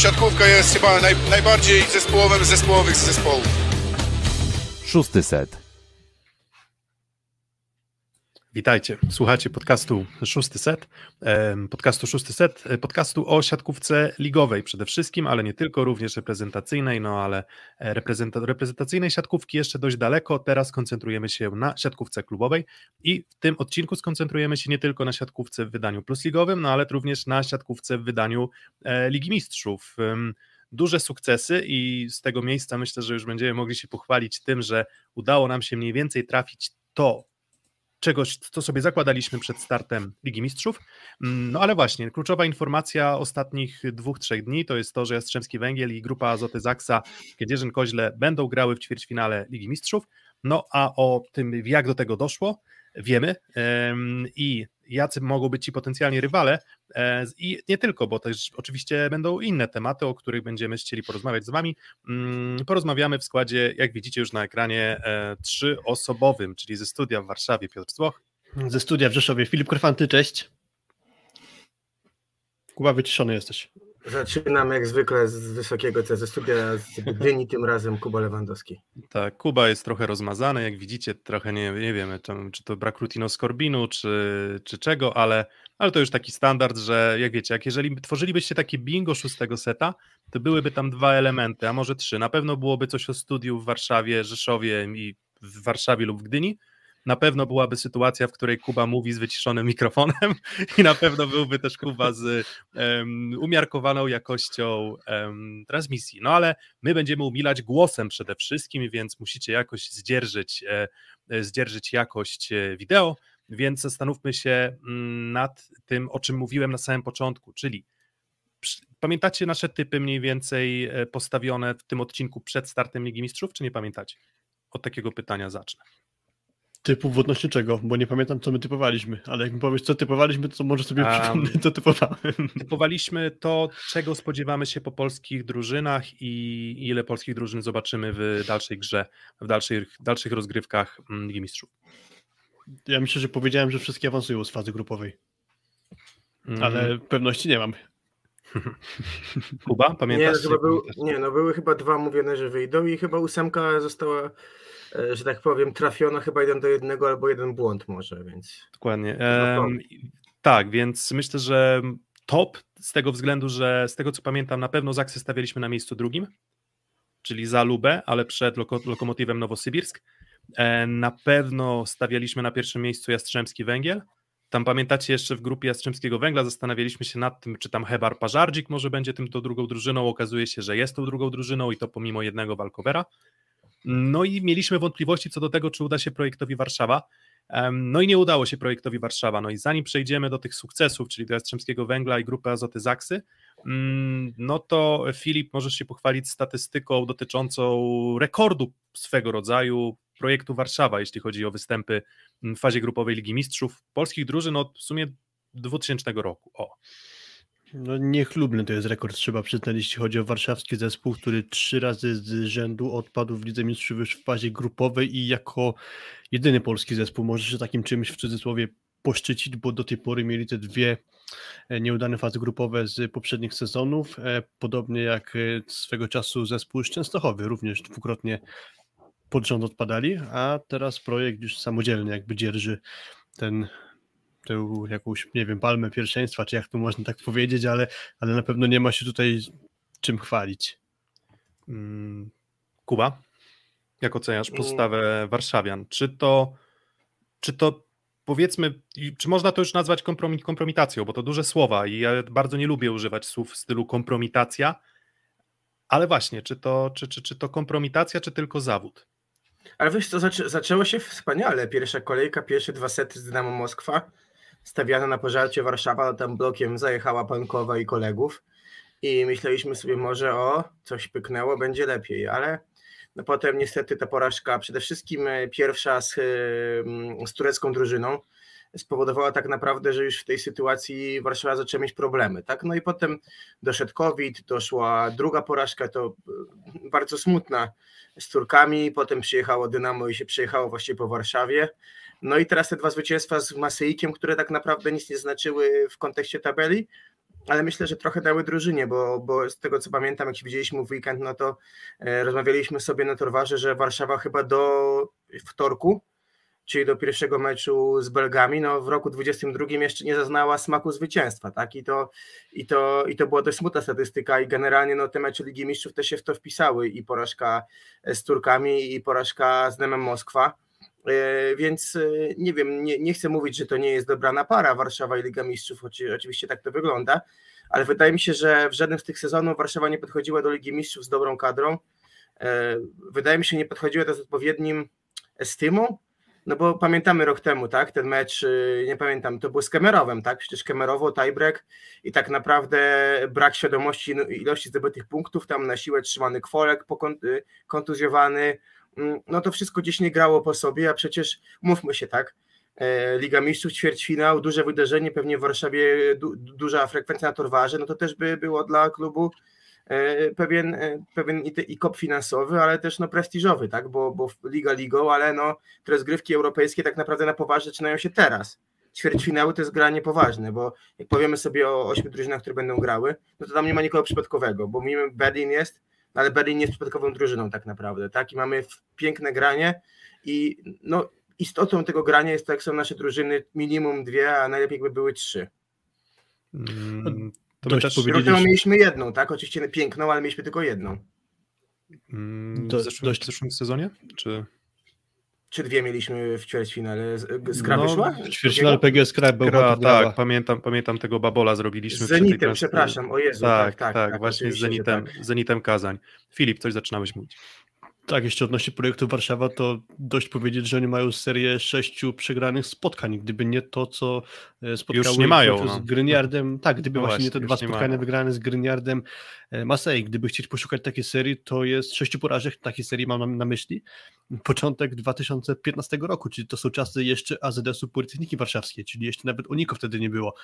siatkówka jest chyba naj, najbardziej zespołowym zespołowych zespołów. Szósty set. Witajcie, słuchacie podcastu Szósty Set, podcastu Szósty Set, e, podcastu o siatkówce ligowej przede wszystkim, ale nie tylko, również reprezentacyjnej, no ale e, reprezenta reprezentacyjnej siatkówki jeszcze dość daleko, teraz koncentrujemy się na siatkówce klubowej i w tym odcinku skoncentrujemy się nie tylko na siatkówce w wydaniu plusligowym, no ale również na siatkówce w wydaniu e, Ligi Mistrzów. Duże sukcesy i z tego miejsca myślę, że już będziemy mogli się pochwalić tym, że udało nam się mniej więcej trafić to, czegoś, co sobie zakładaliśmy przed startem Ligi Mistrzów. Mm, no ale właśnie, kluczowa informacja ostatnich dwóch, trzech dni to jest to, że Jastrzębski Węgiel i grupa Azoty Zaksa Kędzierzyn-Koźle będą grały w ćwierćfinale Ligi Mistrzów. No a o tym, jak do tego doszło, wiemy i jacy mogą być ci potencjalni rywale e, i nie tylko, bo też oczywiście będą inne tematy, o których będziemy chcieli porozmawiać z Wami. Mm, porozmawiamy w składzie, jak widzicie już na ekranie, e, trzyosobowym, czyli ze studia w Warszawie Piotr Złoch. Ze studia w Rzeszowie Filip Korfanty, cześć. Kuba, wyciszony jesteś. Zaczynam jak zwykle z wysokiego C, ze studia z Gdyni, tym razem Kuba Lewandowski. Tak, Kuba jest trochę rozmazany, jak widzicie, trochę nie, nie wiemy, czy to brak rutinoskorbinu, czy, czy czego, ale, ale to już taki standard, że jak wiecie, jak jeżeli tworzylibyście takie bingo szóstego seta, to byłyby tam dwa elementy, a może trzy. Na pewno byłoby coś o studiu w Warszawie, Rzeszowie i w Warszawie lub w Gdyni, na pewno byłaby sytuacja, w której Kuba mówi z wyciszonym mikrofonem i na pewno byłby też Kuba z um, umiarkowaną jakością um, transmisji. No ale my będziemy umilać głosem przede wszystkim, więc musicie jakoś zdzierżyć, e, zdzierżyć jakość e, wideo, więc zastanówmy się mm, nad tym, o czym mówiłem na samym początku, czyli Pamiętacie nasze typy mniej więcej e, postawione w tym odcinku przed startem Ligi Mistrzów, czy nie pamiętacie? Od takiego pytania zacznę. Typów odnośnie czego? Bo nie pamiętam, co my typowaliśmy, ale jak mi powiesz, co typowaliśmy, to może sobie um, przypomnę, co typowałem. Typowaliśmy to, czego spodziewamy się po polskich drużynach i ile polskich drużyn zobaczymy w dalszej grze, w dalszych, dalszych rozgrywkach mm, Ligi Mistrzów. Ja myślę, że powiedziałem, że wszystkie awansują z fazy grupowej. Mm. Ale pewności nie mam. Kuba, pamiętasz? Nie, no, był, nie, no były chyba dwa mówione, że wyjdą i chyba ósemka została że tak powiem, trafiono chyba jeden do jednego albo jeden błąd może, więc. Dokładnie. Um, tak, więc myślę, że top z tego względu, że z tego co pamiętam, na pewno Zaksy stawialiśmy na miejscu drugim, czyli za Lubę, ale przed loko lokomotywem Nowosybirsk. E, na pewno stawialiśmy na pierwszym miejscu Jastrzębski Węgiel. Tam pamiętacie jeszcze w grupie Jastrzębskiego Węgla zastanawialiśmy się nad tym, czy tam Hebar Pażardzik może będzie tym tą drugą drużyną. Okazuje się, że jest tą drugą drużyną i to pomimo jednego walkowera. No i mieliśmy wątpliwości co do tego, czy uda się projektowi Warszawa. No i nie udało się projektowi Warszawa. No i zanim przejdziemy do tych sukcesów, czyli do Jastrzębskiego Węgla i grupy Azoty Zaksy, mm, no to Filip, możesz się pochwalić statystyką dotyczącą rekordu swego rodzaju projektu Warszawa, jeśli chodzi o występy w fazie grupowej Ligi Mistrzów polskich drużyn od w sumie 2000 roku. O. No niechlubny to jest rekord, trzeba przyznać, jeśli chodzi o warszawski zespół, który trzy razy z rzędu odpadł w Lidze Mistrzów już w fazie grupowej i jako jedyny polski zespół może się takim czymś w cudzysłowie poszczycić, bo do tej pory mieli te dwie e, nieudane fazy grupowe z poprzednich sezonów, e, podobnie jak e, swego czasu zespół Częstochowy, również dwukrotnie pod rząd odpadali, a teraz projekt już samodzielny jakby dzierży ten tę jakąś, nie wiem, palmę pierwszeństwa, czy jak to można tak powiedzieć, ale, ale na pewno nie ma się tutaj czym chwalić. Mm, Kuba, jak oceniasz mm. postawę warszawian? Czy to, czy to powiedzmy, czy można to już nazwać kompromitacją, bo to duże słowa i ja bardzo nie lubię używać słów w stylu kompromitacja, ale właśnie, czy to, czy, czy, czy to kompromitacja, czy tylko zawód? Ale wiesz, to zaczę zaczęło się wspaniale. Pierwsza kolejka, pierwsze dwa sety z Dynamo Moskwa stawiana na pożarcie Warszawa, tam blokiem zajechała Pankowa i kolegów i myśleliśmy sobie może o, coś pyknęło, będzie lepiej, ale no potem niestety ta porażka, przede wszystkim e, pierwsza z, e, z turecką drużyną, spowodowała tak naprawdę, że już w tej sytuacji Warszawa zaczęła mieć problemy. Tak? No i potem doszedł COVID, doszła druga porażka, to e, bardzo smutna z Turkami, potem przyjechało Dynamo i się przyjechało właśnie po Warszawie. No i teraz te dwa zwycięstwa z Masyjkiem, które tak naprawdę nic nie znaczyły w kontekście tabeli, ale myślę, że trochę dały drużynie, bo, bo z tego co pamiętam, jak się widzieliśmy w weekend, no to e, rozmawialiśmy sobie na Torwarze, że Warszawa chyba do wtorku, czyli do pierwszego meczu z Belgami, no w roku 22 jeszcze nie zaznała smaku zwycięstwa, tak? I to, i to, i to była dość smutna statystyka i generalnie no, te mecze Ligi Mistrzów też się w to wpisały i porażka z Turkami i porażka z Nemem Moskwa. E, więc e, nie wiem, nie, nie chcę mówić, że to nie jest dobrana para Warszawa i Liga Mistrzów, oczywiście tak to wygląda, ale wydaje mi się, że w żadnym z tych sezonów Warszawa nie podchodziła do Ligi Mistrzów z dobrą kadrą. E, wydaje mi się, nie podchodziła to z odpowiednim estymą, no bo pamiętamy rok temu, tak, ten mecz, nie pamiętam, to był z Kemerowem, tak, przecież Kemerowo, tiebreak i tak naprawdę brak świadomości no, ilości zdobytych punktów, tam na siłę trzymany kwolek kontuzjowany, no to wszystko gdzieś nie grało po sobie, a przecież mówmy się tak, e, Liga Mistrzów, ćwierćfinał, duże wydarzenie, pewnie w Warszawie du, duża frekwencja na Torwarze, no to też by było dla klubu e, pewien, e, pewien i, i kop finansowy, ale też no prestiżowy, tak, bo, bo Liga Ligą, ale no te rozgrywki europejskie tak naprawdę na poważnie zaczynają się teraz. Ćwierćfinały to jest granie poważne, bo jak powiemy sobie o ośmiu drużynach, które będą grały, no to tam nie ma nikogo przypadkowego, bo mimo Berlin jest, ale Berlin nie jest przypadkową drużyną tak naprawdę, tak? I mamy piękne granie i no, istotą tego grania jest to, jak są nasze drużyny, minimum dwie, a najlepiej by były trzy. Mm, to Dość też... powiedzieć... mieliśmy jedną, tak? Oczywiście piękną, ale mieliśmy tylko jedną. Mm, w, zeszłym, w zeszłym sezonie? Czy... Czy dwie mieliśmy w ćwierćfinale? Skra no, wyszła? W ćwierćfinale PGS Skra był Tak, pamiętam, pamiętam tego Babola zrobiliśmy. Z Zenitem, przepraszam, o Jezu. Tak, tak, tak, tak, tak właśnie z Zenitem, tak. Zenitem Kazań. Filip, coś zaczynałeś mówić. Tak, jeszcze odnośnie projektu Warszawa, to dość powiedzieć, że oni mają serię sześciu przegranych spotkań. Gdyby nie to, co e, spotkało już nie mają, no. z Gryniardem, tak, gdyby no właśnie, nie te dwa spotkania wygrane z Gryniardem e, Masej, gdyby chcieć poszukać takiej serii, to jest sześciu porażek, takiej serii mam na myśli. Początek 2015 roku, czyli to są czasy jeszcze AZS-u Policjniki Warszawskie, czyli jeszcze nawet Uniko wtedy nie było.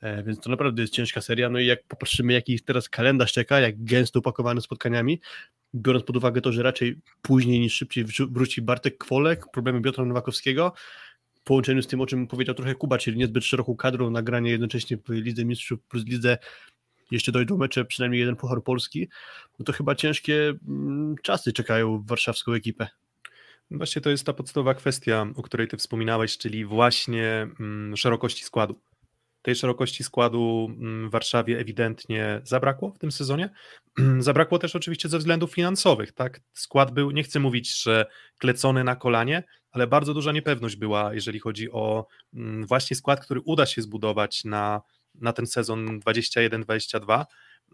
E, więc to naprawdę jest ciężka seria. No i jak popatrzymy, jaki teraz kalendarz czeka, jak gęsto upakowany spotkaniami, biorąc pod uwagę to, że raczej później niż szybciej wróci Bartek Kwolek, problemy Piotra Nowakowskiego, w połączeniu z tym, o czym powiedział trochę Kuba, czyli niezbyt szeroką kadrą, nagranie jednocześnie w Lidze Mistrzów plus Lidze jeszcze dojdą mecze, przynajmniej jeden Puchar Polski, no to chyba ciężkie mm, czasy czekają warszawską ekipę. Właśnie to jest ta podstawowa kwestia, o której ty wspominałeś, czyli właśnie mm, szerokości składu tej szerokości składu mm, w Warszawie ewidentnie zabrakło w tym sezonie. Zabrakło też oczywiście ze względów finansowych. Tak? Skład był, nie chcę mówić, że klecony na kolanie, ale bardzo duża niepewność była, jeżeli chodzi o mm, właśnie skład, który uda się zbudować na, na ten sezon 21-22.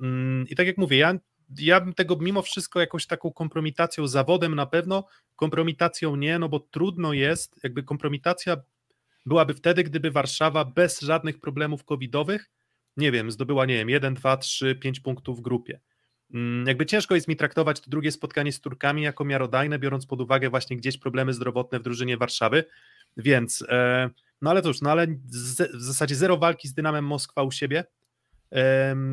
Mm, I tak jak mówię, ja, ja bym tego mimo wszystko jakąś taką kompromitacją, zawodem na pewno, kompromitacją nie, no bo trudno jest, jakby kompromitacja byłaby wtedy, gdyby Warszawa bez żadnych problemów covidowych, nie wiem, zdobyła, nie wiem, 1, 2, 3, 5 punktów w grupie. Mm, jakby ciężko jest mi traktować to drugie spotkanie z Turkami jako miarodajne, biorąc pod uwagę właśnie gdzieś problemy zdrowotne w drużynie Warszawy, więc e, no ale cóż, no ale w zasadzie zero walki z Dynamem Moskwa u siebie,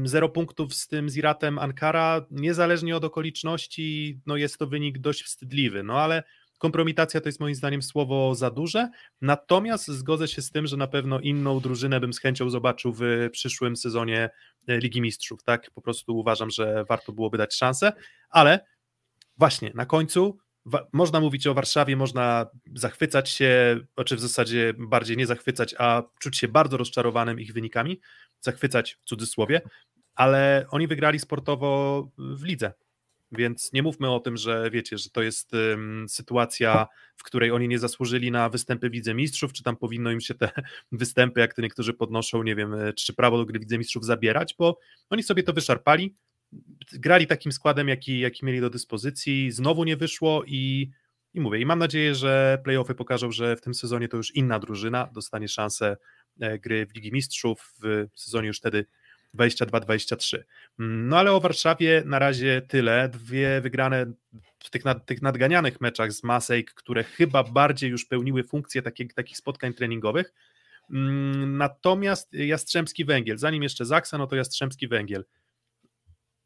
zero punktów z tym Ziratem Ankara, niezależnie od okoliczności, no jest to wynik dość wstydliwy, no ale Kompromitacja to jest moim zdaniem słowo za duże, natomiast zgodzę się z tym, że na pewno inną drużynę bym z chęcią zobaczył w przyszłym sezonie e, Ligi Mistrzów, tak? Po prostu uważam, że warto byłoby dać szansę, ale właśnie na końcu można mówić o Warszawie, można zachwycać się, czy w zasadzie bardziej nie zachwycać, a czuć się bardzo rozczarowanym ich wynikami, zachwycać w cudzysłowie, ale oni wygrali sportowo w lidze, więc nie mówmy o tym, że wiecie, że to jest um, sytuacja, w której oni nie zasłużyli na występy wicemistrzów, czy tam powinno im się te występy, jak to niektórzy podnoszą, nie wiem, e, czy prawo do gry wicemistrzów zabierać, bo oni sobie to wyszarpali, grali takim składem, jaki, jaki mieli do dyspozycji, znowu nie wyszło i, i mówię, i mam nadzieję, że playoffy pokażą, że w tym sezonie to już inna drużyna dostanie szansę e, gry w Ligi Mistrzów, w sezonie już wtedy 22-23. No ale o Warszawie na razie tyle. Dwie wygrane w tych, nad, tych nadganianych meczach z Masejk, które chyba bardziej już pełniły funkcję takich, takich spotkań treningowych. Mm, natomiast Jastrzębski Węgiel, zanim jeszcze Zaksa, no to Jastrzębski Węgiel.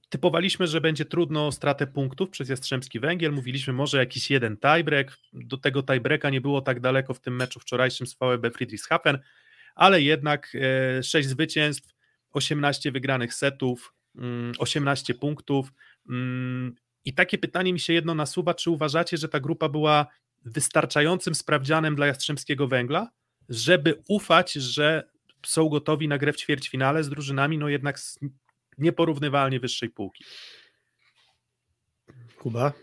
Typowaliśmy, że będzie trudno o stratę punktów przez Jastrzębski Węgiel. Mówiliśmy może jakiś jeden tiebreak. Do tego tiebreaka nie było tak daleko w tym meczu wczorajszym z VB Friedrichshafen, ale jednak e, sześć zwycięstw, 18 wygranych setów, 18 mm, punktów. Mm, I takie pytanie mi się jedno nasuwa, czy uważacie, że ta grupa była wystarczającym sprawdzianem dla Jastrzębskiego Węgla, żeby ufać, że są gotowi na grę w ćwierćfinale z drużynami, no jednak z nieporównywalnie wyższej półki. Kuba?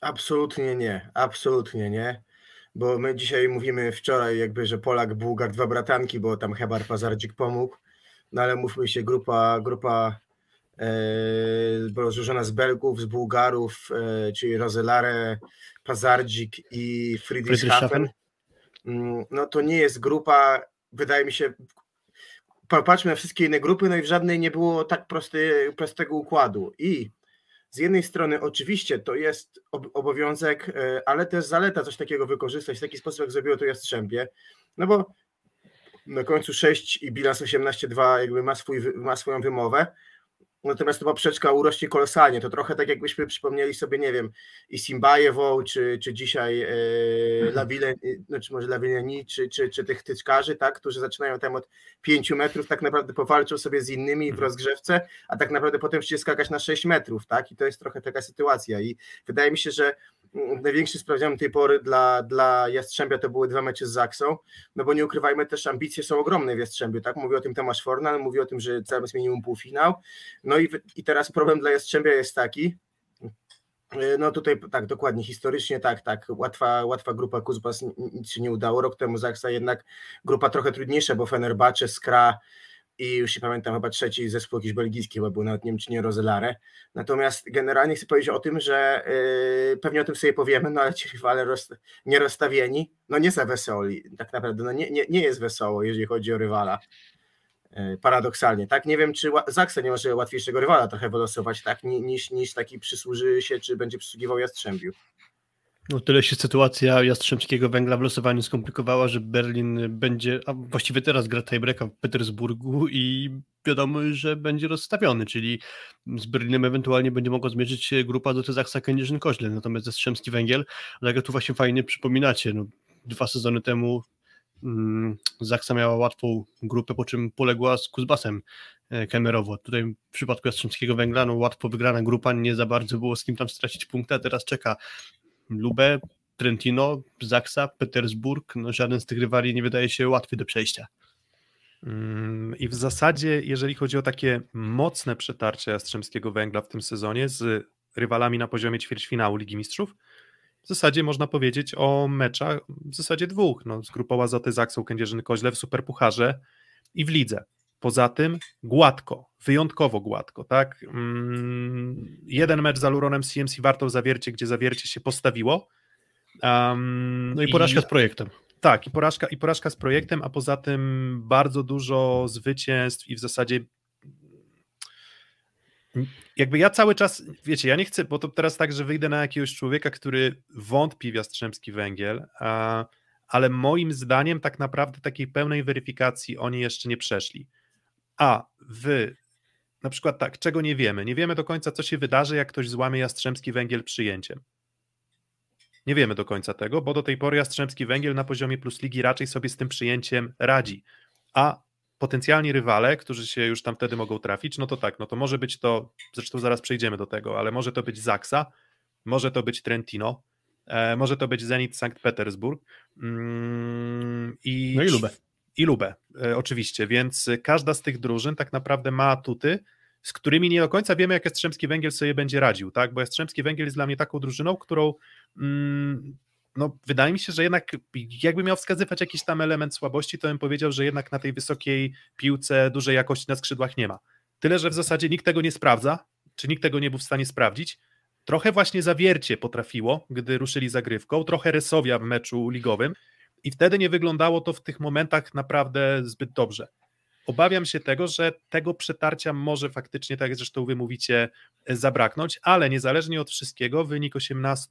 Absolutnie nie, absolutnie nie, bo my dzisiaj mówimy wczoraj jakby, że Polak, Bułgar, dwa bratanki, bo tam Hebar Pazardzik pomógł, no ale mówmy się, grupa, grupa e, złożona z Belgów, z Bułgarów, e, czyli Rozelare, Pazardzik i Friedrichshafen, mm, no to nie jest grupa, wydaje mi się, popatrzmy na wszystkie inne grupy, no i w żadnej nie było tak prosty, prostego układu. I z jednej strony oczywiście to jest obowiązek, e, ale też zaleta coś takiego wykorzystać w taki sposób, jak zrobiło to Jastrzębie, no bo na końcu 6 i bilans 18-2 jakby ma, swój, ma swoją wymowę, Natomiast ta poprzeczka urośnie kolosalnie. To trochę tak jakbyśmy przypomnieli sobie, nie wiem, i Simbajewą, czy, czy dzisiaj e, mhm. Lawile, no, czy może Lawileni, czy, czy, czy tych tyczkarzy, tak, którzy zaczynają tam od 5 metrów, tak naprawdę powalczą sobie z innymi w mhm. rozgrzewce, a tak naprawdę potem musicie skakać na 6 metrów, tak, i to jest trochę taka sytuacja i wydaje mi się, że największy sprawdzian tej pory dla, dla Jastrzębia to były dwa mecze z Zaksą, no bo nie ukrywajmy też, ambicje są ogromne w Jastrzębiu, tak? Mówi o tym Tomasz Fornal, mówi o tym, że jest minimum półfinał, no i, i teraz problem dla Jastrzębia jest taki, no tutaj tak, dokładnie, historycznie tak, tak, łatwa, łatwa grupa Kuzbas, nic się nie udało, rok temu Zaksa jednak grupa trochę trudniejsza, bo Fenerbahce, Skra, i już się pamiętam, chyba trzeci zespół jakiś belgijski, chyba był nawet nie wiem, czy nie. Natomiast generalnie chcę powiedzieć o tym, że yy, pewnie o tym sobie powiemy, no ale ci rywale roz, nie rozstawieni, no nie za wesoli, tak naprawdę, no nie, nie, nie jest wesoło, jeżeli chodzi o rywala. Yy, paradoksalnie, tak? Nie wiem, czy Zaksa nie może łatwiejszego rywala trochę wylosować, tak? Niż, niż taki przysłuży się, czy będzie przysługiwał Jastrzębiu. No tyle się sytuacja Jastrzębskiego Węgla w losowaniu skomplikowała, że Berlin będzie, a właściwie teraz gra tiebreaka w Petersburgu i wiadomo, że będzie rozstawiony, czyli z Berlinem ewentualnie będzie mogła zmierzyć się grupa do Zaksa Kędzierzyn Koźle, natomiast Jastrzębski Węgiel, dlatego tu właśnie fajnie przypominacie, no, dwa sezony temu mm, Zaksa miała łatwą grupę, po czym poległa z Kuzbasem e, Kemerowo. Tutaj w przypadku Jastrzębskiego Węgla, no łatwo wygrana grupa, nie za bardzo było z kim tam stracić punkty, a teraz czeka Lubę, Trentino, Zaksa, Petersburg, no żaden z tych rywali nie wydaje się łatwy do przejścia. Mm, I w zasadzie, jeżeli chodzi o takie mocne przetarcie Jastrzębskiego Węgla w tym sezonie z rywalami na poziomie ćwierćfinału Ligi Mistrzów, w zasadzie można powiedzieć o meczach, w zasadzie dwóch, no, z grupą Azoty Zaksą Kędzierzyn-Koźle w Superpucharze i w lidze. Poza tym gładko, wyjątkowo gładko, tak? Mm, jeden mecz z Aluronem CMC Wartą Zawiercie, gdzie Zawiercie się postawiło. Um, no i porażka i, z projektem. Tak, i porażka, i porażka z projektem, a poza tym bardzo dużo zwycięstw i w zasadzie jakby ja cały czas, wiecie, ja nie chcę, bo to teraz tak, że wyjdę na jakiegoś człowieka, który wątpi w Jastrzębski Węgiel, a, ale moim zdaniem tak naprawdę takiej pełnej weryfikacji oni jeszcze nie przeszli a wy, na przykład tak, czego nie wiemy? Nie wiemy do końca, co się wydarzy, jak ktoś złamie Jastrzębski Węgiel przyjęciem. Nie wiemy do końca tego, bo do tej pory Jastrzębski Węgiel na poziomie plus ligi raczej sobie z tym przyjęciem radzi. A potencjalni rywale, którzy się już tam wtedy mogą trafić, no to tak, no to może być to, zresztą zaraz przejdziemy do tego, ale może to być Zaksa, może to być Trentino, e, może to być Zenit Sankt Petersburg. Mm, i, no i Lubę i Lubę, e, oczywiście, więc każda z tych drużyn tak naprawdę ma atuty, z którymi nie do końca wiemy, jak Jastrzębski Węgiel sobie będzie radził, tak? Bo Jastrzębski Węgiel jest dla mnie taką drużyną, którą mm, no, wydaje mi się, że jednak jakby miał wskazywać jakiś tam element słabości, to bym powiedział, że jednak na tej wysokiej piłce dużej jakości na skrzydłach nie ma. Tyle, że w zasadzie nikt tego nie sprawdza, czy nikt tego nie był w stanie sprawdzić. Trochę właśnie zawiercie potrafiło, gdy ruszyli zagrywką, trochę Resowia w meczu ligowym, i wtedy nie wyglądało to w tych momentach naprawdę zbyt dobrze. Obawiam się tego, że tego przetarcia może faktycznie, tak jak zresztą wy mówicie, zabraknąć, ale niezależnie od wszystkiego, wynik 18,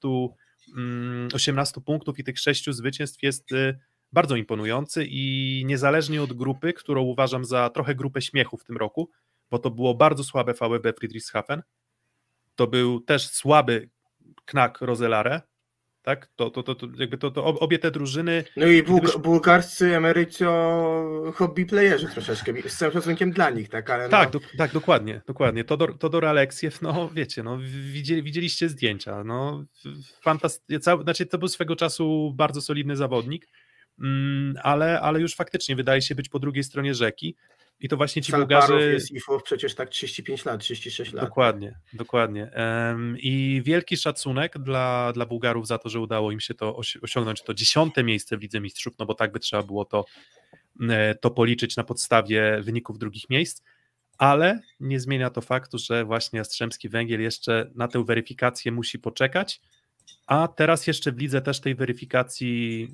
18 mm, punktów i tych 6 zwycięstw jest y, bardzo imponujący i niezależnie od grupy, którą uważam za trochę grupę śmiechu w tym roku, bo to było bardzo słabe VB Friedrichshafen, to był też słaby Knak Roselare, Tak? To, to, to, to, jakby to, to obie te drużyny. No i bułg bułgarscy emerycio hobby playerzy troszeczkę, z całym szacunkiem dla nich, tak? Ale tak, no... do, tak, dokładnie, dokładnie. Todor, Todor Aleksiew, no wiecie, no widzieli, widzieliście zdjęcia, no fantastycznie, znaczy to był swego czasu bardzo solidny zawodnik, mm, ale, ale już faktycznie wydaje się być po drugiej stronie rzeki. I to właśnie ci Salparow Bułgarzy. jest IFO przecież tak 35 lat, 36 lat. Dokładnie, dokładnie. I wielki szacunek dla, dla Bułgarów za to, że udało im się to osiągnąć to dziesiąte miejsce w Lidze Mistrzów, no bo tak by trzeba było to, e, to policzyć na podstawie wyników drugich miejsc, ale nie zmienia to faktu, że właśnie Jastrzębski Węgiel jeszcze na tę weryfikację musi poczekać, a teraz jeszcze w lidze też tej weryfikacji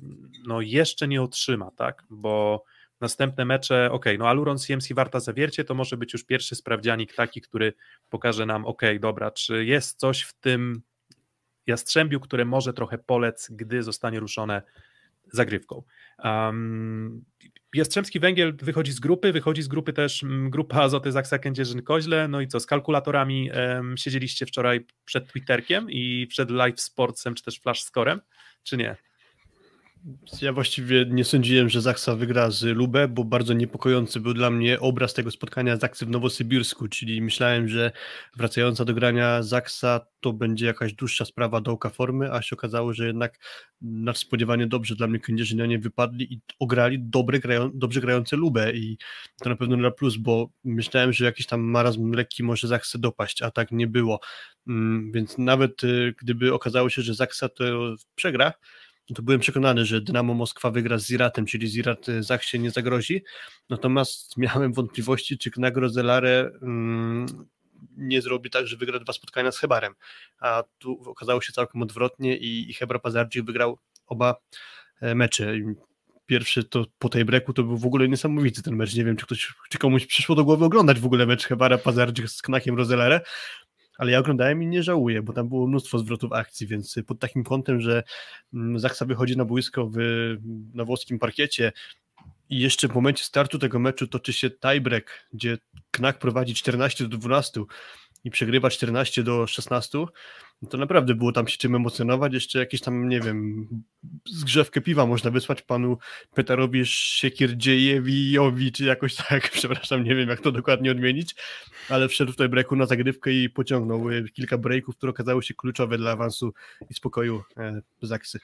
no jeszcze nie otrzyma, tak, bo następne mecze, ok, no Aluron CMC Warta Zawiercie to może być już pierwszy sprawdzianik taki, który pokaże nam, ok, dobra, czy jest coś w tym Jastrzębiu, które może trochę polec, gdy zostanie ruszone zagrywką. Um, Jastrzębski Węgiel wychodzi z grupy, wychodzi z grupy też grupa Azoty Zaksa Kędzierzyn-Koźle, no i co, z kalkulatorami um, siedzieliście wczoraj przed Twitterkiem i przed Live Sportsem, czy też Flash Scorem, czy nie? Ja właściwie nie sądziłem, że Zaksa wygra z Lubę, bo bardzo niepokojący był dla mnie obraz tego spotkania Zaksy w Nowosybirsku, czyli myślałem, że wracająca do grania Zaksa to będzie jakaś dłuższa sprawa dołka formy, a się okazało, że jednak nadspodziewanie dobrze dla mnie Kędzierzynianie wypadli i ograli dobre, grają, dobrze grające Lubę i to na pewno na plus, bo myślałem, że jakiś tam marazm lekki może Zaksę dopaść, a tak nie było, mm, więc nawet y, gdyby okazało się, że Zaksa to przegra, to byłem przekonany, że Dynamo Moskwa wygra z Ziratem, czyli Zirat e, Zachsie nie zagrozi. Natomiast miałem wątpliwości, czy Knagro Zelare mm, nie zrobi tak, że wygra dwa spotkania z Hebarem. A tu okazało się całkiem odwrotnie i, i Hebra Pazardzik wygrał oba e, mecze. Pierwszy to po tej breku to był w ogóle niesamowity ten mecz. Nie wiem, czy ktoś, czy komuś przyszło do głowy oglądać w ogóle mecz Hebara Pazardzik z Knakiem Rozelare, ale ja oglądałem i nie żałuję, bo tam było mnóstwo zwrotów akcji, więc pod takim kątem, że mm, Zaksa wychodzi na boisko w, na włoskim parkiecie i jeszcze w momencie startu tego meczu toczy się tiebreak, gdzie Knak prowadzi 14 do 12 i przegrywa 14 do 16, no to naprawdę było tam się czym emocjonować. Jeszcze jakieś tam, nie wiem, zgrzewkę piwa można wysłać panu Petarowi Siekierdziejewiowi, czy jakoś tak, przepraszam, nie wiem jak to dokładnie odmienić, ale wszedł tutaj breaku na zagrywkę i pociągnął y, kilka breaków, które okazały się kluczowe dla awansu i spokoju e, Zaksy.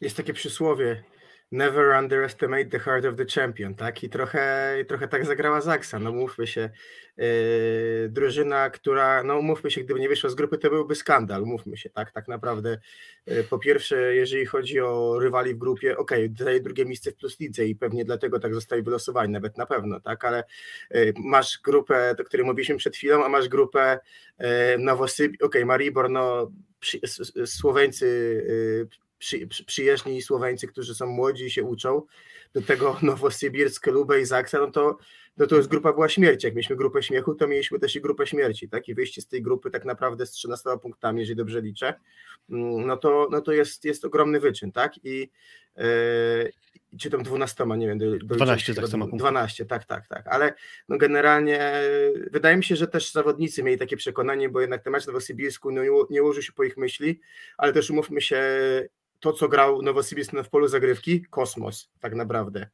Jest takie przysłowie, never underestimate the heart of the champion, tak? I trochę, trochę tak zagrała Zaksa, no mówmy się, yy, drużyna, która, no mówmy się, gdyby nie wyszła z grupy, to byłby skandal, mówmy się, tak? Tak naprawdę, yy, po pierwsze, jeżeli chodzi o rywali w grupie, okej, okay, daje drugie miejsce w Plus Lidze i pewnie dlatego tak zostali wylosowani, nawet na pewno, tak? Ale yy, masz grupę, o której mówiliśmy przed chwilą, a masz grupę yy, Nowosyb, okej, okay, Maribor, no Słoweńcy yy, przy, przy, przyjeżdżni Słoweńcy, którzy są młodzi i się uczą, do tego Nowosybirsk, Lubę i Zaksa, no to, no to jest grupa była śmierci. Jak mieliśmy grupę śmiechu, to mieliśmy też i grupę śmierci, tak? I wyjście z tej grupy tak naprawdę z 13 punktami, jeżeli dobrze liczę, mm, no to, no to jest, jest ogromny wyczyn, tak? I yy, czy tam 12, nie wiem, do, do 12 tak samo 12, tak, tak, tak, ale no generalnie wydaje mi się, że też zawodnicy mieli takie przekonanie, bo jednak ten mecz Nowosybirsku no, nie ułożył się po ich myśli, ale też umówmy się, to, co grał Nowosibirsk w polu zagrywki, kosmos tak naprawdę.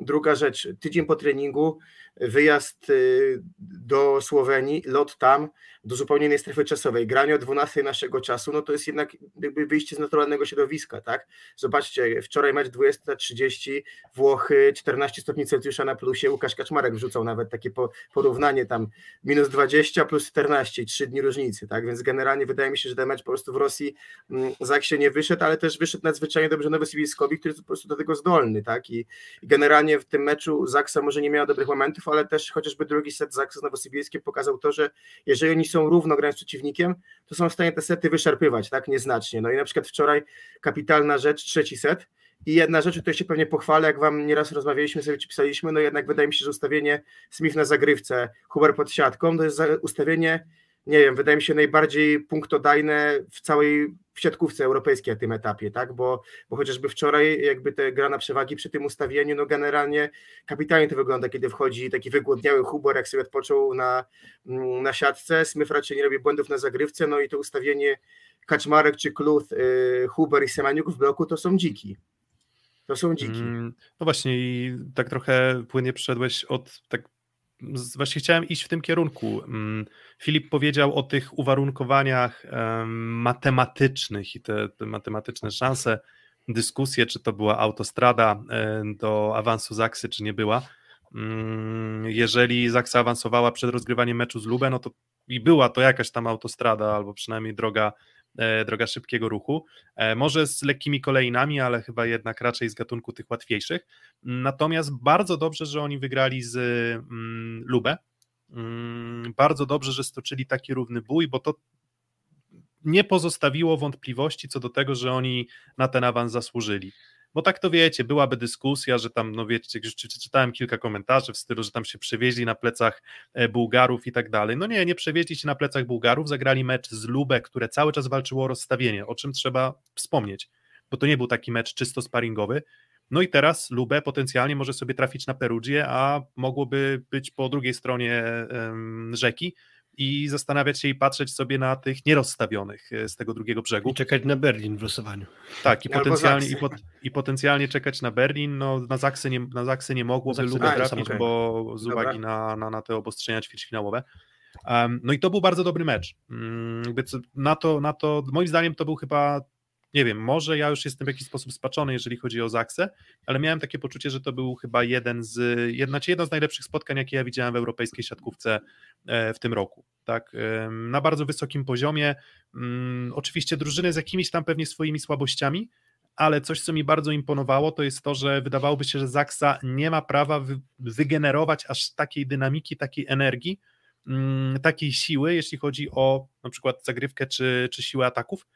Druga rzecz, tydzień po treningu, wyjazd y, do Słowenii, lot tam, do zupełnie innej strefy czasowej, granie o 12 naszego czasu, no to jest jednak jakby wyjście z naturalnego środowiska, tak? Zobaczcie, wczoraj mecz 20.30, Włochy, 14 stopni Celsjusza na plusie, Łukasz Kaczmarek wrzucał nawet takie porównanie tam, minus 20 plus 14, 3 dni różnicy, tak? Więc generalnie wydaje mi się, że ten mecz po prostu w Rosji mm, Zak się nie wyszedł, ale też wyszedł nadzwyczajnie dobrze Nowosibirskowi, który jest po prostu do tego zdolny, tak? I, i generalnie w tym meczu Zaksa może nie miała dobrych momentów, ale też chociażby drugi set Zaksa z Nowosibirskiem pokazał to, że jeżeli oni są równo grając z przeciwnikiem, to są w stanie te sety wyszarpywać, tak, nieznacznie. No i na przykład wczoraj kapitalna rzecz, trzeci set, i jedna rzecz, której się pewnie pochwalę, jak wam nieraz rozmawialiśmy, sobie czy pisaliśmy, no jednak wydaje mi się, że ustawienie Smith na zagrywce, Huber pod siatką, to jest ustawienie nie wiem, wydaje mi się najbardziej punktodajne w całej w siatkówce europejskiej na tym etapie, tak? Bo, bo chociażby wczoraj jakby te gra na przewagi przy tym ustawieniu, no generalnie kapitalnie to wygląda, kiedy wchodzi taki wygłodniały Hubor, jak sobie odpoczął na, na siatce, Smith raczej nie robi błędów na zagrywce, no i to ustawienie Kaczmarek czy Kluth, y, Huber i Semeniuk w bloku to są dziki. To są dziki. Mm, no właśnie i tak trochę płynnie przeszedłeś od tak właśnie chciałem iść w tym kierunku. Mm, Filip powiedział o tych uwarunkowaniach matematycznych i te, te matematyczne szanse, dyskusje, czy to była autostrada do awansu Zaksy, czy nie była. Mm, jeżeli Zaksa awansowała przed rozgrywaniem meczu z Lubę, no to i była to jakaś tam autostrada, albo przynajmniej droga, e, droga szybkiego ruchu. E, może z lekkimi kolejnami, ale chyba jednak raczej z gatunku tych łatwiejszych. Natomiast bardzo dobrze, że oni wygrali z mm, Lubę. Mm, bardzo dobrze, że stoczyli taki równy bój, bo to nie pozostawiło wątpliwości co do tego, że oni na ten awans zasłużyli. Bo tak to wiecie, byłaby dyskusja, że tam, no wiecie, czytałem kilka komentarzy w stylu, że tam się przewieźli na plecach e, Bułgarów i tak dalej. No nie, nie przewieźli się na plecach Bułgarów, zagrali mecz z Lubek, które cały czas walczyło o rozstawienie, o czym trzeba wspomnieć, bo to nie był taki mecz czysto sparingowy. No i teraz Lubę potencjalnie może sobie trafić na Perugię, a mogłoby być po drugiej stronie rzeki, i zastanawiać się i patrzeć sobie na tych nierozstawionych e, z tego drugiego brzegu. I czekać na Berlin w losowaniu. Tak, i potencjalnie, i, pot, i, potencjalnie czekać na Berlin. No, na Zaksy nie, na Zaksy nie mogło Lubę trafić, okay. bo z uwagi na, na, na te obostrzenia ćwierćfinałowe. Um, no i to był bardzo dobry mecz. Um, na, to, na to, moim zdaniem to był chyba nie wiem, może ja już jestem w jakiś sposób spaczony, jeżeli chodzi o Zaksę, ale miałem takie poczucie, że to był chyba jeden z, jedna, jedno z najlepszych spotkań, jakie ja widziałem w europejskiej siatkówce e, w tym roku. Tak, na bardzo wysokim poziomie. Mm, oczywiście drużyny z jakimiś tam pewnie swoimi słabościami, ale coś, co mi bardzo imponowało, to jest to, że wydawałoby się, że Zaksa nie ma prawa wygenerować aż takiej dynamiki, takiej energii, mm, takiej siły, jeśli chodzi o na przykład zagrywkę czy, czy siłę ataków,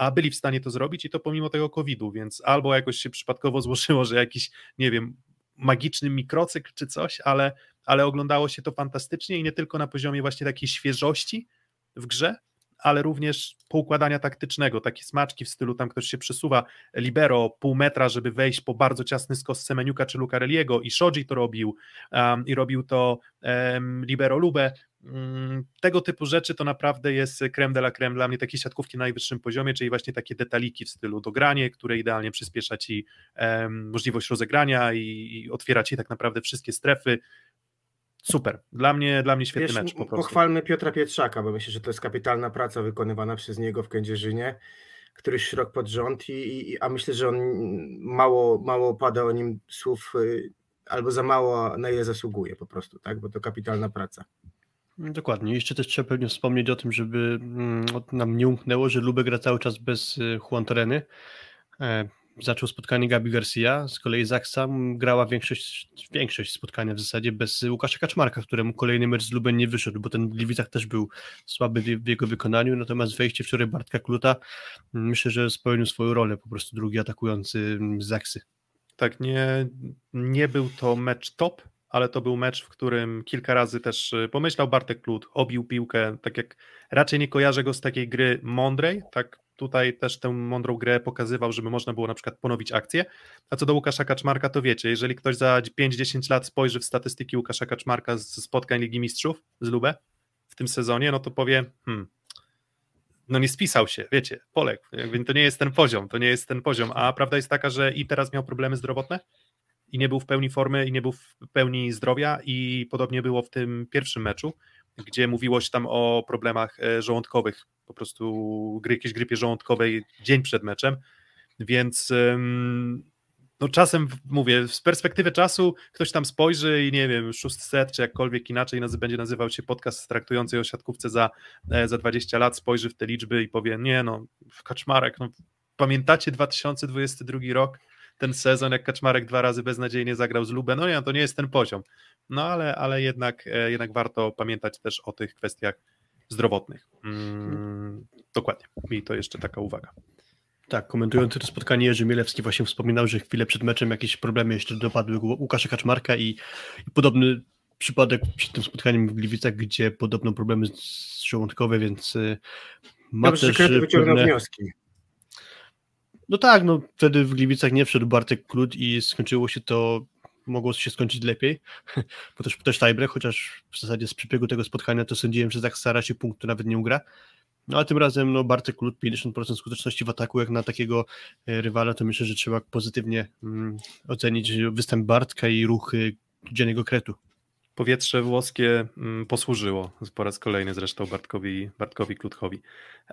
a byli w stanie to zrobić i to pomimo tego COVID-u, więc albo jakoś się przypadkowo złożyło, że jakiś, nie wiem, magiczny mikrocykl czy coś, ale, ale oglądało się to fantastycznie i nie tylko na poziomie właśnie takiej świeżości w grze, ale również poukładania taktycznego, takie smaczki w stylu tam ktoś się przesuwa libero pół metra, żeby wejść po bardzo ciasny skos Semeniuka czy Lucarelliego i Shoji to robił um, i robił to um, libero Lube, Mm, tego typu rzeczy to naprawdę jest creme de la creme dla mnie, takie siatkówki na najwyższym poziomie, czyli właśnie takie detaliki w stylu dogranie, które idealnie przyspiesza Ci um, możliwość rozegrania i, i otwiera Ci tak naprawdę wszystkie strefy. Super, dla mnie, dla mnie świetny Wiesz, mecz po prostu. Pochwalmy Piotra Pietrzaka, bo myślę, że to jest kapitalna praca wykonywana przez niego w Kędzierzynie, któryś rok pod rząd, i, i, a myślę, że on mało, mało pada o nim słów, y, albo za mało na ile zasługuje po prostu, tak? bo to kapitalna praca. Dokładnie. Jeszcze też trzeba pewnie wspomnieć o tym, żeby mm, nam nie umknęło, że Lubek gra cały czas bez y, Juan Toreny. Zaczął spotkanie Gabi Garcia, z kolei Zaksa grała większość, większość spotkania w zasadzie bez Łukasza Kaczmarka, któremu kolejny mecz z Lubem nie wyszedł, bo ten w Gliwicach też był słaby w jego wykonaniu, natomiast wejście wczoraj Bartka Kluta myślę, że spełnił swoją rolę, po prostu drugi atakujący Zaksy. Tak, nie, nie był to mecz top, ale to był mecz, w którym kilka razy też y, pomyślał Bartek Klut, obił piłkę, tak jak raczej nie kojarzę go z takiej gry mądrej, tak tutaj też tę mądrą grę pokazywał, żeby można było na przykład ponowić akcję, a co do Łukasza Kaczmarka, to wiecie, jeżeli ktoś za 5-10 lat spojrzy w statystyki Łukasza Kaczmarka z spotkań Ligi Mistrzów z Lubę w tym sezonie, no to powie, hmm, no nie spisał się, wiecie, poległ, jakby to nie jest ten poziom, to nie jest ten poziom, a prawda jest taka, że i teraz miał problemy zdrowotne, i nie był w pełni formy i nie był w pełni zdrowia i podobnie było w tym pierwszym meczu, gdzie mówiło się tam o problemach e, żołądkowych, po prostu jakiejś grypie żołądkowej dzień przed meczem, więc no czasem mówię, z perspektywy czasu ktoś tam spojrzy i nie wiem, szósty set, czy jakkolwiek inaczej nazy będzie nazywał się podcast traktujący o siatkówce za, e, za 20 lat, spojrzy w te liczby i powie, nie no, Kaczmarek, no pamiętacie 2022 rok, ten sezon, jak Kaczmarek dwa razy beznadziejnie zagrał z Lubę, no nie, to nie jest ten poziom. No ale, ale jednak, e, jednak warto pamiętać też o tych kwestiach zdrowotnych. Mm, dokładnie. I to jeszcze taka uwaga. Tak, komentując to spotkanie Jerzy Mielewski właśnie wspominał, że chwilę przed meczem jakieś problemy jeszcze dopadły Łukasza Kaczmarka i, i podobny przypadek przed tym spotkaniem w Gliwicach, gdzie podobno problemy żołądkowe, więc e, ma Dobrze, też wyciągnął pewne... wnioski. No tak, no wtedy w Gliwicach nie wszedł Bartek Klut i skończyło się to, mogło się skończyć lepiej, bo też, też tiebreak, chociaż w zasadzie z przebiegu tego spotkania to sądziłem, że Zach Sara się punktu nawet nie ugra, No a tym razem no, Bartek Lut 50% skuteczności w ataku, jak na takiego e, rywala, to myślę, że trzeba pozytywnie mm, ocenić występ Bartka i ruchy dziennego kretu. Powietrze włoskie mm, posłużyło po raz kolejny zresztą Bartkowi, Bartkowi Klutkowi.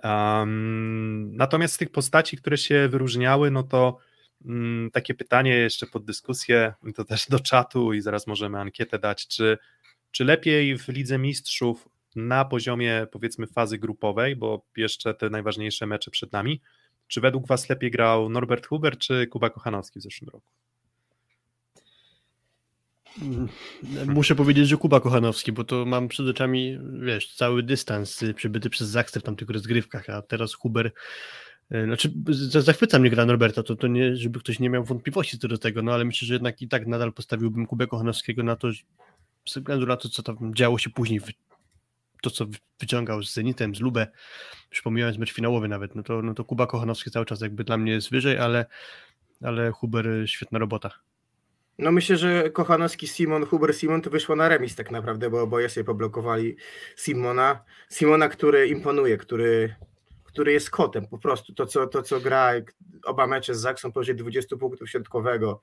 Um, natomiast z tych postaci, które się wyróżniały, no to um, takie pytanie jeszcze pod dyskusję, to też do czatu i zaraz możemy ankietę dać, czy, czy lepiej w Lidze Mistrzów na poziomie powiedzmy fazy grupowej, bo jeszcze te najważniejsze mecze przed nami, czy według Was lepiej grał Norbert Huber czy Kuba Kochanowski w zeszłym roku? Muszę powiedzieć, że Kuba Kochanowski, bo to mam przed oczami, wiesz, cały dystans przybyty przez Zaksę w tamtych rozgrywkach, a teraz Huber, e, znaczy zachwyca mnie gra Norberta, to, to nie, żeby ktoś nie miał wątpliwości co do tego, no ale myślę, że jednak i tak nadal postawiłbym Kubę Kochanowskiego na to, ze względu na to, co tam działo się później, to co wyciągał z Zenitem, z Lubę, już pomijając mecz finałowy nawet, no to, no to Kuba Kochanowski cały czas jakby dla mnie jest wyżej, ale, ale Huber świetna robota. No myślę, że Kochanowski, Simon, Huber, Simon to wyszło na remis tak naprawdę, bo oboje sobie poblokowali Simona. Simona, który imponuje, który, który jest kotem po prostu. To co, to, co gra oba mecze z Zaksą powyżej 20 punktów środkowego,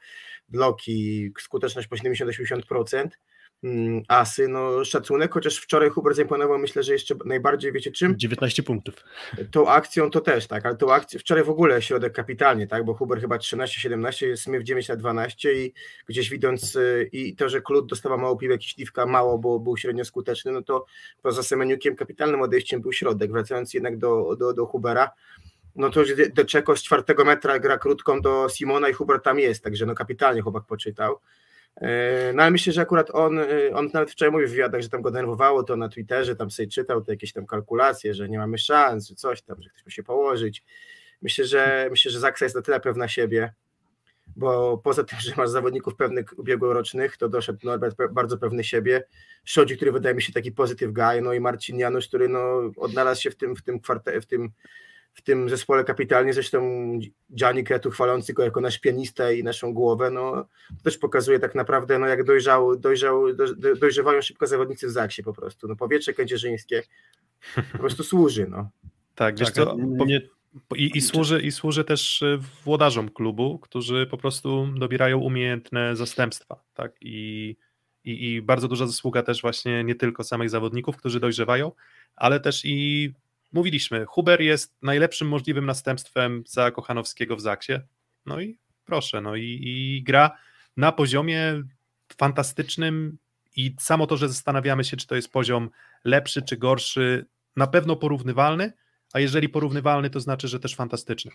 bloki, skuteczność po 70-80%. Mm, asy, no szacunek, chociaż wczoraj Hubert zaimponował, myślę, że jeszcze najbardziej, wiecie czym? 19 punktów. Tą akcją to też, tak, ale tą akcją, wczoraj w ogóle środek kapitalnie, tak, bo Hubert chyba 13-17, Smith 9 na 12 i gdzieś widząc y, i to, że Klut dostawał mało piłek i Śliwka mało, bo był średnio skuteczny, no to poza Semeniukiem kapitalnym odejściem był środek, wracając jednak do, do, do Hubera, no to De Czeko z czwartego metra gra krótką do Simona i Hubert tam jest, także no kapitalnie chłopak poczytał. E, no ale myślę, że akurat on, e, on nawet wczoraj mówił w wywiadach, że tam go denerwowało to na Twitterze, tam sobie czytał te jakieś tam kalkulacje, że nie mamy szans, że coś tam, że ktoś musi się położyć. Myślę, że myślę, że Zaksa jest na tyle pewna siebie, bo poza tym, że masz zawodników pewnych ubiegłorocznych, to doszedł Norbert bardzo pewny siebie. Szodzi, który wydaje mi się taki pozytyw guy, no i Marcin Janusz, który no, odnalazł się w tym, w tym, kwarte, w tym w tym zespole kapitalnie, zresztą Gianni Kretu chwalący go jako nasz pianistę i naszą głowę, no to też pokazuje tak naprawdę, no jak dojrzał, dojrzał, do, dojrzewają szybko zawodnicy w Zaksie po prostu, no powietrze kędzierzyńskie po prostu służy, no. Tak, wiesz tak, co, nie... i, i, służy, i służy też y, włodarzom klubu, którzy po prostu dobierają umiejętne zastępstwa, tak, i, i, i bardzo duża zasługa też właśnie nie tylko samych zawodników, którzy dojrzewają, ale też i mówiliśmy, Huber jest najlepszym możliwym następstwem za Kochanowskiego w Zaksie. No i proszę, no i, i gra na poziomie fantastycznym i samo to, że zastanawiamy się, czy to jest poziom lepszy czy gorszy, na pewno porównywalny, a jeżeli porównywalny, to znaczy, że też fantastyczny.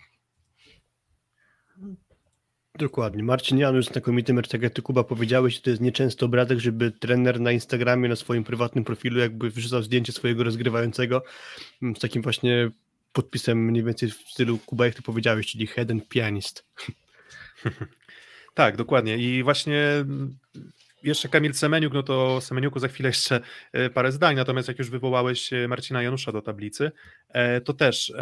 Dokładnie. Marcin Janusz, znakomity mecz, tak jak ty Kuba powiedziałeś, to jest nieczęsto obradek, żeby trener na Instagramie, na swoim prywatnym profilu jakby wrzucał zdjęcie swojego rozgrywającego mm, z takim właśnie podpisem mniej więcej w stylu Kuba, jak ty powiedziałeś, czyli head and pianist. Tak, dokładnie. I właśnie mm, jeszcze Kamil Semeniuk, no to Semeniuku za chwilę jeszcze e, parę zdań, natomiast jak już wywołałeś e, Marcina Janusza do tablicy, e, to też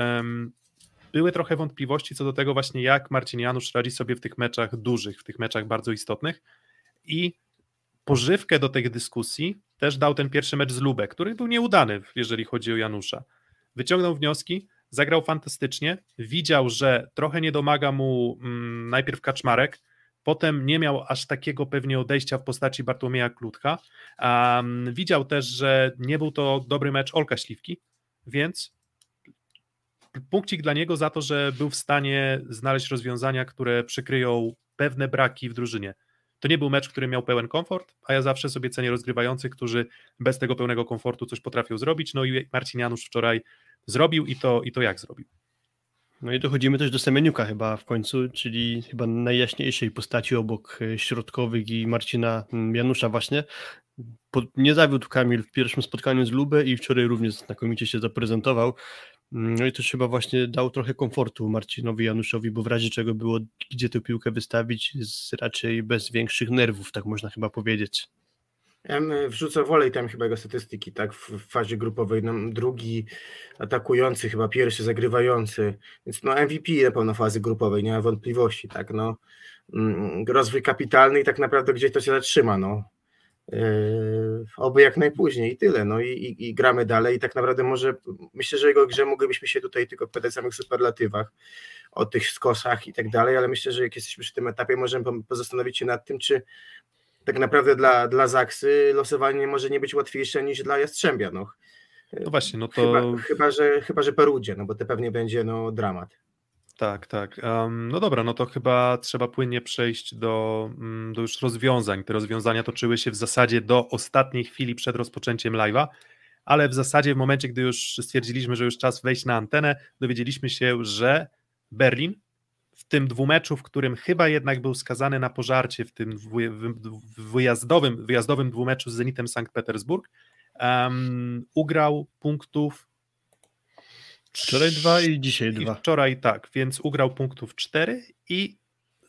były trochę wątpliwości co do tego właśnie, jak Marcin Janusz radzi sobie w tych meczach dużych, w tych meczach bardzo istotnych i pożywkę do tych dyskusji też dał ten pierwszy mecz z Lubek, który był nieudany, jeżeli chodzi o Janusza. Wyciągnął wnioski, zagrał fantastycznie, widział, że trochę nie domaga mu mm, najpierw Kaczmarek, potem nie miał aż takiego pewnie odejścia w postaci Bartłomieja Klutka, um, widział też, że nie był to dobry mecz Olka Śliwki, więc punkcik dla niego za to, że był w stanie znaleźć rozwiązania, które przykryją pewne braki w drużynie. To nie był mecz, który miał pełen komfort, a ja zawsze sobie cenię rozgrywających, którzy bez tego pełnego komfortu coś potrafią zrobić. No i Marcin Janusz wczoraj zrobił i to, i to jak zrobił. No i dochodzimy też do Semeniuka chyba w końcu, czyli chyba najjaśniejszej postaci obok e, środkowych i Marcina Janusza właśnie. nie zawiódł Kamil w pierwszym spotkaniu z Lubę i wczoraj również znakomicie się zaprezentował. No i to chyba właśnie dał trochę komfortu Marcinowi Januszowi, bo w razie czego było gdzie tę piłkę wystawić, raczej bez większych nerwów, tak można chyba powiedzieć. Ja wrzucę wolej tam chyba jego statystyki, tak, w fazie grupowej, no, drugi atakujący, chyba pierwszy zagrywający, więc no MVP na pewno fazy grupowej, nie ma wątpliwości, tak, no, mm, rozwój kapitalny i tak naprawdę gdzieś to się zatrzyma, no, oby jak najpóźniej i tyle. No i, i, i, gramy dalej. I tak naprawdę może myślę, że jego grze moglibyśmy się tutaj tylko pytać o samych superlatywach, o tych skosach i tak dalej, ale myślę, że jak jesteśmy przy tym etapie, możemy pozastanowić się nad tym, czy tak naprawdę dla, dla Zaksy losowanie może nie być łatwiejsze niż dla Jastrzębia. No, no właśnie, no to. Chyba, chyba, że, chyba, że Perudzie, no bo to pewnie będzie no, dramat. Tak, tak. Um, no dobra, no to chyba trzeba płynnie przejść do, mm, do już rozwiązań. Te rozwiązania toczyły się w zasadzie do ostatniej chwili przed rozpoczęciem live'a, ale w zasadzie w momencie, gdy już stwierdziliśmy, że już czas wejść na antenę, dowiedzieliśmy się, że Berlin w tym dwumeczu, w którym chyba jednak był skazany na pożarcie w tym wyjazdowym, wyjazdowym dwumeczu z Zenitem Sankt Petersburg, um, ugrał punktów Wczoraj dwa i dzisiaj dwa. Wczoraj tak, więc ugrał punktów cztery i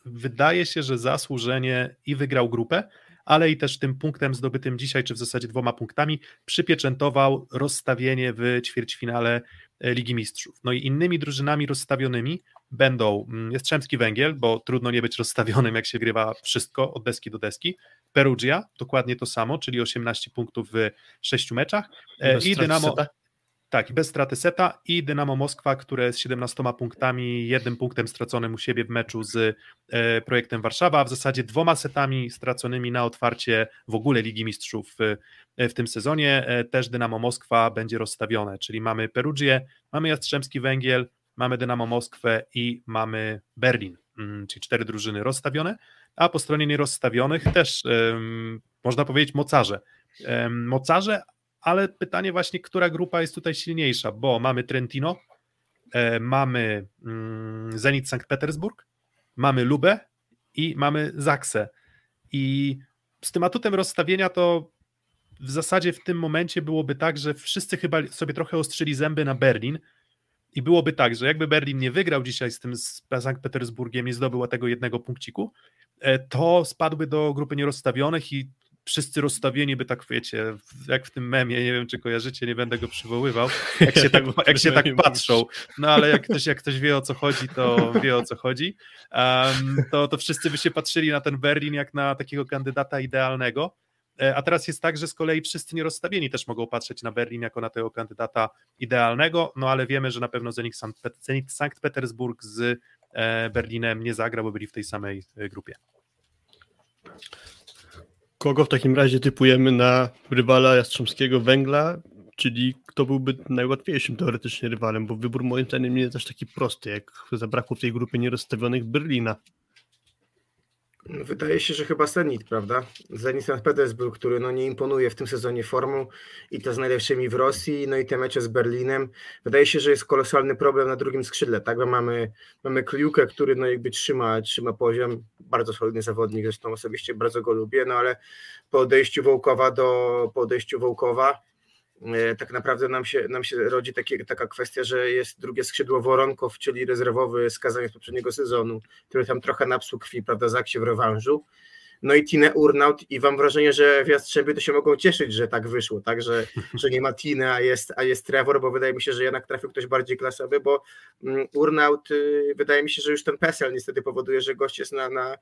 wydaje się, że zasłużenie i wygrał grupę, ale i też tym punktem zdobytym dzisiaj, czy w zasadzie dwoma punktami, przypieczętował rozstawienie w ćwierćfinale e, Ligi Mistrzów. No i innymi drużynami rozstawionymi będą mm, Jastrzębski Węgiel, bo trudno nie być rozstawionym, jak się grywa wszystko od deski do deski, Perugia, dokładnie to samo, czyli 18 punktów w sześciu meczach e, i Dynamo... Tak, bez straty seta i Dynamo Moskwa, które z 17 punktami, jednym punktem straconym u siebie w meczu z e, projektem Warszawa, a w zasadzie dwoma setami straconymi na otwarcie w ogóle Ligi Mistrzów w, e, tym sezonie. E, też Dynamo Moskwa będzie rozstawione, czyli mamy Perugię, mamy Jastrzębski Węgiel, mamy Dynamo Moskwę i mamy Berlin, mm, czyli cztery drużyny rozstawione, a po stronie nierozstawionych też można powiedzieć mocarze. Mocarze, ale pytanie właśnie, która grupa jest tutaj silniejsza, bo mamy Trentino, e, mamy mm, Zenit Sankt Petersburg, mamy Lubę i mamy Zaksę. I z tym atutem rozstawienia to w zasadzie w tym momencie byłoby tak, że wszyscy chyba sobie trochę ostrzyli zęby na Berlin i byłoby tak, że jakby Berlin nie wygrał dzisiaj z tym z Sankt Petersburgiem, nie zdobyła tego jednego punkciku, e, to spadły do grupy nierozstawionych i wszyscy rozstawieni by tak, wiecie, jak w tym memie, nie wiem czy kojarzycie, nie będę go przywoływał, jak się tak, jak się tak patrzą, no ale jak ktoś, jak ktoś wie o co chodzi, to wie o co chodzi, um, to, to wszyscy by się patrzyli na ten Berlin jak na takiego kandydata idealnego, e, a teraz jest tak, że z kolei wszyscy nierozstawieni też mogą patrzeć na Berlin jako na tego kandydata idealnego, no ale wiemy, że na pewno Zenit Sankt, Petersburg z e, Berlinem nie zagra, bo byli w tej samej e, grupie. Kogo w takim razie typujemy na rywala Jastrzębskiego Węgla, czyli kto byłby najłatwiejszym teoretycznie rywalem, bo wybór moim zdaniem nie jest aż taki prosty, jak zabrakło w tej grupie nierozstawionych Berlina. Wydaje się, że chyba Zenit, prawda? Zenit St. Petersburg, który no nie imponuje w tym sezonie formą i to z najlepszymi w Rosji, no i te mecze z Berlinem. Wydaje się, że jest kolosalny problem na drugim skrzydle, tak? Bo mamy, mamy Kliukę, który no jakby trzyma, trzyma poziom, bardzo solidny zawodnik, zresztą osobiście bardzo go lubię, no ale po odejściu Wołkowa do po odejściu Wołkowa tak naprawdę nam się, nam się rodzi takie, taka kwestia, że jest drugie skrzydło Woronkow, czyli rezerwowy skazany z poprzedniego sezonu, który tam trochę napsuł krwi, prawda, Zaksie w rewanżu. No i Tine Urnaut i mam wrażenie, że w Jastrzębiu to się mogą cieszyć, że tak wyszło, tak, że, że nie ma Tine, a jest, a jest Trevor, bo wydaje mi się, że jednak trafił ktoś bardziej klasowy, bo mm, Urnaut, y, wydaje mi się, że już ten PESEL niestety powoduje, że gość jest na, na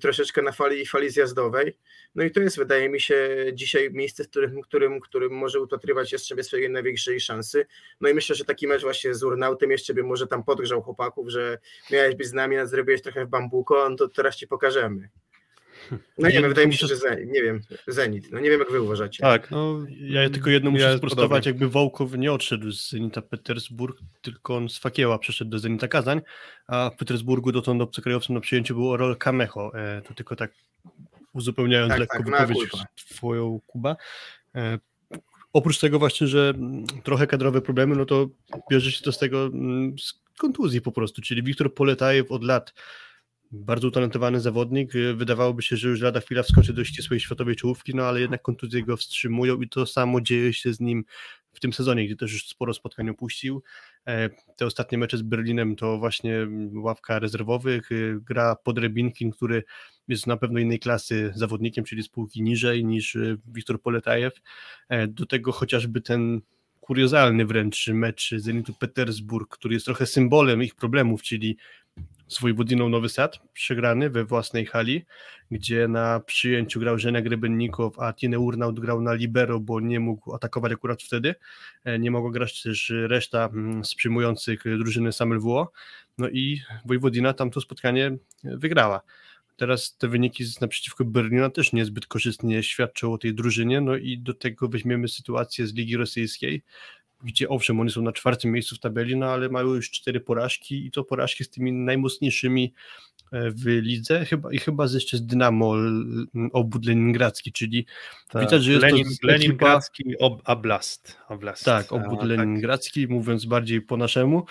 troszeczkę na fali, fali zjazdowej. No i to jest, wydaje mi się, dzisiaj miejsce, w którym, którym, którym może upatrywać jeszcze swojej największej szansy. No i myślę, że taki mecz właśnie z Urnautem jeszcze by może tam podgrzał chłopaków, że miałeś być z nami, a zrobiłeś trochę w bambuko, no to teraz ci pokażemy. No nie wiem, wydaje mi się, że Zenit, nie wiem, Zenit, no nie wiem jak wy uważacie. Tak, no ja tylko jedno muszę ja sprostować, jakby Wołkow nie odszedł z Zenita Petersburg, tylko on z Fakieła przeszedł do Zenita Kazań, a w Petersburgu dotąd obcokrajowcem na przyjęciu był Orol Kamecho, e, to tylko tak uzupełniając tak, lekko tak, wypowiedź twoją, Kuba. E, oprócz tego właśnie, że trochę kadrowe problemy, no to bierze się to z tego, mm, z kontuzji po prostu, czyli Wiktor Poletajew od lat bardzo utalentowany zawodnik. Y, wydawałoby się, że już lada chwila wskoczy do ścisłej światowej czołówki, no ale jednak kontuzje go wstrzymują i to samo dzieje się z nim w tym sezonie, gdzie też już sporo spotkań opuścił. E, te ostatnie mecze z Berlinem to właśnie ławka rezerwowych, y, gra Podrebinkin, który jest na pewno innej klasy zawodnikiem, czyli spółki niżej niż y, Wiktor Poletajew. E, do tego chociażby ten kuriozalny wręcz mecz Zenitu Petersburg, który jest trochę symbolem ich problemów, czyli z Wojwodiną Nowy Sad, przegrany we własnej hali, gdzie na przyjęciu grał Żenek Rebennikow, a Tine Urnaut grał na libero, bo nie mógł atakować akurat wtedy. E, nie mogła grać też reszta mm, z przyjmujących drużyny Samuel WO. No i Wojwodina tam to spotkanie wygrała. Teraz te wyniki naprzeciwko Berlina też niezbyt korzystnie świadczą o tej drużynie, no i do tego weźmiemy sytuację z Ligi Rosyjskiej, gdzie owszem, oni są na czwartym miejscu w tabeli, no ale mają już cztery porażki i to porażki z tymi najmocniejszymi e, w lidze chyba, i chyba jeszcze z Dynamo Obud Leningradzki, czyli tak. widać, że jest Lenin, to Leningradzki ekipa... ob, Oblast. Oblast. Tak, Obud A, Leningradzki, tak. mówiąc bardziej po naszemu.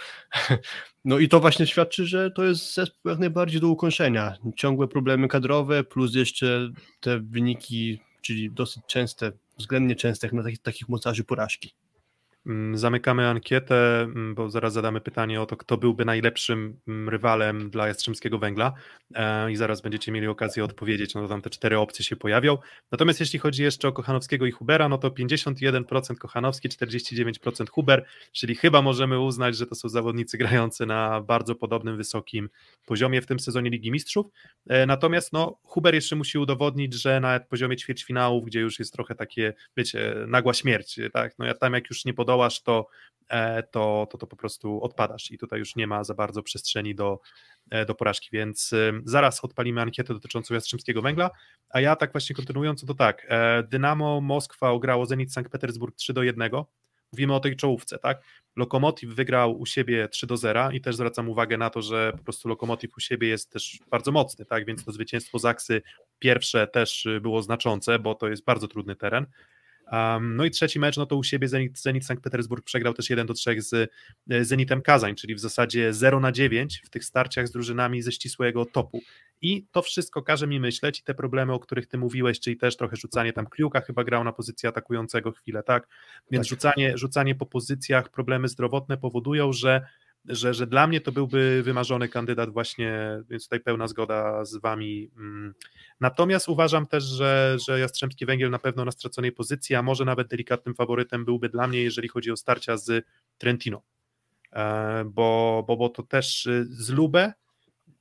No i to właśnie świadczy, że to jest zespół jak najbardziej do ukończenia. Ciągłe problemy kadrowe, plus jeszcze te wyniki, czyli dosyć częste, względnie częste, jak na takich, takich mocarzy porażki. Mm, zamykamy ankietę, mm, bo zaraz zadamy pytanie o to, kto byłby najlepszym mm, rywalem dla Jastrzębskiego Węgla e, i zaraz będziecie mieli okazję odpowiedzieć, no to tam te cztery opcje się pojawią. Natomiast jeśli chodzi jeszcze o Kochanowskiego i Hubera, no to 51% Kochanowski, 49% Huber, czyli chyba możemy uznać, że to są zawodnicy grający na bardzo podobnym, wysokim poziomie w tym sezonie Ligi Mistrzów. E, natomiast no, Huber jeszcze musi udowodnić, że na poziomie ćwierćfinałów, gdzie już jest trochę takie, wiecie, nagła śmierć, tak, no ja tam jak już nie podoba zdołasz, to, e, to, to, to po prostu odpadasz i tutaj już nie ma za bardzo przestrzeni do, e, do porażki, więc zaraz odpalimy ankietę dotyczącą Jastrzębskiego Węgla, a ja tak właśnie kontynuując, to tak, e, Dynamo Moskwa ograło Zenit Sankt Petersburg 3 do 1, mówimy o tej czołówce, tak? Lokomotiv wygrał u siebie 3 do 0 i też zwracam uwagę na to, że po prostu Lokomotiv u siebie jest też bardzo mocny, tak? Więc to zwycięstwo Zaksy pierwsze też było znaczące, bo to jest bardzo trudny teren. Um, no i trzeci mecz, no to u siebie Zenit, Zenit Sankt Petersburg przegrał też 1 do 3 z e, Zenitem Kazań, czyli w zasadzie 0 na 9 w tych starciach z drużynami ze ścisłego topu. I to wszystko każe mi myśleć i te problemy, o których ty mówiłeś, czyli też trochę rzucanie tam Kliuka chyba grał na pozycji atakującego chwilę, tak? Więc tak. Rzucanie, rzucanie po pozycjach, problemy zdrowotne powodują, że że, że dla mnie to byłby wymarzony kandydat właśnie, więc tutaj pełna zgoda z wami. Mm. Natomiast uważam też, że, że Jastrzębski Węgiel na pewno na straconej pozycji, a może nawet delikatnym faworytem byłby dla mnie, jeżeli chodzi o starcia z Trentino, e, bo, bo, bo to też y, z Lubę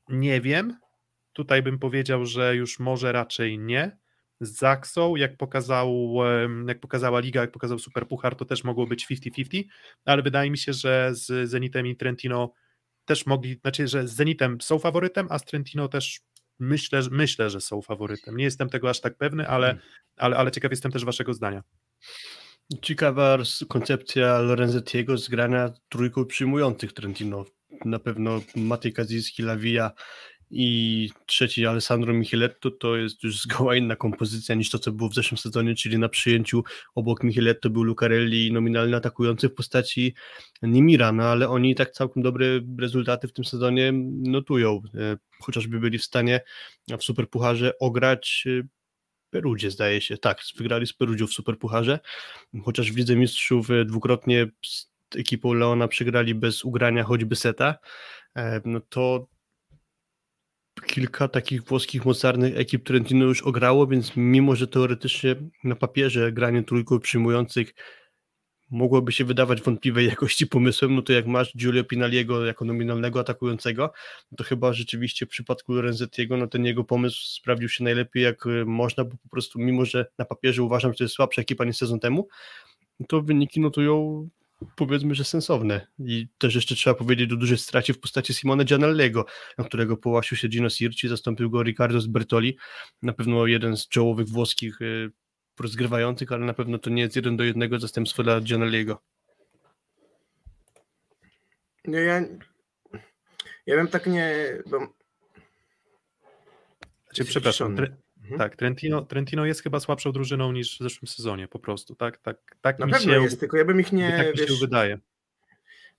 nie wiem, tutaj bym powiedział, że już może raczej nie, z Zaksą, jak, pokazał, jak pokazała Liga, jak pokazał Superpuchar, to też mogło być 50-50, ale wydaje mi się, że z Zenitem i Trentino też mogli, znaczy, że z Zenitem są faworytem, a z Trentino też myślę, myślę, że są faworytem. Nie jestem tego aż tak pewny, ale, hmm. ale, ale ciekaw jestem też waszego zdania. Ciekawa koncepcja Lorenzettiego z grania trójką przyjmujących Trentino. Na pewno Matej Kazicki, Lawija i trzeci Alessandro Micheletto to jest już zgoła inna kompozycja niż to, co było w zeszłym sezonie, czyli na przyjęciu obok Micheletto był Lucarelli nominalny atakujący w postaci Nimira, no ale oni tak całkiem dobre rezultaty w tym sezonie notują, e, chociażby byli w stanie w Superpucharze ograć e, Perudzie zdaje się, tak, wygrali z Perudzią w Superpucharze, chociaż w Mistrzów e, dwukrotnie z ekipą Leona przegrali bez ugrania choćby seta, no to kilka takich włoskich mocarnych ekip Trentino już ograło, więc mimo, że teoretycznie na papierze granie trójką przyjmujących mogłoby się wydawać wątpliwej jakości pomysłem, no to jak masz Giulio Pinaliego jako nominalnego atakującego, no to chyba rzeczywiście w przypadku Lorenzettiego, no ten jego pomysł sprawdził się najlepiej jak można, bo po prostu mimo, że na papierze uważam, że to jest słabsza ekipa niż sezon temu, to wyniki notują powiedzmy, że sensowne. I też jeszcze trzeba powiedzieć o dużej stracie w postaci Simone Gianellego, na którego połasił się Gino Sirci, zastąpił go Riccardo Sbertoli, na pewno jeden z czołowych włoskich y, rozgrywających, ale na pewno to nie jest jeden do jednego zastępstwo dla Gianellego. No ja, ja bym tak nie... Bo... Znaczy, przepraszam, Mhm. Tak, Trentino, Trentino jest chyba słabszą drużyną niż w zeszłym sezonie, po prostu. Tak, tak, tak Na mi pewno się, jest, tylko ja bym ich nie. Tak mi się wiesz, wydaje.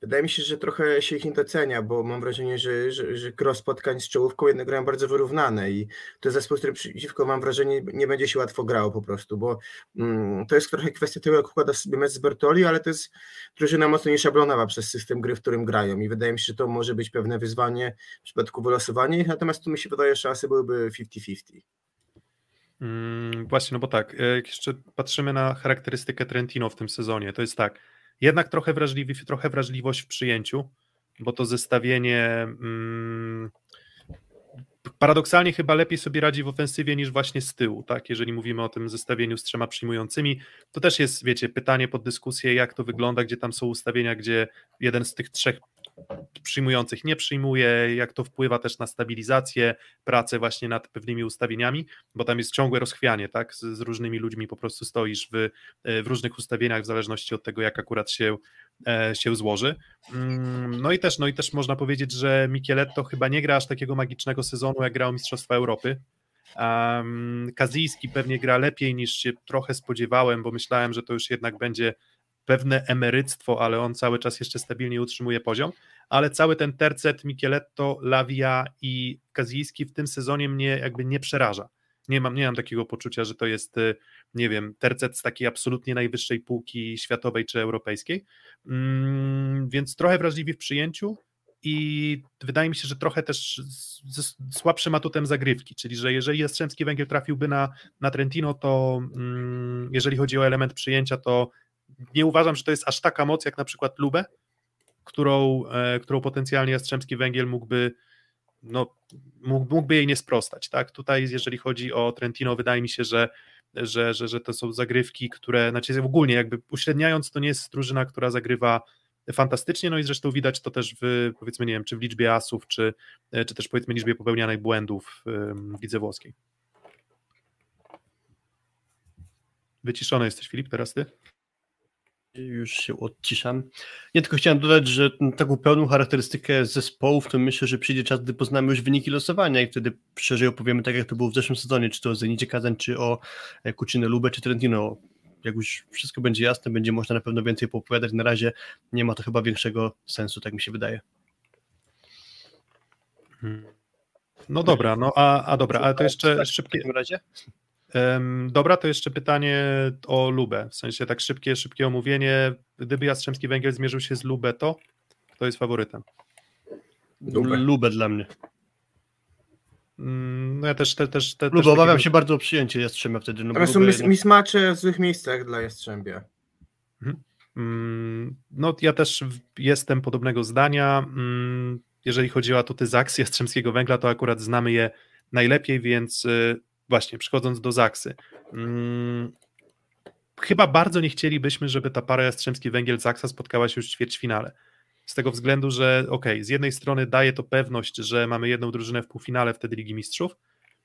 Wydaje mi się, że trochę się ich nie docenia, bo mam wrażenie, że, że, że gro spotkań z czołówką jednak grają bardzo wyrównane i to jest zespół, który przeciwko mam wrażenie nie będzie się łatwo grało po prostu, bo mm, to jest trochę kwestia tego, jak układa sobie mecz z Bertoli, ale to jest drużyna mocno nieszablonowa przez system gry, w którym grają i wydaje mi się, że to może być pewne wyzwanie w przypadku wylosowania ich, natomiast tu mi się wydaje, że szanse byłyby 50-50. Mm, właśnie, no bo tak, e, jak jeszcze patrzymy na charakterystykę Trentino w tym sezonie, to jest tak, jednak trochę, wrażliwy, trochę wrażliwość w przyjęciu, bo to zestawienie mm, paradoksalnie chyba lepiej sobie radzi w ofensywie niż właśnie z tyłu, tak? Jeżeli mówimy o tym zestawieniu z trzema przyjmującymi, to też jest, wiecie, pytanie pod dyskusję, jak to wygląda, gdzie tam są ustawienia, gdzie jeden z tych trzech przyjmujących nie przyjmuje, jak to wpływa też na stabilizację, pracę właśnie nad pewnymi ustawieniami, bo tam jest ciągłe rozchwianie, tak? Z, z różnymi ludźmi po prostu stoisz w, w różnych ustawieniach w zależności od tego, jak akurat się, e, się złoży. Mm, no i też, no i też można powiedzieć, że Micheletto chyba nie gra aż takiego magicznego sezonu, jak grał Mistrzostwa Europy. Kazijski pewnie gra lepiej niż się trochę spodziewałem, bo myślałem, że to już jednak będzie pewne emeryctwo, ale on cały czas jeszcze stabilnie utrzymuje poziom, ale cały ten tercet Micheletto, Lavia i Kazijski w tym sezonie mnie jakby nie przeraża. Nie mam, nie mam takiego poczucia, że to jest, y, nie wiem, tercet z takiej absolutnie najwyższej półki światowej czy europejskiej, mm, więc trochę wrażliwi w przyjęciu i wydaje mi się, że trochę też z, słabszym atutem zagrywki, czyli że jeżeli Jastrzębski Węgiel trafiłby na, na Trentino, to mm, jeżeli chodzi o element przyjęcia, to nie uważam, że to jest aż taka moc jak na przykład Lubę, którą, e, którą potencjalnie Jastrzębski Węgiel mógłby no, mógłby jej nie sprostać. Tak? Tutaj, jeżeli chodzi o Trentino, wydaje mi się, że, że, że, że to są zagrywki, które, znaczy ogólnie jakby uśredniając, to nie jest drużyna, która zagrywa fantastycznie, no i zresztą widać to też w, powiedzmy, nie wiem, czy w liczbie asów, czy, czy też powiedzmy liczbie popełnianych błędów w lidze włoskiej. Wyciszony jesteś, Filip, teraz ty? Już się odciszam. Nie tylko chciałem dodać, że taką pełną charakterystykę zespołów to myślę, że przyjdzie czas, gdy poznamy już wyniki losowania i wtedy szerzej opowiemy tak, jak to było w zeszłym sezonie, czy to o Zenicie Kazan, czy o Kuczynę Lubę, czy Trentino. Jak już wszystko będzie jasne, będzie można na pewno więcej poopowiadać. Na razie nie ma to chyba większego sensu, tak mi się wydaje. Hmm. No dobra, no a, a dobra, ale to jeszcze szybkie. W takim razie? Dobra, to jeszcze pytanie o Lubę, w sensie tak szybkie, szybkie omówienie. Gdyby Jastrzębski Węgiel zmierzył się z Lubę, to kto jest faworytem? Lubę, Lubę dla mnie. Mm, no ja też, te, też, te, Lubę, też obawiam takiego... się bardzo o przyjęcie Jastrzębia wtedy. No, Ale są mis mismacze w złych miejscach dla Jastrzębia. Mhm. Mm, no ja też jestem podobnego zdania. Mm, jeżeli chodzi o atuty ZAKS Jastrzębskiego Węgla, to akurat znamy je najlepiej, więc y, właśnie przechodząc do Zaksy. Hmm, chyba bardzo nie chcielibyśmy, żeby ta para Jastrzębski Węgiel-Zaksa spotkała się już w ćwierćfinale. Z tego względu, że ok, z jednej strony daje to pewność, że mamy jedną drużynę w półfinale wtedy Ligi Mistrzów,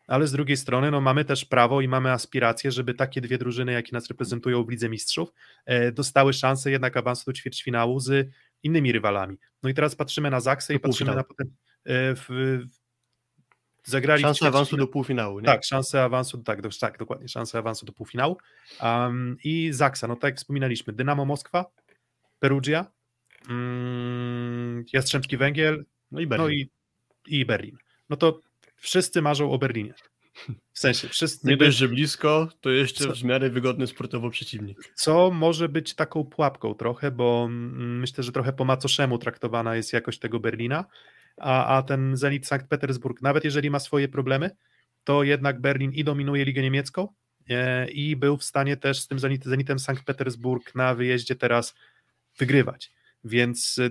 ale z drugiej strony no, mamy też prawo i mamy aspiracje, żeby takie dwie drużyny, jakie nas reprezentują w Lidze Mistrzów, e, dostały szansę jednak awansu do ćwierćfinału z innymi rywalami. No i teraz patrzymy na Zaksę i patrzymy na potem e, w, Zagrali szansę awansu do półfinału, nie? Tak, szansę awansu, tak, do, tak, dokładnie, szansę awansu do półfinału. Um, I Zaksa, no tak jak wspominaliśmy, Dynamo Moskwa, Perugia, um, Jastrzębski Węgiel, no i Berlin. No i, i Berlin. No to wszyscy marzą o Berlinie. W sensie, wszyscy. Nie dość, że blisko, to jeszcze w miarę wygodny sportowo przeciwnik. Co może być taką pułapką trochę, bo mm, myślę, że trochę po macoszemu traktowana jest jakość tego Berlina a, a ten Zenit Sankt Petersburg, nawet jeżeli ma swoje problemy, to jednak Berlin i dominuje Ligę Niemiecką e, i był w stanie też z tym Zenit, Zenitem Sankt Petersburg na wyjeździe teraz wygrywać. Więc e,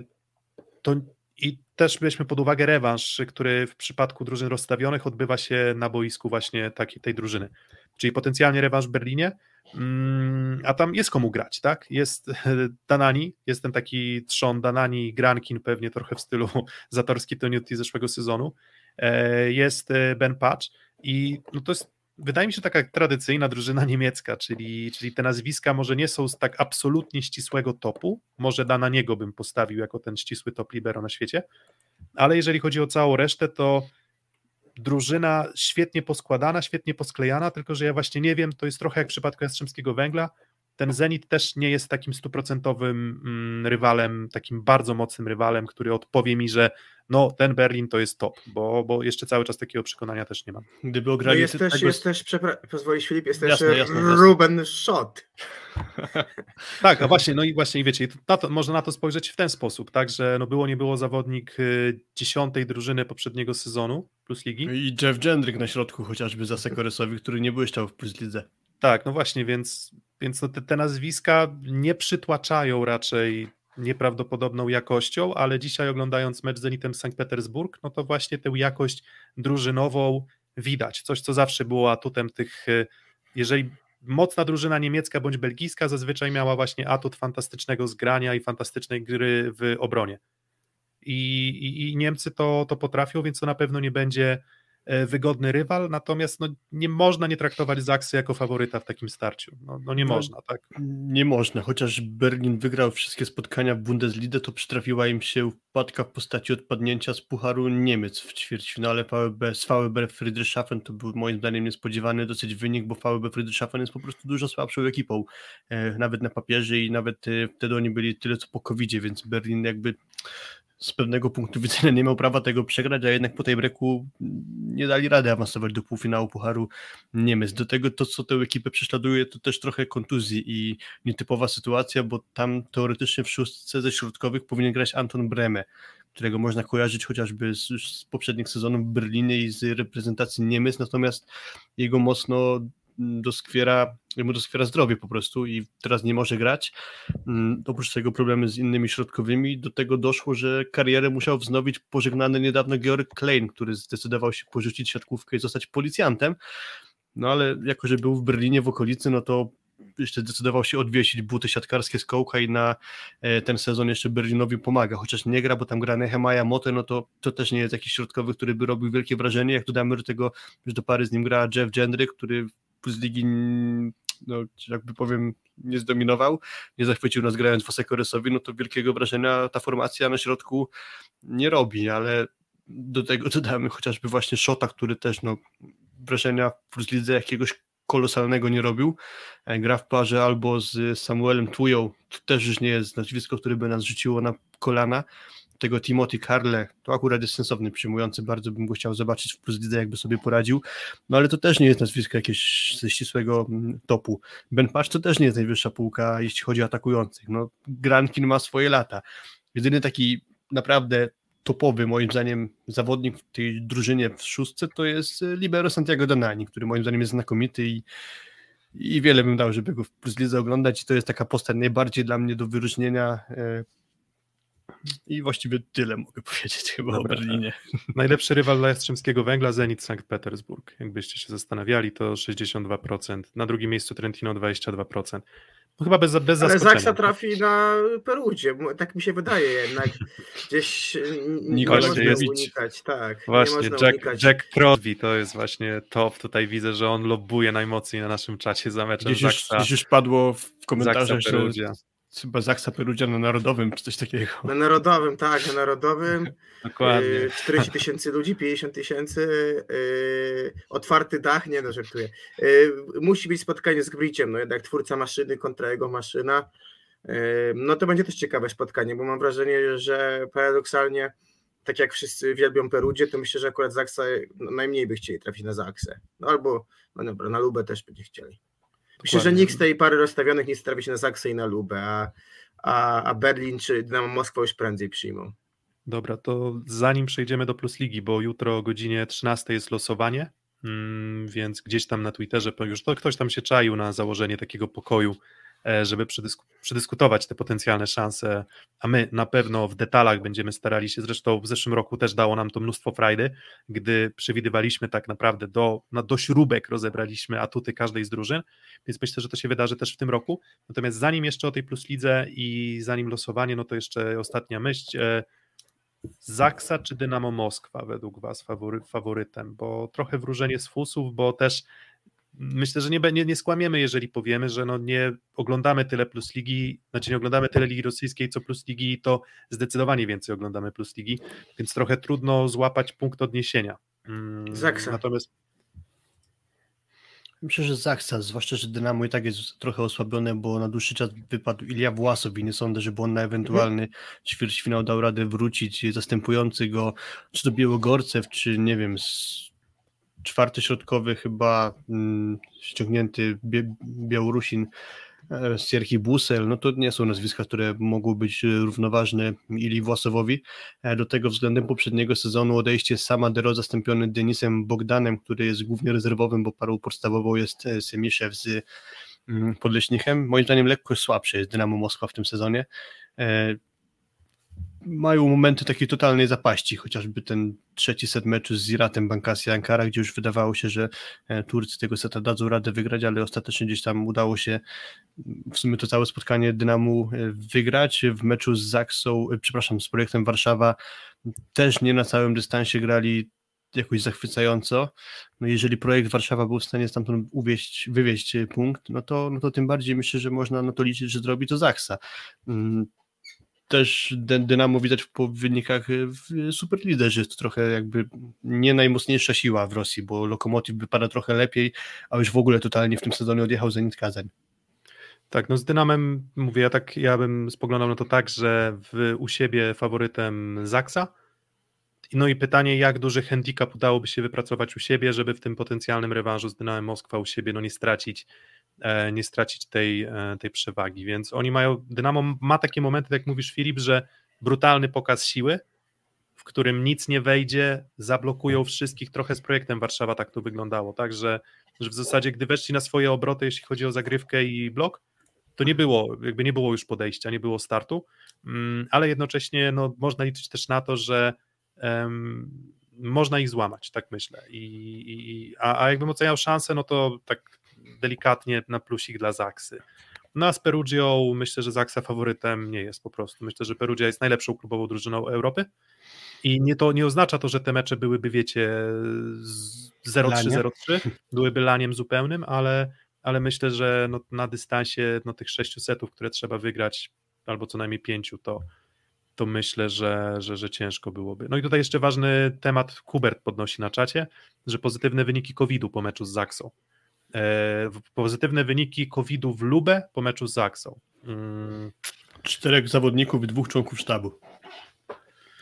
to i też weźmy pod uwagę rewanż, który w przypadku drużyn rozstawionych odbywa się na boisku właśnie takiej tej drużyny. Czyli potencjalnie rewanż w Berlinie, Mm, a tam jest komu grać, tak? Jest Danani, jest ten taki trzon Danani, Grankin pewnie trochę w stylu Zatorski Toniutti zeszłego sezonu, e, jest e, Ben Patch i no to jest wydaje mi się taka tradycyjna drużyna niemiecka, czyli, czyli te nazwiska może nie są z tak absolutnie ścisłego topu, może Dananiego bym postawił jako ten ścisły top libero na świecie, ale jeżeli chodzi o całą resztę, to drużyna świetnie poskładana, świetnie posklejana, tylko że ja właśnie nie wiem, to jest trochę jak w przypadku Jastrzębskiego Węgla, ten Zenit też nie jest takim stuprocentowym mm, rywalem, takim bardzo mocnym rywalem, który odpowie mi, że no ten Berlin to jest top, bo, bo jeszcze cały czas takiego przekonania też nie mam. Gdyby ograli... No jest, też, tego... jest też, pozwolisz Filip, jest jasne, też jasne, Ruben jasne. Schott. tak, a właśnie, no i właśnie wiecie, na to, można na to spojrzeć w ten sposób, tak, że no było nie było zawodnik y, dziesiątej drużyny poprzedniego sezonu plus ligi. I Jeff Jendrick na środku chociażby za Sekoresowi, który nie błyszczał w plus lidze. Tak, no właśnie, więc, więc no te, te nazwiska nie przytłaczają raczej nieprawdopodobną jakością, ale dzisiaj oglądając mecz z Zenitem Sankt Petersburg, no to właśnie tę jakość drużynową widać. Coś, co zawsze było atutem tych, e, jeżeli mocna drużyna niemiecka bądź belgijska zazwyczaj miała właśnie atut fantastycznego zgrania i fantastycznej gry w obronie. I, i, i Niemcy to, to potrafią, więc to na pewno nie będzie E, wygodny rywal, natomiast no, nie można nie traktować Zaksy jako faworyta w takim starciu. No, no nie no, można, tak? Nie można, chociaż Berlin wygrał wszystkie spotkania w Bundesliga, to przytrafiła im się wpadka w postaci odpadnięcia z Pucharu Niemiec w ćwierćfinale VB, z VB Friedrichshafen. To był moim zdaniem niespodziewany dosyć wynik, bo VB Friedrichshafen jest po prostu dużo słabszą ekipą, e, nawet na papierze i nawet e, wtedy oni byli tyle co po covid więc Berlin jakby z pewnego punktu widzenia nie miał prawa tego przegrać, a jednak po tej breku nie dali rady awansować do półfinału Pucharu Niemiec. Do tego to, co tę ekipę prześladuje, to też trochę kontuzji i nietypowa sytuacja, bo tam teoretycznie w szóstce ze środkowych powinien grać Anton Breme, którego można kojarzyć chociażby z, z poprzednich sezonów w Berlinie i z reprezentacji Niemiec, natomiast jego mocno doskwiera, mu doskwiera zdrowie po prostu i teraz nie może grać. Mm, oprócz tego problemy z innymi środkowymi, do tego doszło, że karierę musiał wznowić pożegnany niedawno Georg Klein, który zdecydował się porzucić siatkówkę i zostać policjantem. No ale jako, że był w Berlinie w okolicy, no to jeszcze zdecydował się odwiesić buty siatkarskie z kołka i na e, ten sezon jeszcze Berlinowi pomaga, chociaż nie gra, bo tam gra Nehemiah Mote, no to, to też nie jest jakiś środkowy, który by robił wielkie wrażenie, jak dodamy do tego, że do pary z nim gra Jeff Gendry, który z ligi, no, jakby powiem, nie zdominował, nie zachwycił nas grając w Osekoresowi, no to wielkiego wrażenia ta formacja na środku nie robi, ale do tego dodamy chociażby właśnie Szota, który też no, wrażenia w Lidze jakiegoś kolosalnego nie robił. E, gra w parze albo z Samuelem Tują, to też już nie jest nazwisko, które by nas rzuciło na kolana, tego Timothy Carle, to akurat jest sensowny, przyjmujący, bardzo bym go chciał zobaczyć w Plus Lidze, jakby sobie poradził, no ale to też nie jest nazwisko jakieś ze ścisłego mm, topu. Ben Patch to też nie jest najwyższa półka, jeśli chodzi o atakujących, no Grankin ma swoje lata. Jedyny taki naprawdę topowy, moim zdaniem, zawodnik w tej drużynie w szóstce to jest Libero Santiago Donani, który moim zdaniem jest znakomity i i wiele bym dał, żeby go w Plus oglądać i to jest taka postać najbardziej dla mnie do wyróżnienia e, i właściwie tyle mogę powiedzieć chyba Dobra. o Berlinie. Najlepszy rywal dla Jastrzębskiego Węgla Zenit Sankt Petersburg. Jakbyście się zastanawiali, to 62%. Na drugim miejscu Trentino 22%. No chyba bez, bez Ale Zaksa trafi na Perudzie, tak mi się wydaje jednak. Gdzieś nie można unikać, tak. Właśnie, Jack, unikać. Jack Crosby to jest właśnie top. Tutaj widzę, że on lobbuje najmocniej na naszym czacie za meczem gdzieś Zaksa. Już, gdzieś już padło w komentarzach, że chyba Zaksa Perugia na Narodowym, czy coś takiego. Na Narodowym, tak, na Narodowym. Dokładnie. 40 tysięcy ludzi, 50 tysięcy, yy, otwarty dach, nie no, żartuję. Yy, musi być spotkanie z Griciem, no jednak twórca maszyny kontra jego maszyna. Yy, no to będzie też ciekawe spotkanie, bo mam wrażenie, że paradoksalnie, tak jak wszyscy wielbią Perudzie, to myślę, że akurat Zaksa no, najmniej by chcieli trafić na Zaksę. No albo, no dobra, na Lubę też będzie chcieli. Myślę, że nikt z tej pary rozstawionych nie strawi się na Zaksę i na Lubę, a, a, a Berlin czy Dynamo Moskwa już prędzej przyjmą. Dobra, to zanim przejdziemy do Plus Ligi, bo jutro o godzinie 13 jest losowanie, mm, więc gdzieś tam na Twitterze już to ktoś tam się czaił na założenie takiego pokoju E, żeby przedyskutować te potencjalne szanse, a my na pewno w detalach będziemy starali się, zresztą w zeszłym roku też dało nam to mnóstwo frajdy, gdy przewidywaliśmy tak naprawdę do, no do śrubek rozebraliśmy atuty każdej z drużyn, więc myślę, że to się wydarzy też w tym roku, natomiast zanim jeszcze o tej Plus Lidze i zanim losowanie, no to jeszcze ostatnia myśl, e, Zaksa czy Dynamo Moskwa według Was fawory, faworytem? Bo trochę wróżenie z fusów, bo też myślę, że nie, nie, nie skłamiemy, jeżeli powiemy, że no nie oglądamy tyle Plus Ligi, znaczy nie oglądamy tyle Ligi Rosyjskiej, co Plus Ligi, to zdecydowanie więcej oglądamy Plus Ligi, więc trochę trudno złapać punkt odniesienia. Mm, Zaksa. Natomiast Myślę, że Zaksa, zwłaszcza, że Dynamo i tak jest trochę osłabione, bo na dłuższy czas wypadł Ilia Własow i nie sądzę, żeby on na ewentualny mhm. ćwierćfinał dał radę wrócić, zastępujący go czy to Białogorcew, czy nie wiem, czwarty środkowy chyba mm, ściągnięty Białorusin e, Sierki Busel, no to nie są nazwiska, które mogą być równoważne Ili Własowowi. E, do tego względem poprzedniego sezonu odejście sama Dero zastąpiony Denisem Bogdanem, który jest głównie rezerwowym, bo parą podstawową jest e, Semiszew z mm, Podleśnichem. Moim zdaniem lekko słabszy jest Dynamo Moskwa w tym sezonie. Mają momenty takiej totalnej zapaści, chociażby ten trzeci set meczu z Iratem Bankasja Ankara, gdzie już wydawało się, że e, Turcy tego seta dadzą radę wygrać, ale ostatecznie gdzieś tam udało się mm, w sumie to całe spotkanie Dynamu e, wygrać. W meczu z Zaksą, e, przepraszam, z projektem Warszawa też nie na całym dystansie grali jakoś zachwycająco. No jeżeli projekt Warszawa był w stanie stamtąd uwieść, wywieźć punkt, no to, no to tym bardziej myślę, że można na to liczyć, że zrobi to Zaksa. Też Dynamo widać po wynikach w Superlidze, że jest trochę jakby nie najmocniejsza siła w Rosji, bo Lokomotiv wypada trochę lepiej, a już w ogóle totalnie w tym sezonie odjechał Zenit Kazań. Tak, no z Dynamem mówię, ja tak, ja bym spoglądał na to tak, że w, u siebie faworytem Zaksa, no i pytanie, jak duży handicap udałoby się wypracować u siebie, żeby w tym potencjalnym rewanżu z Dynamem Moskwa u siebie no nie stracić nie stracić tej, e, tej przewagi. Więc oni mają, Dynamo ma takie momenty, jak mówisz Filip, że brutalny pokaz siły, w którym nic nie wejdzie, zablokują wszystkich, trochę z projektem Warszawa tak to wyglądało, tak, że, że w zasadzie gdy weszli na swoje obroty, jeśli chodzi o zagrywkę i blok, to nie było, jakby nie było już podejścia, nie było startu, mm, ale jednocześnie no, można liczyć też na to, że um, można ich złamać, tak myślę. I, i, a, a jakbym oceniał szansę, no to tak delikatnie na plusik dla Zaksy. No a z Perugią myślę, że Zaksa faworytem nie jest po prostu. Myślę, że Perugia jest najlepszą klubową drużyną Europy i nie, to nie oznacza to, że te mecze byłyby, wiecie, 0-3-0-3, byłyby laniem zupełnym, ale, ale myślę, że no, na dystansie no, tych sześciu setów, które trzeba wygrać, albo co najmniej pięciu, to, to myślę, że, że, że ciężko byłoby. No i tutaj jeszcze ważny temat Hubert podnosi na czacie, że pozytywne wyniki COVID-u po meczu z Zaksą. E, pozytywne wyniki COVID-u w Lubę po meczu z Zaksą. Mm. Czterech zawodników i dwóch członków sztabu.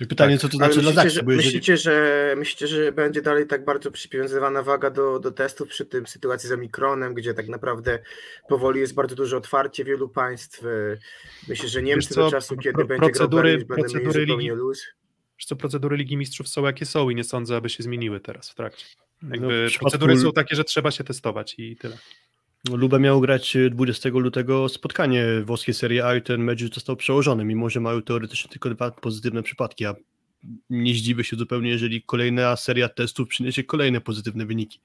pytanie, tak. co to znaczy myślicie, dla Zaksa? Że, jeżeli... myślicie, że, myślicie, że będzie dalej tak bardzo przywiązywana waga do, do testów przy tym sytuacji z Omikronem, gdzie tak naprawdę powoli jest bardzo duże otwarcie wielu państw. Myślę, że Niemcy co, do czasu, kiedy pro, będzie procedury, grał będą mieli zupełnie ligi, luz. Wiesz co, procedury Ligi Mistrzów są jakie są i nie sądzę, aby się zmieniły teraz w trakcie. Jakby no, procedury są takie, że trzeba się testować i tyle. No, Lubę miał grać 20 lutego spotkanie włoskiej Serie A i ten mecz został przełożony, mimo że mają teoretycznie tylko dwa pozytywne przypadki, a nie zdziwię się zupełnie, jeżeli kolejna seria testów przyniesie kolejne pozytywne wyniki.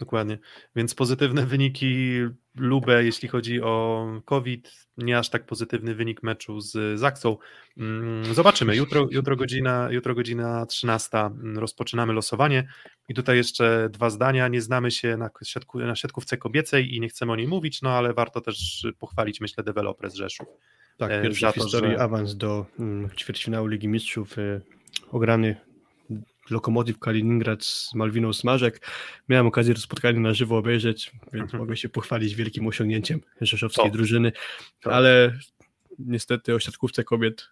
Dokładnie. Więc pozytywne wyniki Lubę, jeśli chodzi o COVID, nie aż tak pozytywny wynik meczu z Zaksą. Mm, zobaczymy. Jutro, jutro, godzina, jutro godzina 13 mm, rozpoczynamy losowanie. I tutaj jeszcze dwa zdania. Nie znamy się na, siatku, na siatkówce kobiecej i nie chcemy o niej mówić, no ale warto też pochwalić, myślę, deweloper z Rzeszów. Tak, e, pierwszy w historii że... awans do mm, ćwierćfinału Ligi Mistrzów, e, ograny Lokomotiv Kaliningrad z Malwiną Smażek. Miałem okazję to spotkanie na żywo obejrzeć, więc mhm. mogę się pochwalić wielkim osiągnięciem rzeszowskiej to. drużyny, to. ale niestety o siatkówce kobiet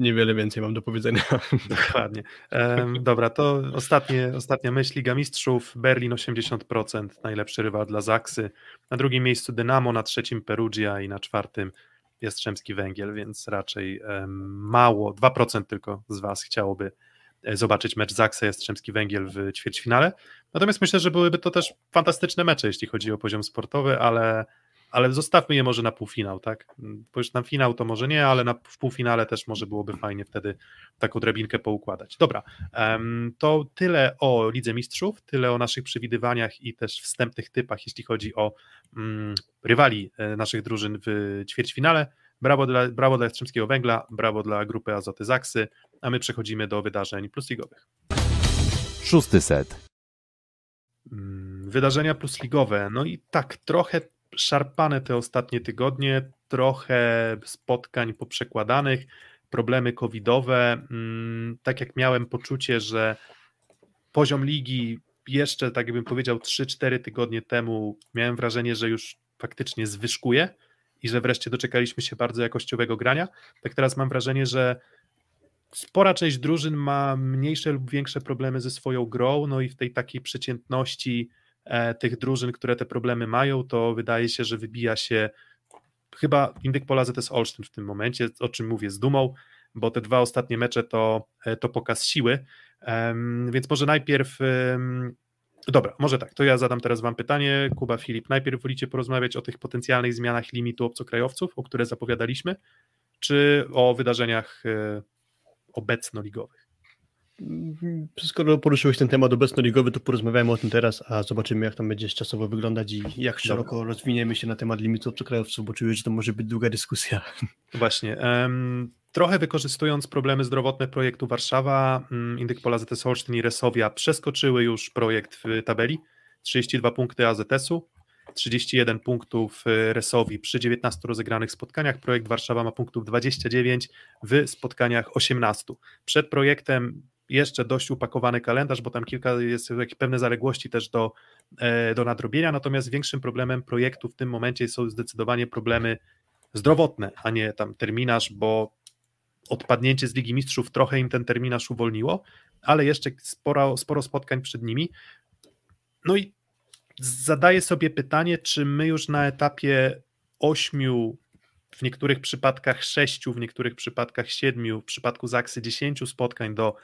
niewiele więcej mam do powiedzenia. Dokładnie. Um, dobra, to ostatnie, ostatnia myśl. Liga Mistrzów, Berlin 80%, najlepszy rywal dla Zaksy. Na drugim miejscu Dynamo, na trzecim Perugia i na czwartym Jastrzębski Węgiel, więc raczej um, mało, 2% tylko z Was chciałoby zobaczyć mecz Zaksa Jastrzębski Węgiel w ćwierćfinale. Natomiast myślę, że byłyby to też fantastyczne mecze, jeśli chodzi o poziom sportowy, ale, ale zostawmy je może na półfinał, tak? Bo już na finał to może nie, ale na, w półfinale też może byłoby fajnie wtedy taką drabinkę poukładać. Dobra, to tyle o Lidze Mistrzów, tyle o naszych przewidywaniach i też wstępnych typach, jeśli chodzi o mm, rywali e, naszych drużyn w ćwierćfinale. Brawo dla, brawo dla Jastrzębskiego Węgla, brawo dla grupy Azoty Zaksy, a my przechodzimy do wydarzeń plusligowych. Szósty set. Mm, wydarzenia plusligowe. No i tak, trochę szarpane te ostatnie tygodnie, trochę spotkań poprzekładanych, problemy covidowe. Mm, tak jak miałem poczucie, że poziom ligi jeszcze, tak jakbym powiedział, 3-4 tygodnie temu, miałem wrażenie, że już faktycznie zwyżkuje i że wreszcie doczekaliśmy się bardzo jakościowego grania. Tak teraz mam wrażenie, że spora część drużyn ma mniejsze lub większe problemy ze swoją grą, no i w tej takiej przeciętności e, tych drużyn, które te problemy mają, to wydaje się, że wybija się chyba Indyk Pola ZS Olsztyn w tym momencie, o czym mówię z dumą, bo te dwa ostatnie mecze to, e, to pokaz siły, więc może najpierw Dobra, może tak, to ja zadam teraz Wam pytanie. Kuba, Filip, najpierw wolicie porozmawiać o tych potencjalnych zmianach limitu obcokrajowców, o które zapowiadaliśmy, czy o wydarzeniach e, obecnoligowych? Skoro poruszyłeś ten temat obecno-ligowy, to porozmawiamy o tym teraz, a zobaczymy, jak tam będzie czasowo wyglądać i jak szeroko Dobra. rozwiniemy się na temat limitu obcokrajowców, bo czuję, że to może być długa dyskusja. Właśnie. Um, trochę wykorzystując problemy zdrowotne projektu Warszawa, um, Indyk Pola ZS Olsztyn i Resowia przeskoczyły już projekt w tabeli. 32 punkty AZS-u, 31 punktów y, Resowi przy 19 rozegranych spotkaniach. Projekt Warszawa ma punktów 29 w spotkaniach 18. Przed projektem jeszcze dość upakowany kalendarz, bo tam kilka jest pewne zaległości też do, e, do nadrobienia, natomiast większym problemem projektu w tym momencie są zdecydowanie problemy zdrowotne, a nie tam terminarz, bo odpadnięcie z Ligi Mistrzów trochę im ten terminarz uwolniło, ale jeszcze sporo, sporo spotkań przed nimi. No i zadaję sobie pytanie, czy my już na etapie ośmiu, w niektórych przypadkach sześciu, w niektórych przypadkach siedmiu, w przypadku Zaksy dziesięciu spotkań do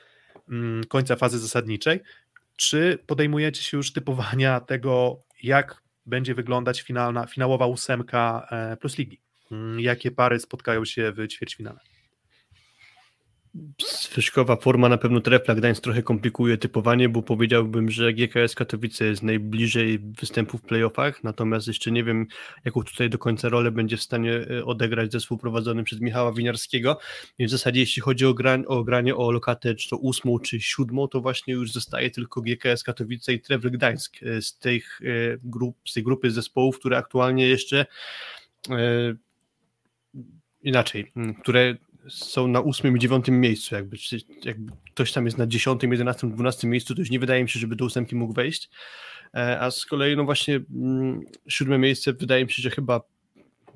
końca fazy zasadniczej, czy podejmujecie się już typowania tego, jak będzie wyglądać finalna, finałowa ósemka e, plus ligi? Mm, jakie pary spotkają się w ćwierćfinale? Zwyżkowa forma na pewno Trefla Gdańsk trochę komplikuje typowanie, bo powiedziałbym, że GKS Katowice jest najbliżej występu w playoffach, natomiast jeszcze nie wiem, jaką tutaj do końca rolę będzie w stanie e, odegrać zespół prowadzony przez Michała Winiarskiego. I w zasadzie jeśli chodzi o, o granie o lokatę czy to ósmą, czy siódmą, to właśnie już zostaje tylko GKS Katowice i Trefl Gdańsk e, z, tych, e, grup, z tej grupy zespołów, które aktualnie jeszcze inaczej, które są na ósmym i dziewiątym miejscu, jakby, jakby ktoś tam jest na dziesiątym, jedenastym, dwunastym miejscu, to już nie wydaje mi się, żeby do ósemki mógł wejść, e, a z kolei no właśnie mm, siódme miejsce wydaje mi się, że chyba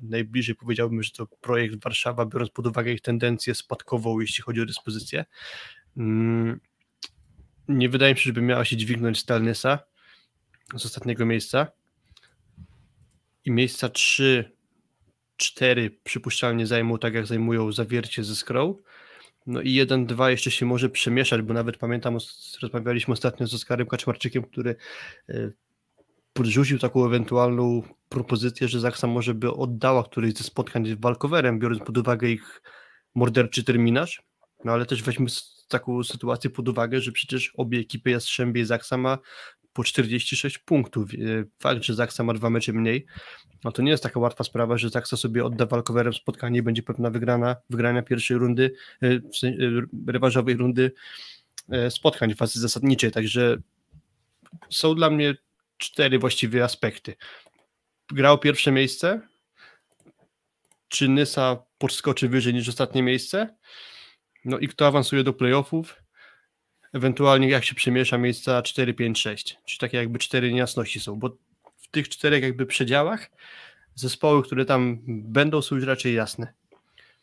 najbliżej powiedziałbym, że to projekt Warszawa, biorąc pod uwagę ich tendencję spadkową, jeśli chodzi o dyspozycję. Mm, nie wydaje mi się, żeby miała się dźwignąć Stalnysa z ostatniego miejsca. I miejsca 3 cztery przypuszczalnie zajmą tak, jak zajmują zawiercie ze Scroll. No i jeden, dwa jeszcze się może przemieszać, bo nawet pamiętam, rozmawialiśmy ostatnio z Oskarem Kaczmarczykiem, który e, podrzucił taką ewentualną propozycję, że Zaksa może by oddała któryś ze spotkań z Walkowerem, biorąc pod uwagę ich morderczy terminarz. No ale też weźmy taką sytuację pod uwagę, że przecież obie ekipy Jastrzębie i Zaksa ma po 46 punktów. E, fakt, że Zaksa ma dwa mecze mniej, no to nie jest taka łatwa sprawa, że Zaksa sobie odda walkowerem spotkanie i będzie pewna wygrana, wygrania pierwszej rundy, e, e, rewanżowej rundy spotkań w fazy zasadniczej, także są dla mnie cztery właściwie aspekty. Grał pierwsze miejsce, czy Nysa podskoczy wyżej niż ostatnie miejsce, no i kto awansuje do playoffów, ewentualnie jak się przemiesza miejsca 4, 5, 6, czyli takie jakby cztery niejasności są, bo w tych czterech jakby przedziałach zespoły, które tam będą są już raczej jasne.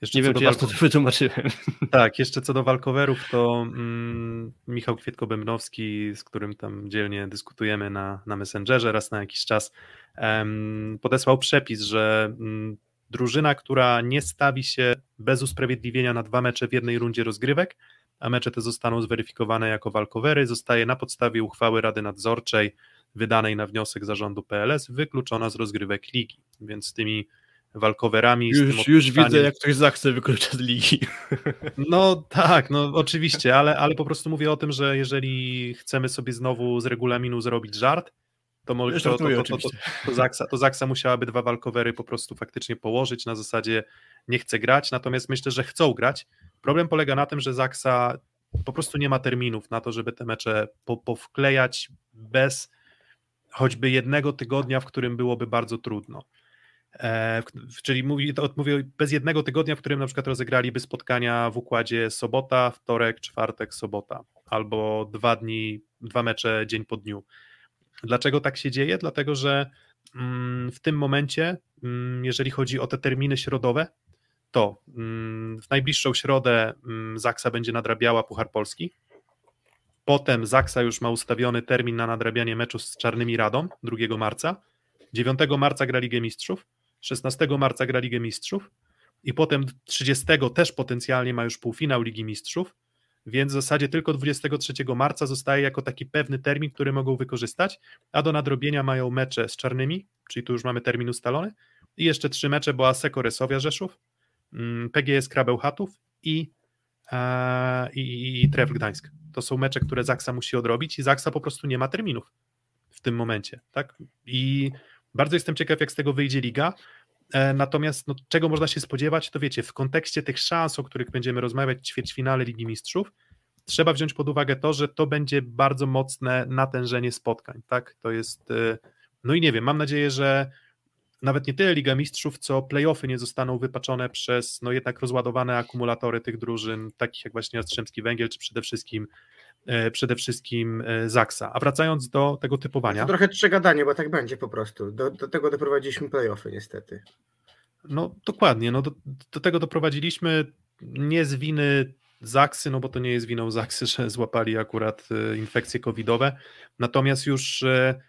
Jeszcze nie wiem, czy jasno to wytłumaczyłem. Tak, jeszcze co do walkowerów, to mm, Michał Kwietko-Bębnowski, z którym tam dzielnie dyskutujemy na, na Messengerze raz na jakiś czas, em, podesłał przepis, że mm, drużyna, która nie stawi się bez usprawiedliwienia na dwa mecze w jednej rundzie rozgrywek, a mecze te zostaną zweryfikowane jako walkowery, zostaje na podstawie uchwały Rady Nadzorczej wydanej na wniosek zarządu PLS wykluczona z rozgrywek ligi. Więc z tymi walkowerami. Już, już widzę, jak ktoś zachce wykluczać z ligi. No tak, no oczywiście, ale, ale po prostu mówię o tym, że jeżeli chcemy sobie znowu z regulaminu zrobić żart, to, to, to, to, to, to, Zaksa, to Zaksa musiałaby dwa walkowery po prostu faktycznie położyć na zasadzie nie chce grać, natomiast myślę, że chcą grać. Problem polega na tym, że Zaksa po prostu nie ma terminów na to, żeby te mecze po, powklejać bez choćby jednego tygodnia, w którym byłoby bardzo trudno. E, czyli mówi, to, mówię bez jednego tygodnia, w którym na przykład rozegraliby spotkania w układzie sobota, wtorek, czwartek, sobota, albo dwa dni, dwa mecze dzień po dniu. Dlaczego tak się dzieje? Dlatego, że mm, w tym momencie, mm, jeżeli chodzi o te terminy środowe, to mm, w najbliższą środę Zaksa będzie nadrabiała Puchar Polski. Potem Zaksa już ma ustawiony termin na nadrabianie meczu z Czarnymi Radą 2 marca. 9 marca gra Ligę Mistrzów, 16 marca gra Ligę Mistrzów i potem 30 też potencjalnie ma już półfinał Ligi Mistrzów, więc w zasadzie tylko 23 marca zostaje jako taki pewny termin, który mogą wykorzystać, a do nadrobienia mają mecze z czarnymi, czyli tu już mamy termin ustalony, i jeszcze trzy mecze, bo Aseko Resowia Rzeszów, mm, PGS Krabeł Chatów i, e, i, i Tref Gdańsk. To są mecze, które Zaksa musi odrobić i Zaksa po prostu nie ma terminów w tym momencie, tak? I bardzo jestem ciekaw, jak z tego wyjdzie liga, natomiast no, czego można się spodziewać, to wiecie, w kontekście tych szans, o których będziemy rozmawiać w ćwierćfinale Ligi Mistrzów, trzeba wziąć pod uwagę to, że to będzie bardzo mocne natężenie spotkań, tak? To jest, e, no i nie wiem, mam nadzieję, że nawet nie tyle Liga Mistrzów, co playoffy nie zostaną wypaczone przez no jednak rozładowane akumulatory tych drużyn, takich jak właśnie Jastrzębski Węgiel, czy przede wszystkim e, przede wszystkim Zaksa. A wracając do tego typowania. To trochę przegadanie, bo tak będzie po prostu. Do, do tego doprowadziliśmy playoffy niestety. No dokładnie, no do, do tego doprowadziliśmy nie z winy Zaksy, no bo to nie jest winą Zaksy, że złapali akurat e, infekcje covidowe, natomiast już e,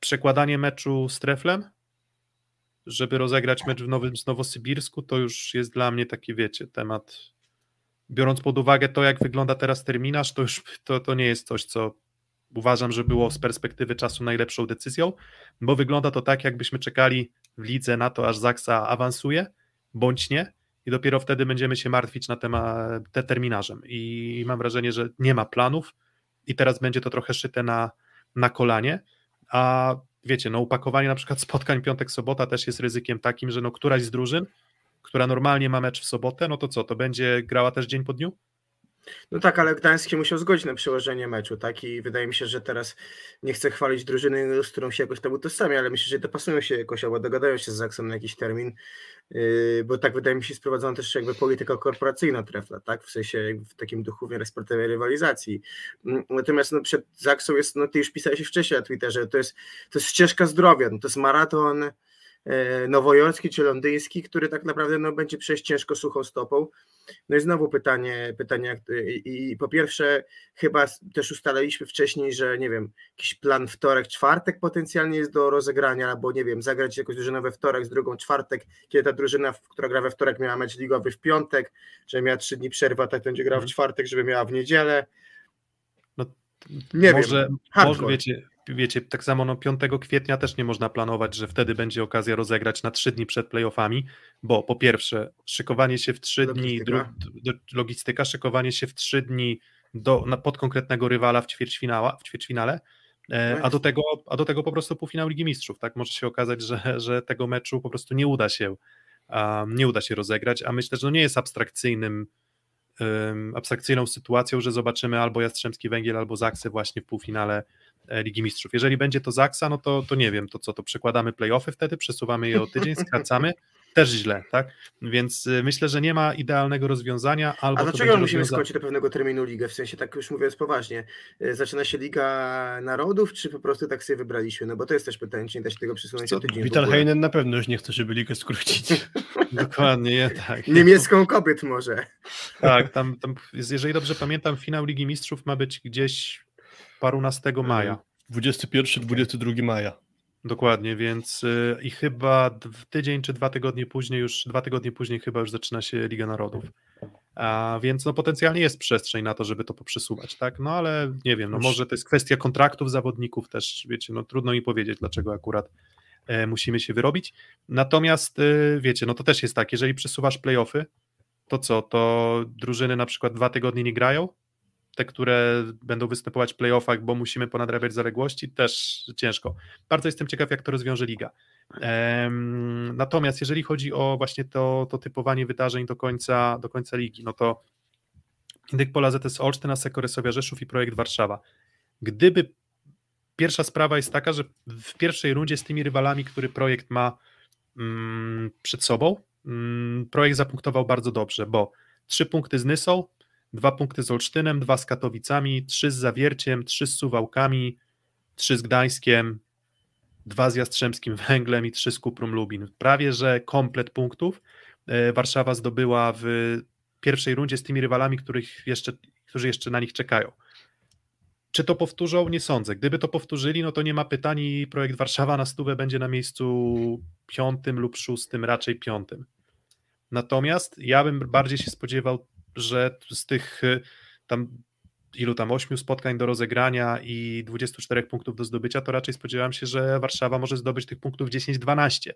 przekładanie meczu z Treflem, żeby rozegrać mecz w Nowym Nowosybirsku, to już jest dla mnie taki, wiecie, temat, biorąc pod uwagę to, jak wygląda teraz terminarz, to już to, to nie jest coś, co uważam, że było z perspektywy czasu najlepszą decyzją, bo wygląda to tak, jakbyśmy czekali w lidze na to, aż Zaksa awansuje, bądź nie, i dopiero wtedy będziemy się martwić na temat te terminarzem. I mam wrażenie, że nie ma planów i teraz będzie to trochę szyte na, na kolanie, a wiecie, no upakowanie na przykład spotkań piątek, sobota też jest ryzykiem takim, że no któraś z drużyn, która normalnie ma mecz w sobotę, no to co, to będzie grała też dzień po dniu? No tak, ale Gdańsk się musiał zgodzić na przełożenie meczu, tak? I wydaje mi się, że teraz nie chcę chwalić drużyny, z którą się jakoś tam utożsamię, ale myślę, że dopasują się jakoś, albo dogadają się z Zaksem na jakiś termin, yy, bo tak wydaje mi się sprowadzono też jakby polityka korporacyjna trefla, tak? W sensie w takim duchu sportowej rywalizacji. Mm, natomiast no, przed Zaksą jest, no ty już pisałeś wcześniej na Twitterze, to jest, to jest ścieżka zdrowia, no, to jest maraton nowojorski czy londyński, który tak naprawdę no, będzie przejść ciężko suchą stopą. No i znowu pytanie, pytanie i, i po pierwsze chyba też ustaliliśmy wcześniej, że nie wiem, jakiś plan wtorek, czwartek potencjalnie jest do rozegrania, albo nie wiem, zagrać jakąś drużynę we wtorek z drugą czwartek, kiedy ta drużyna, która gra we wtorek miała mecz ligowy w piątek, że miała trzy dni przerwy, a tak będzie grała w mhm. czwartek, żeby miała w niedzielę. Nie może, wiem, może wiecie, wiecie, tak samo no 5 kwietnia też nie można planować, że wtedy będzie okazja rozegrać na 3 dni przed playoffami, bo po pierwsze, szykowanie się w 3 logistyka. dni, dru, logistyka, szykowanie się w 3 dni do, na, pod konkretnego rywala w, ćwierćfinała, w ćwierćfinale, e, a do, tego, a do tego po prostu półfinał Ligi Mistrzów, tak? Może się okazać, że, że tego meczu po prostu nie uda się um, nie uda się rozegrać, a myślę, że no nie jest abstrakcyjnym abstrakcyjną sytuacją, że zobaczymy albo Jastrzębski Węgiel, albo Zaksy właśnie w półfinale E, Ligi Mistrzów. Jeżeli będzie to Zaksa, no to, to nie wiem, to co, to przekładamy playoffy wtedy, przesuwamy je o tydzień, skracamy, też źle, tak? Więc y, myślę, że nie ma idealnego rozwiązania. Albo A dlaczego musimy rozwiąza... skończyć do pewnego terminu ligę? W sensie, tak już mówiąc poważnie, y, zaczyna się Liga Narodów, czy po prostu tak sobie wybraliśmy? No bo to jest też pytanie, czy nie da się tego przesunąć o tydzień. Vital Heinen na pewno już nie chce, żeby ligę skrócić. Dokładnie, ja, tak. Niemiecką kobiet może. Tak, tam, tam, jeżeli dobrze pamiętam, finał Ligi Mistrzów ma być gdzieś parunastego maja. 21-22 maja. Dokładnie, więc y, i chyba tydzień czy dwa tygodnie później, już dwa tygodnie później chyba już zaczyna się Liga Narodów. A więc no potencjalnie jest przestrzeń na to, żeby to poprzesuwać, tak? No ale nie wiem, no może to jest kwestia kontraktów zawodników też, wiecie, no trudno mi powiedzieć, dlaczego akurat e, musimy się wyrobić. Natomiast e, wiecie, no to też jest tak, jeżeli przesuwasz playoffy, to co, to drużyny na przykład dwa tygodnie nie grają, te, które będą występować w playoffach, bo musimy ponadrabiać zaległości, też ciężko. Bardzo jestem ciekaw, jak to rozwiąże liga. Natomiast jeżeli chodzi o właśnie to, to typowanie wydarzeń do końca, do końca ligi, no to Indyk Pola ZS Olsztyn, Aseko Resowia Rzeszów i Projekt Warszawa. Gdyby pierwsza sprawa jest taka, że w pierwszej rundzie z tymi rywalami, który projekt ma mm, przed sobą, mm, projekt zapunktował bardzo dobrze, bo trzy punkty z Nysą, dwa punkty z Olsztynem, dwa z Katowicami, trzy z Zawierciem, trzy z Suwałkami, trzy z Gdańskiem, dwa z Jastrzębskim Węglem i trzy z Kuprum Lubin. Prawie, że komplet punktów e, Warszawa zdobyła w pierwszej rundzie z tymi rywalami, których jeszcze, którzy jeszcze na nich czekają. Czy to powtórzą? Nie sądzę. Gdyby to powtórzyli, no to nie ma pytań i projekt Warszawa na stówę będzie na miejscu piątym lub szóstym, raczej piątym. Natomiast ja bym bardziej się spodziewał że z tych y, tam ilu tam, 8 spotkań do rozegrania i 24 punktów do zdobycia, to raczej spodziewam się, że Warszawa może zdobyć tych punktów 10-12,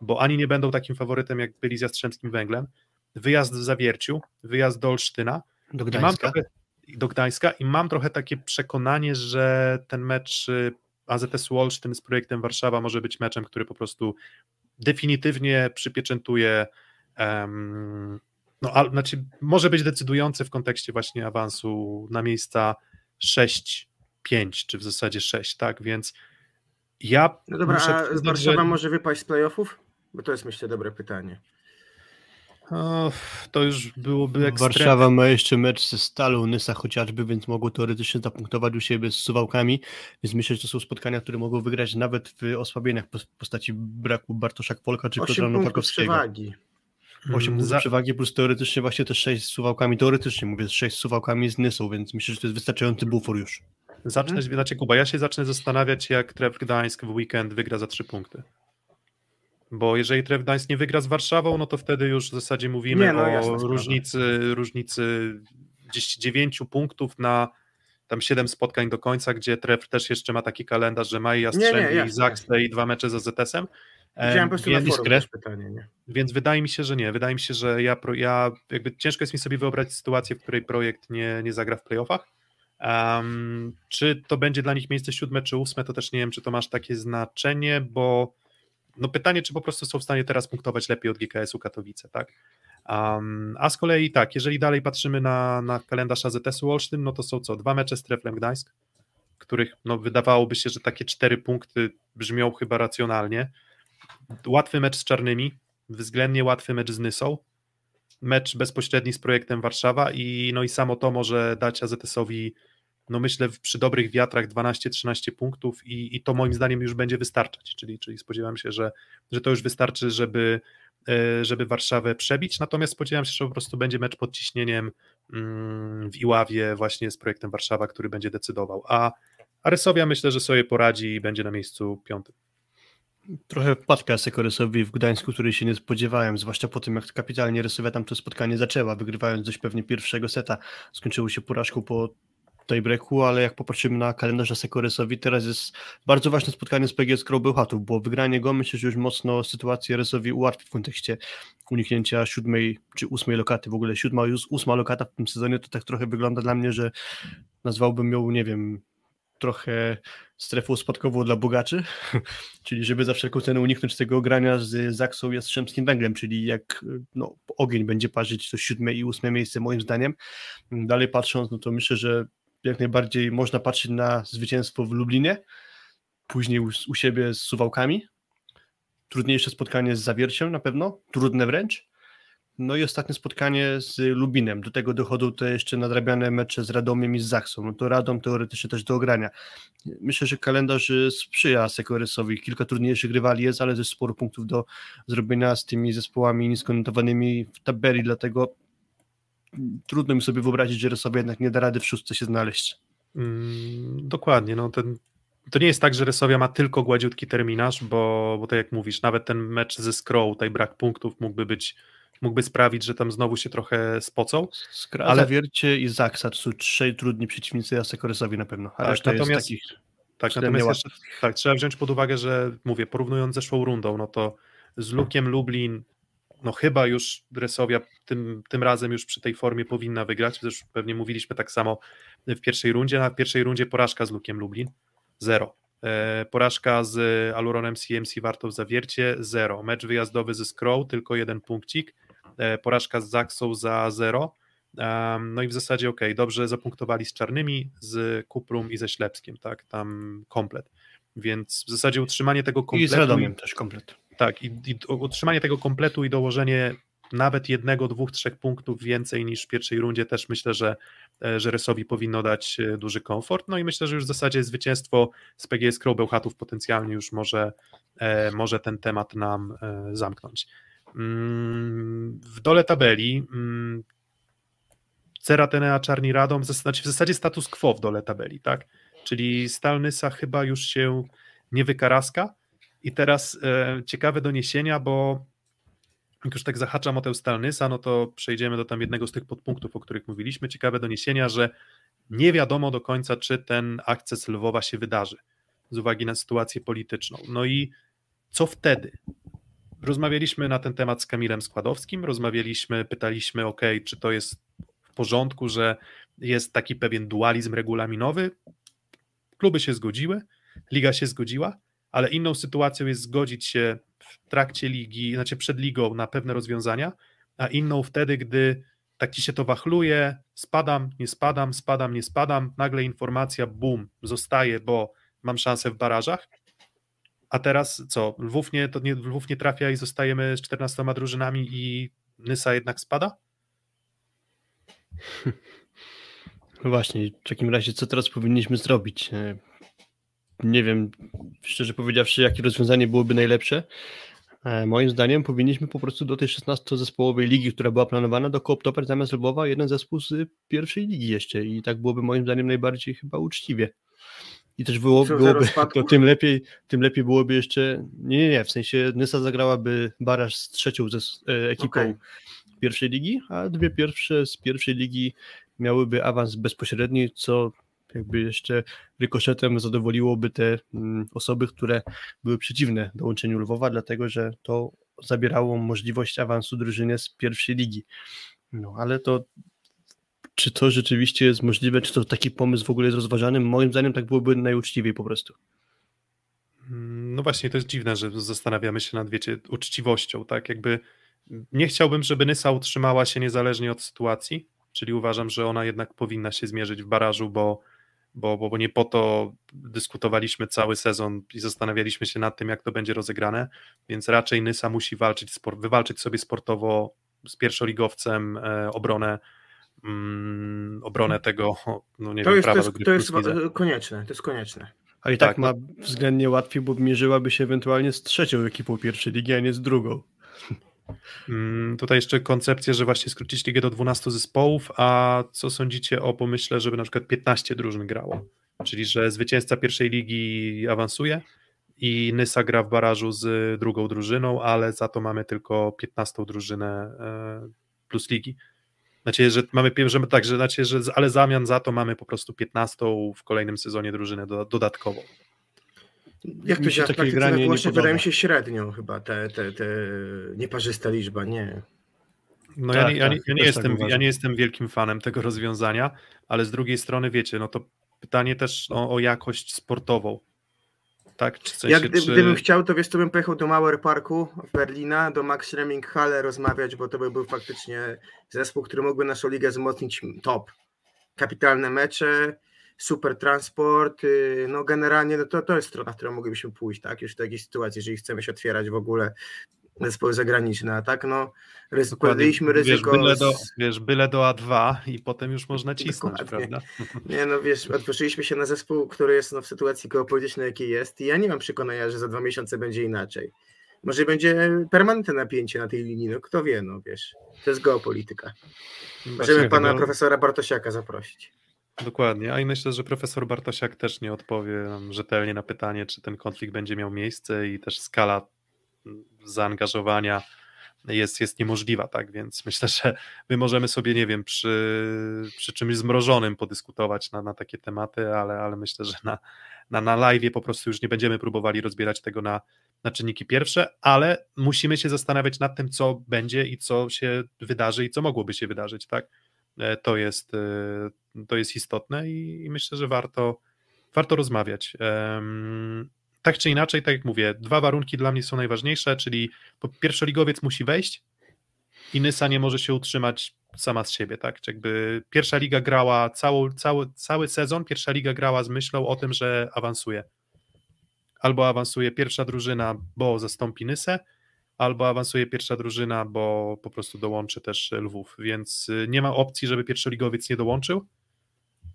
bo ani nie będą takim faworytem, jak byli z Jastrzębskim Węglem, wyjazd w Zawierciu, wyjazd do Olsztyna, Do i mam Gdańska. trochę, do Gdańska i mam trochę takie przekonanie, że ten mecz y, AZS Olsztyn z projektem Warszawa może być meczem, który po prostu definitywnie przypieczętuje em, no, a, znaczy może być decydujący w kontekście właśnie awansu na miejsca 6, 5, czy w zasadzie 6, tak, więc ja No dobra, muszę a przyznać, Warszawa że- może wypaść z playoffów? Bo to jest myślę dobre pytanie. o, to już byłoby ekstrem. Warszawa ma jeszcze mecz ze Stalą Nysa chociażby, więc mogło teoretycznie zapunktować u siebie z Suwałkami, więc myślę, że to są spotkania, które mogą wygrać nawet w osłabieniach w postaci braku Bartoszak Polka czy Piotra 8 punktów Nowakowskiego. przewagi. 8 punktów Za- przewagi plus teoretycznie właśnie te 6 z Suwałkami, teoretycznie mówię, 6 z Suwałkami z Nysą, więc myślę, że to jest wystarczający bufor już. Zacznę, Mhm. znaczy Kuba, ja się zacznę zastanawiać, jak Tref Gdańsk w weekend wygra za trzy punkty. Bo jeżeli Tref Gdańsk nie wygra z Warszawą, no to wtedy już w zasadzie mówimy Nie, no, o różnicy, różnicy gdzieś 9 punktów na tam 7 spotkań do końca, gdzie Tref też jeszcze ma taki kalendarz, że ma i Jastrzębie, i Zaksę i dwa mecze z AZS-em. Widziałem po prostu na więc, też pytanie, nie? więc wydaje mi się, że nie. Wydaje mi się, że ja, ja jakby ciężko jest mi sobie wyobrazić sytuację, w której projekt nie, nie zagra w playoffach. Um, czy to będzie dla nich miejsce siódme czy ósme, to też nie wiem, czy to masz takie znaczenie, bo no pytanie, czy po prostu są w stanie teraz punktować lepiej od GKS-u Katowice, tak? Um, a z kolei tak, jeżeli dalej patrzymy na, na kalendarz AZS-u Olsztyn, no to są co? Dwa mecze z Treflem Gdańsk, których no, wydawałoby się, że takie cztery punkty brzmią chyba racjonalnie. Łatwy mecz z Czarnymi, względnie łatwy mecz z Nysą, mecz bezpośredni z projektem Warszawa i no i samo to może dać AZS-owi no myślę przy dobrych wiatrach 12-13 punktów i, i to moim zdaniem już będzie wystarczać, czyli, czyli spodziewam się, że, że to już wystarczy, żeby, e, żeby Warszawę przebić, natomiast spodziewam się, że po prostu będzie mecz pod ciśnieniem mm, w Iławie właśnie z projektem Warszawa, który będzie decydował, a a Rysowia myślę, że sobie poradzi i będzie na miejscu piątym. Trochę wpadka Sekoresowi w Gdańsku, której się nie spodziewałem, zwłaszcza po tym, jak kapitalnie Rysowia tam to spotkanie zaczęła, wygrywając dość pewnie pierwszego seta. Skończyło się porażką po tiebreaku, ale jak popatrzymy na kalendarz Sekoresowi, teraz jest bardzo ważne spotkanie z PGS Crow Bełchatów, bo wygranie go myślę, że już mocno sytuację Rysowi ułatwi w kontekście uniknięcia siódmej czy ósmej lokaty. W ogóle siódma, już ósma lokata w tym sezonie to tak trochę wygląda dla mnie, że nazwałbym ją, nie wiem, trochę strefą spadkową dla bogaczy, czyli żeby za wszelką cenę uniknąć tego grania z Zaksą Jastrzębskim Węglem, czyli jak no, ogień będzie parzyć to siódme i ósme miejsce moim zdaniem. Dalej patrząc, no to myślę, że jak najbardziej można patrzeć na zwycięstwo w Lublinie, później u, siebie z Suwałkami, trudniejsze spotkanie z Zawierciem na pewno, trudne wręcz, no i ostatnie spotkanie z Lubinem. Do tego dochodzą te jeszcze nadrabiane mecze z Radomiem i z Zaksą. No to Radom teoretycznie też do ogrania. Myślę, że kalendarz y, sprzyja Sekoresowi. Kilka trudniejszych rywali jest, ale też sporo punktów do zrobienia z tymi zespołami niskonotowanymi w tabeli, dlatego trudno mi sobie wyobrazić, że Rysowi jednak nie da rady w szóstce się znaleźć. Mm, dokładnie, no ten, to nie jest tak, że Resowia ma tylko gładziutki terminarz, bo, bo tak jak mówisz, nawet ten mecz ze Skroł, tutaj brak punktów mógłby być, mógłby sprawić, że tam znowu się trochę spocą. Skra, Ale- Zawiercie i Zaksa to są trzej trudni przeciwnicy, a Sekoresowi na pewno. A Tak, natomiast- takich Tak, natomiast jeszcze, tak, trzeba wziąć pod uwagę, że mówię, porównując zeszłą rundą, no to z Lukiem Lublin, no chyba już Resowia tym, tym razem już przy tej formie powinna wygrać, zresztą pewnie mówiliśmy tak samo w pierwszej rundzie, na pierwszej rundzie porażka z Lukiem Lublin, zero. E, porażka z Aluronem CMC Wartow Zawiercie, zero. Mecz wyjazdowy ze Skrow, tylko jeden punkcik. E, porażka z Zaksą za zero. Um, no i w zasadzie ok, dobrze zapunktowali z Czarnymi, z Kuprum i ze Ślepskiem, tak, tam komplet. Więc w zasadzie utrzymanie tego i kompletu. z Radomiem też komplet. Tak, i, i utrzymanie tego kompletu i dołożenie nawet jednego, dwóch, trzech punktów więcej niż w pierwszej rundzie też myślę, że, e, że Resowi powinno dać e, duży komfort. No i myślę, że już w zasadzie zwycięstwo z PGS Crow Bełchatów potencjalnie już może, może ten temat nam zamknąć. Mm, W dole tabeli mm, Ceratenea Czarni Radom, znaczy w zasadzie status quo w dole tabeli, tak? Czyli Stalnysa chyba już się nie wykaraska. I teraz e, ciekawe doniesienia, bo jak już tak zahaczam o tę Stalnysa, no to przejdziemy do tam jednego z tych podpunktów, o których mówiliśmy. Ciekawe doniesienia, że nie wiadomo do końca, czy ten akces Lwowa się wydarzy z uwagi na sytuację polityczną. No i co wtedy? Rozmawialiśmy na ten temat z Kamilem Składowskim, rozmawialiśmy, pytaliśmy, ok, czy to jest w porządku, że jest taki pewien dualizm regulaminowy. Kluby się zgodziły, liga się zgodziła, ale inną sytuacją jest zgodzić się w trakcie ligi, znaczy przed ligą na pewne rozwiązania, a inną wtedy, gdy tak ci się to wachluje, spadam, nie spadam, spadam, nie spadam, nagle informacja, bum, zostaje, bo mam szansę w barażach, a teraz co, Lwów nie, to nie, Lwów nie trafia i zostajemy z 14 drużynami i Nysa jednak spada? No właśnie, w takim razie co teraz powinniśmy zrobić? E, nie wiem, szczerze powiedziawszy, jakie rozwiązanie byłoby najlepsze. E, moim zdaniem powinniśmy po prostu do tej 16-zespołowej ligi, która była planowana, do Kooptoper zamiast Lwowa jeden zespół z pierwszej ligi jeszcze i tak byłoby moim zdaniem najbardziej chyba uczciwie. I też było, byłoby, to tym lepiej, tym lepiej byłoby jeszcze, nie, nie, nie, w sensie Nysa zagrałaby baraż z trzecią ze, e, ekipą okay. pierwszej ligi, a dwie pierwsze z pierwszej ligi miałyby awans bezpośredni, co jakby jeszcze rykoszetem zadowoliłoby te mm, osoby, które były przeciwne dołączeniu Lwowa, dlatego że to zabierało możliwość awansu drużyny z pierwszej ligi. No ale to czy to rzeczywiście jest możliwe, czy to taki pomysł w ogóle jest rozważany? Moim zdaniem tak byłoby najuczciwiej po prostu. Mm, no właśnie, to jest dziwne, że zastanawiamy się nad, wiecie, uczciwością, tak? Jakby nie chciałbym, żeby Nysa utrzymała się niezależnie od sytuacji, czyli uważam, że ona jednak powinna się zmierzyć w barażu, bo, bo, bo, bo nie po to dyskutowaliśmy cały sezon i zastanawialiśmy się nad tym, jak to będzie rozegrane, więc raczej Nysa musi walczyć, wywalczyć sobie sportowo z pierwszoligowcem e, obronę mm, obronę tego, no nie to wiem, jest, prawa to jest, to jest konieczne, to jest konieczne. A i tak, tak ma no. względnie łatwiej, bo mierzyłaby się ewentualnie z trzecią ekipą pierwszej ligi, a nie z drugą. Mm, tutaj jeszcze koncepcja, że właśnie skrócić ligę do 12 zespołów, a co sądzicie o pomyśle, żeby na przykład 15 drużyn grało? Czyli, że zwycięzca pierwszej ligi awansuje i Nysa gra w barażu z drugą drużyną, ale za to mamy tylko 15 drużynę e, plus ligi. Znaczy, że mamy, że tak, że, znaczy, że, ale zamian za to mamy po prostu 15 w kolejnym sezonie drużynę do, dodatkową. Jak to się takie granie właśnie wydaje mi się średnio chyba te, te, te nieparzysta liczba, nie. No tak, ja, nie, ja, nie, ja, nie jestem, tak ja nie jestem wielkim fanem tego rozwiązania, ale z drugiej strony wiecie, no to pytanie też o, o jakość sportową tak? Czy w sensie, Jak gdy, czy... gdybym chciał, to wiesz, to bym pojechał do Mauer Parku w Berlina, do Max Reming Halle rozmawiać, bo to by był faktycznie zespół, który mógłby naszą ligę wzmocnić top. Kapitalne mecze, super transport, y, no generalnie no to, to jest strona, w którą moglibyśmy pójść, tak? Już w takiej sytuacji, jeżeli chcemy się otwierać w ogóle zespoły zagraniczne, a tak no podjęliśmy ryzyko. Wiesz byle, do, wiesz, byle do A2 i potem już można cisnąć, Dokładnie. prawda? Nie no wiesz, otworzyliśmy się na zespół, który jest no, w sytuacji geopolitycznej, jakiej jest i ja nie mam przekonania, że za dwa miesiące będzie inaczej. Może będzie permanentne napięcie na tej linii, no kto wie, no wiesz, to jest geopolityka. Możemy pana profesora Bartosiaka zaprosić. Dokładnie, a i myślę, że profesor Bartosiak też nie odpowie rzetelnie na pytanie, czy ten konflikt będzie miał miejsce i też skala zaangażowania jest, jest niemożliwa, tak, więc myślę, że my możemy sobie, nie wiem, przy, przy czymś zmrożonym podyskutować na, na takie tematy, ale, ale myślę, że na, na, na live po prostu już nie będziemy próbowali rozbierać tego na, na czynniki pierwsze, ale musimy się zastanawiać nad tym, co będzie i co się wydarzy i co mogłoby się wydarzyć, tak, e, to jest, e, to jest istotne i, myślę, że warto, warto rozmawiać tak czy inaczej, tak jak mówię, dwa warunki dla mnie są najważniejsze, czyli pierwszoligowiec musi wejść i Nysa nie może się utrzymać sama z siebie, tak? Jakby pierwsza liga grała cały, cały, cały sezon, pierwsza liga grała z myślą o tym, że awansuje. Albo awansuje pierwsza drużyna, bo zastąpi Nysę, albo awansuje pierwsza drużyna, bo po prostu dołączy też Lwów, więc y, nie ma opcji, żeby pierwszoligowiec nie dołączył.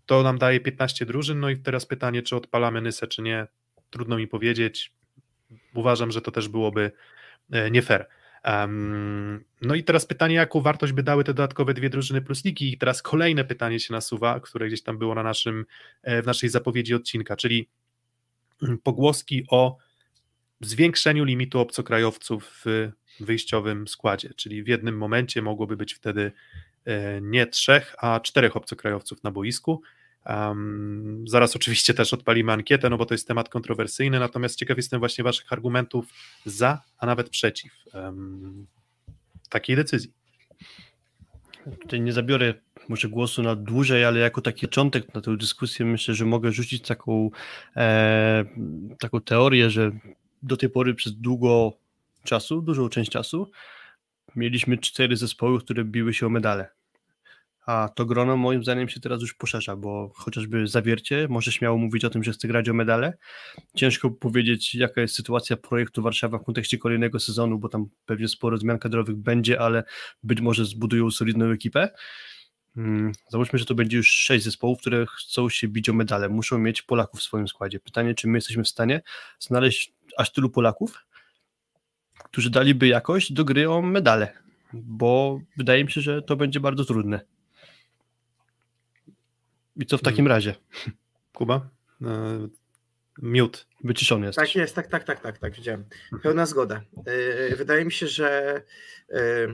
To nam daje 15 drużyn, no i teraz pytanie, czy odpalamy Nysę, czy nie, trudno mi powiedzieć. Uważam, że to też byłoby e, nie fair. No i teraz pytanie, jaką wartość by dały te dodatkowe dwie drużyny plus ligi? I teraz kolejne pytanie się nasuwa, które gdzieś tam było na naszym, e, w naszej zapowiedzi odcinka, czyli mm, pogłoski o zwiększeniu limitu obcokrajowców w wyjściowym składzie, czyli w jednym momencie mogłoby być wtedy e, nie trzech, a czterech obcokrajowców na boisku. Um, zaraz oczywiście też odpalimy ankietę, no bo to jest temat kontrowersyjny, natomiast ciekaw jestem właśnie Waszych argumentów za, a nawet przeciw um, takiej decyzji. Tutaj nie zabiorę może głosu na dłużej, ale jako taki początek na tę dyskusję myślę, że mogę rzucić taką, e, taką teorię, że do tej pory przez długo czasu, dużą część czasu, mieliśmy cztery zespoły, które biły się o medale. A to grono moim zdaniem się teraz już poszerza, bo chociażby zawiercie może śmiało mówić o tym, że chce grać o medale. Ciężko powiedzieć, jaka jest sytuacja projektu Warszawa w kontekście kolejnego sezonu, bo tam pewnie sporo zmian kadrowych będzie, ale być może zbudują solidną ekipę. Hmm, załóżmy, że to będzie już sześć zespołów, które chcą się bić o medale. Muszą mieć Polaków w swoim składzie. Pytanie, czy my jesteśmy w stanie znaleźć aż tylu Polaków, którzy daliby jakość do gry o medale, bo wydaje mi się, że to będzie bardzo trudne. I co w takim razie? Kuba? E, miód. Wyciszony jest. Tak jest, tak, tak, tak, tak, tak, widziałem. Pełna zgoda. E, wydaje mi się, że e,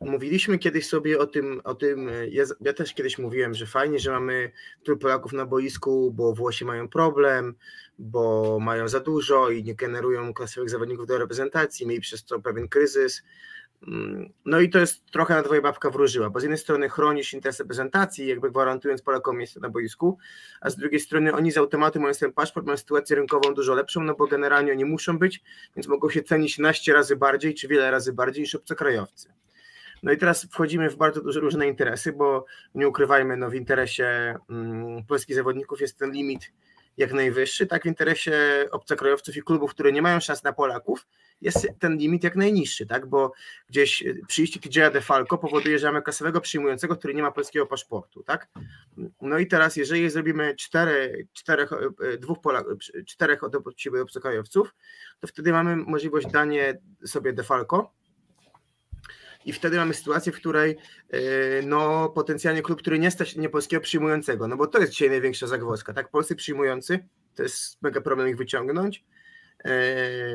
mówiliśmy kiedyś sobie o tym, o tym ja, ja, też kiedyś mówiłem, że fajnie, że mamy tylu Polaków na boisku, bo Włosi mają problem, bo mają za dużo i nie generują klasowych zawodników do reprezentacji, mieli przez to pewien kryzys. Mm, no i to jest trochę na dwoje babka wróżyła, bo z jednej strony chronisz interesy prezentacji, jakby gwarantując Polakom miejsce na boisku, a z drugiej strony oni z automatu mają ten paszport, mają sytuację rynkową dużo lepszą, no bo generalnie oni muszą być, więc mogą się cenić naście razy bardziej, czy wiele razy bardziej niż obcokrajowcy. No i teraz wchodzimy w bardzo duże różne interesy, bo nie ukrywajmy, no w interesie mm, polskich zawodników jest ten limit jak najwyższy, tak w interesie obcokrajowców i klubów, które nie mają szans na Polaków, jest ten limit jak najniższy, tak? Bo gdzieś przyjście TJ'a DeFalco powoduje, że mamy kasowego przyjmującego, który nie ma polskiego paszportu, tak? No i teraz, jeżeli zrobimy czterech, dwóch Polaków, czterech od siebie obcokrajowców, to wtedy mamy możliwość danie sobie DeFalco, i wtedy mamy sytuację, w której no, potencjalnie klub, który nie stać nie polskiego przyjmującego, no bo to jest dzisiaj największa zagwozdka, tak? Polscy przyjmujący, to jest mega problem ich wyciągnąć,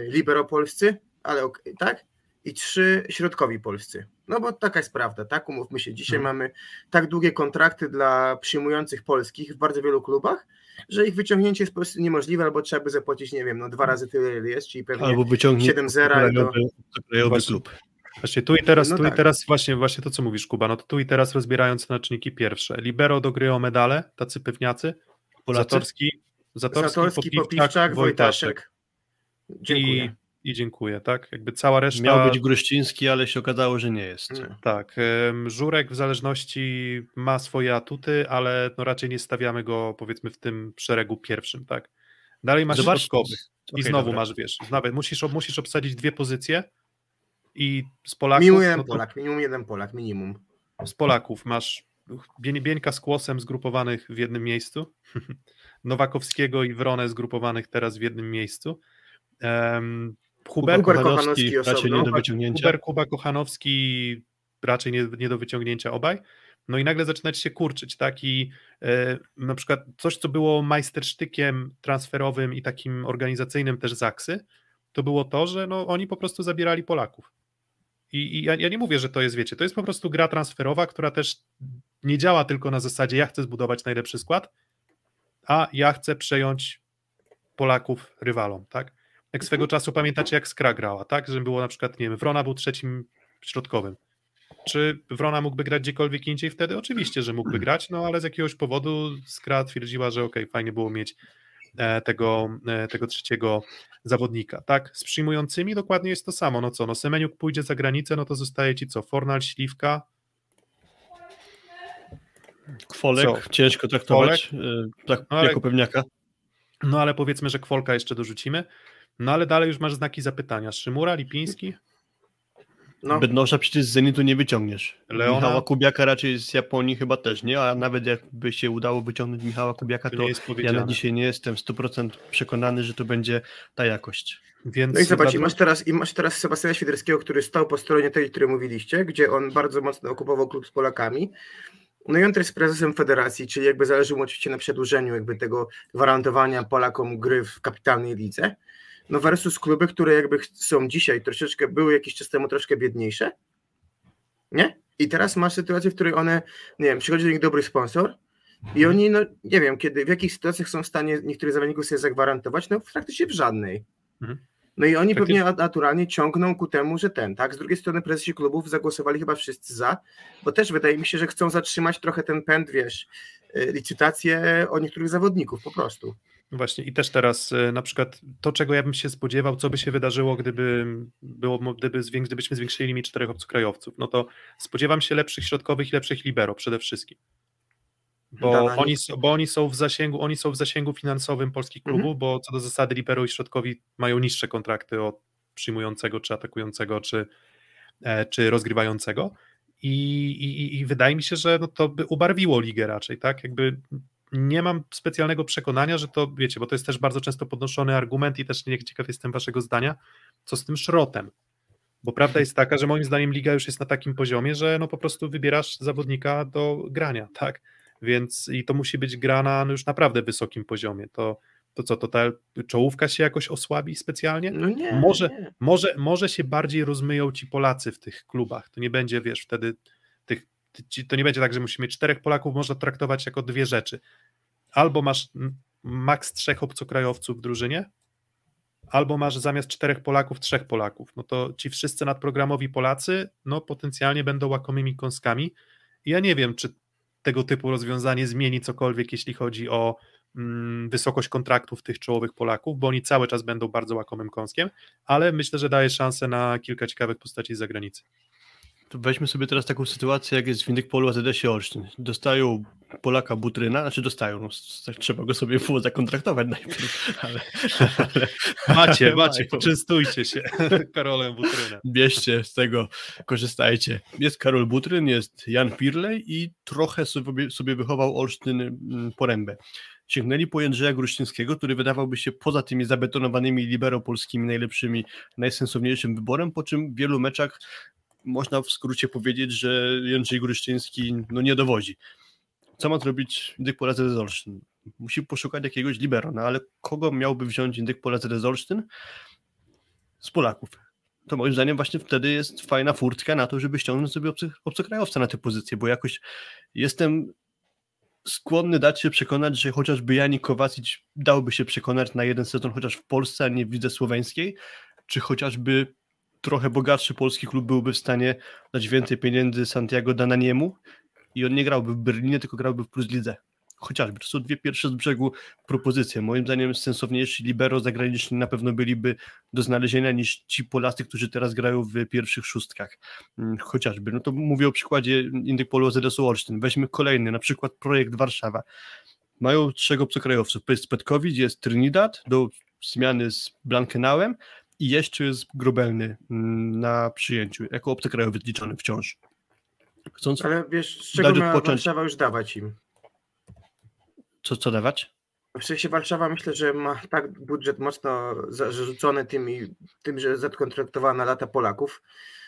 libero polscy, ale okay, tak? I trzy środkowi polscy. No bo taka jest prawda, tak? Umówmy się, dzisiaj hmm. mamy tak długie kontrakty dla przyjmujących polskich w bardzo wielu klubach, że ich wyciągnięcie jest po prostu niemożliwe, albo trzeba by zapłacić, nie wiem, no dwa razy tyle, ile jest, czyli pewnie albo 7-0 do... krajowy klub. Właśnie tu i teraz, no tu tak. i teraz właśnie, właśnie to, co mówisz, Kuba, no to tu i teraz rozbierając na czynniki pierwsze. Libero do gry o medale, tacy pewniacy, Polacy? Zatorski, Zatorski, Zatorski Popiwczak, Popiwczak Wojtaszek. Dziękuję. I, I dziękuję, tak? Jakby cała reszta... Miał być Gruściński, ale się okazało, że nie jest. Hmm. Tak. Żurek w zależności ma swoje atuty, ale no raczej nie stawiamy go powiedzmy w tym szeregu pierwszym, tak? Dalej masz środkowych. I okay, znowu dobra. masz, wiesz, nawet musisz, musisz obsadzić dwie pozycje, i z Polaków... Minimum jeden no Polak, minimum jeden Polak, minimum. Z Polaków masz Bieńka z Kłosem zgrupowanych w jednym miejscu, Nowakowskiego i Wronę zgrupowanych teraz w jednym miejscu, um, Huber, Kochanowski raczej nie do wyciągnięcia. Huber, Kuba Kochanowski raczej nie, nie do wyciągnięcia obaj. No i nagle zaczynać się kurczyć, tak? I e, na przykład coś, co było majstersztykiem transferowym i takim organizacyjnym też Zaksy, to było to, że no, oni po prostu zabierali Polaków. I, i ja, ja, nie mówię, że to jest, wiecie, to jest po prostu gra transferowa, która też nie działa tylko na zasadzie ja chcę zbudować najlepszy skład, a ja chcę przejąć Polaków rywalom, tak? Jak swego czasu pamiętacie, jak Skra grała, tak? Że było na przykład, nie wiem, Wrona był trzecim środkowym. Czy Wrona mógłby grać gdziekolwiek indziej wtedy? Oczywiście, że mógłby grać, no ale z jakiegoś powodu Skra twierdziła, że okej, okay, fajnie było mieć e, tego, e, tego trzeciego zawodnika, tak? Z przyjmującymi dokładnie jest to samo, no co, no Semeniuk pójdzie za granicę, no to zostaje ci co, Fornal, Śliwka, Kwolek, co? ciężko traktować, Kwolek? tak, no ale, jako pewniaka. No ale powiedzmy, że Kwolka jeszcze dorzucimy, no ale dalej już masz znaki zapytania, Szymura, Lipiński? No. Bednosza przecież z Zenitu nie wyciągniesz. Leona? Michała Kubiaka raczej z Japonii chyba też nie, a nawet jakby się udało wyciągnąć Michała Kubiaka, to, to ja na dzisiaj nie jestem 100% przekonany, że to będzie ta jakość. Więc no i zobacz, i masz teraz, i masz teraz Sebastiana Świderskiego, który stał po stronie tej, której mówiliście, gdzie on bardzo mocno okupował klub z Polakami. No i on też jest prezesem federacji, czyli jakby zależy mu oczywiście na przedłużeniu jakby tego gwarantowania Polakom gry w kapitalnej lidze. No versus kluby, które jakby są dzisiaj troszeczkę, były jakiś czas temu troszkę biedniejsze, nie? I teraz masz sytuację, w której one, nie wiem, przychodzi do nich dobry sponsor i oni, no nie wiem, kiedy, w jakich sytuacjach są w stanie niektórych zawodników sobie zagwarantować, no praktycznie w żadnej. Mhm. No i oni Tak pewnie jest. naturalnie ciągną ku temu, że ten, tak? Z drugiej strony prezesi klubów zagłosowali chyba wszyscy za, bo też wydaje mi się, że chcą zatrzymać trochę ten pęd, wiesz, y, licytację o niektórych zawodników po prostu. Właśnie i też teraz e, na przykład to, czego ja bym się spodziewał, co by się wydarzyło, gdyby, było, gdyby zwięk, gdybyśmy zwiększyli limit czterech obcokrajowców, no to spodziewam się lepszych środkowych i lepszych libero przede wszystkim. Bo Dana oni, bo oni są w zasięgu, oni są w zasięgu finansowym polskich Mhm. klubów, bo co do zasady libero i środkowi mają niższe kontrakty od przyjmującego, czy atakującego, czy, e, czy rozgrywającego. I, i, I wydaje mi się, że no to by ubarwiło ligę raczej, tak? Jakby nie mam specjalnego przekonania, że to, wiecie, bo to jest też bardzo często podnoszony argument i też nie ciekaw jestem waszego zdania, co z tym szrotem. Bo prawda jest taka, że moim zdaniem liga już jest na takim poziomie, że no po prostu wybierasz zawodnika do grania, tak? Więc i to musi być gra na no już naprawdę wysokim poziomie. To, to co, to ta czołówka się jakoś osłabi specjalnie? No nie, Może- nie. Może, może się bardziej rozmyją ci Polacy w tych klubach. To nie będzie, wiesz, wtedy to nie będzie tak, że musimy mieć czterech Polaków, można traktować jako dwie rzeczy. Albo masz maks trzech obcokrajowców w drużynie, albo masz zamiast czterech Polaków trzech Polaków. No to ci wszyscy nadprogramowi Polacy, no potencjalnie będą łakomymi kąskami. Ja nie wiem, czy tego typu rozwiązanie zmieni cokolwiek, jeśli chodzi o mm, wysokość kontraktów tych czołowych Polaków, bo oni cały czas będą bardzo łakomym kąskiem, ale myślę, że daje szansę na kilka ciekawych postaci z zagranicy. To weźmy sobie teraz taką sytuację, jak jest w Indykpolu AZS-ie Olsztyn. Dostają Polaka Butryna, znaczy dostają, no, tak trzeba go sobie było zakontraktować najpierw, ale, ale Macie, macie, poczęstujcie się Karolem Butrynem. bierzcie z tego, korzystajcie. Jest Karol Butryn, jest Jan Pirlej i trochę sobie, sobie wychował Olsztyn mm, porębę. Sięgnęli po Jędrzeja Gruścińskiego, który wydawałby się poza tymi zabetonowanymi libero polskimi najlepszymi, najsensowniejszym wyborem, po czym w wielu meczach można w skrócie powiedzieć, że Jędrzej Gruściński no, nie dowodzi. Co ma zrobić Indyk Pola z Olsztyn? Musi poszukać jakiegoś libero, no ale kogo miałby wziąć Indyk Pola z Olsztyn? Z Polaków to moim zdaniem właśnie wtedy jest fajna furtka na to, żeby ściągnąć sobie obcokrajowca na tę pozycję, bo jakoś jestem skłonny dać się przekonać, że chociażby Janik Kowacic dałby się przekonać na jeden sezon chociaż w Polsce, a nie w lidze słoweńskiej, czy chociażby trochę bogatszy polski klub byłby w stanie dać więcej pieniędzy Santiago Dananiemu i on nie grałby w Berlinie, tylko grałby w Plus Lidze. Chociażby, to są dwie pierwsze z brzegu propozycje. Moim zdaniem sensowniejsi libero zagraniczni na pewno byliby do znalezienia niż ci Polacy, którzy teraz grają w pierwszych szóstkach. Mm, Chociażby. No to mówię o przykładzie Indyk Polu ZS-u Olsztyn. Weźmy kolejny, na przykład projekt Warszawa. Mają trzech obcokrajowców. Jest Petkowicz, jest Trinidad do zmiany z Blankenauem i jeszcze jest Grobelny mm, na przyjęciu, jako obcokrajowy liczony wciąż. Chcąc Ale wiesz, z czego miała odpocząć. Warszawa już dawać im? co, co dawać? W sensie Warszawa myślę, że ma tak budżet mocno zarzucony tymi, tym, że zakontraktowała na lata Polaków,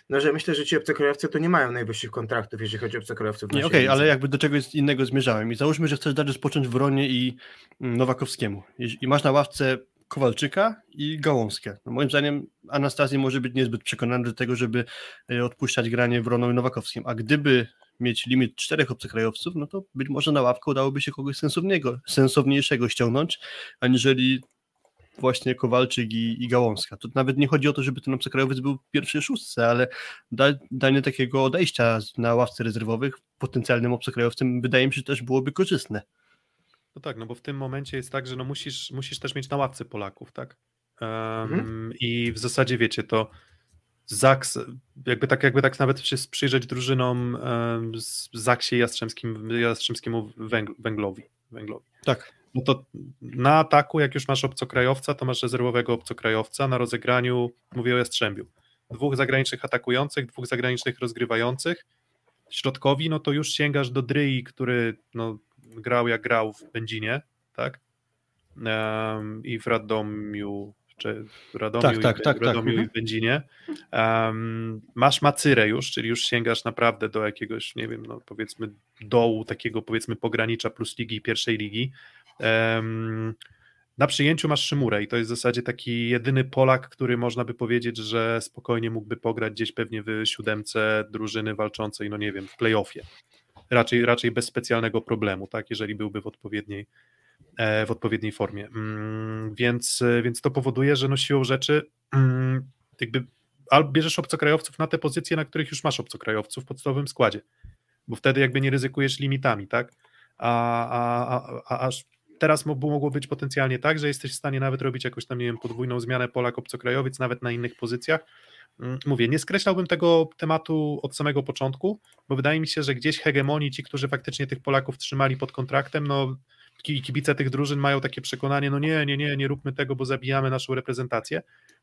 no że myślę, że ci obcokrajowcy to nie mają najwyższych kontraktów, jeżeli chodzi o obcokrajowców. Nie, okej, lidze. ale jakby do czegoś innego zmierzałem. I załóżmy, że chcesz dać rozpocząć Wronie i mm, Nowakowskiemu. I masz na ławce Kowalczyka i Gałązkę. No moim zdaniem Anastazji może być niezbyt przekonany do tego, żeby e, odpuszczać granie Wroną i Nowakowskim. A gdyby mieć limit czterech obcokrajowców, no to być może na ławkę udałoby się kogoś sensownego, sensowniejszego ściągnąć, aniżeli właśnie Kowalczyk i, i Gałązka. To nawet nie chodzi o to, żeby ten obcokrajowiec był w pierwszej szóstce, ale da, danie takiego odejścia na ławce rezerwowych potencjalnym obcokrajowcem wydaje mi się też byłoby korzystne. No tak, no bo w tym momencie jest tak, że no musisz, musisz też mieć na ławce Polaków, tak? Um, I w zasadzie wiecie, to Zaks, jakby tak, jakby tak nawet się przyjrzeć drużynom um, z Zaksie Jastrzębskim, Jastrzębskiemu Węg- Węglowi, Węglowi. Tak. No to na ataku, jak już masz obcokrajowca, to masz rezerwowego obcokrajowca, na rozegraniu, mówię o Jastrzębiu, dwóch zagranicznych atakujących, dwóch zagranicznych rozgrywających, środkowi, no to już sięgasz do Dryi, który no, grał jak grał w Będzinie, tak? Em, I w Radomiu, czy w Radomiu, Tak, i, tak, w tak, tak, Radomiu i mhm. w Będzinie. Em, masz Macyrę już, czyli już sięgasz naprawdę do jakiegoś, nie wiem, no powiedzmy dołu takiego powiedzmy pogranicza plus ligi i pierwszej ligi. Em, na przyjęciu masz Szymurę i to jest w zasadzie taki jedyny Polak, który można by powiedzieć, że spokojnie mógłby pograć gdzieś pewnie w siódemce drużyny walczącej, no nie wiem, w playoffie. Raczej, raczej bez specjalnego problemu, tak, jeżeli byłby w odpowiedniej, e, w odpowiedniej formie. Mm, więc, więc to powoduje, że no siłą rzeczy mm, jakby albo bierzesz obcokrajowców na te pozycje, na których już masz obcokrajowców w podstawowym składzie, bo wtedy jakby nie ryzykujesz limitami, tak? A, a, a, aż teraz mogło być potencjalnie tak, że jesteś w stanie nawet robić jakąś tam, nie wiem, podwójną zmianę Polak-obcokrajowiec, nawet na innych pozycjach. Mm, mówię, nie skreślałbym tego tematu od samego początku, bo wydaje mi się, że gdzieś hegemonii ci, którzy faktycznie tych Polaków trzymali pod kontraktem, no kibice tych drużyn mają takie przekonanie, no nie, nie, nie, nie róbmy tego, bo zabijamy naszą reprezentację,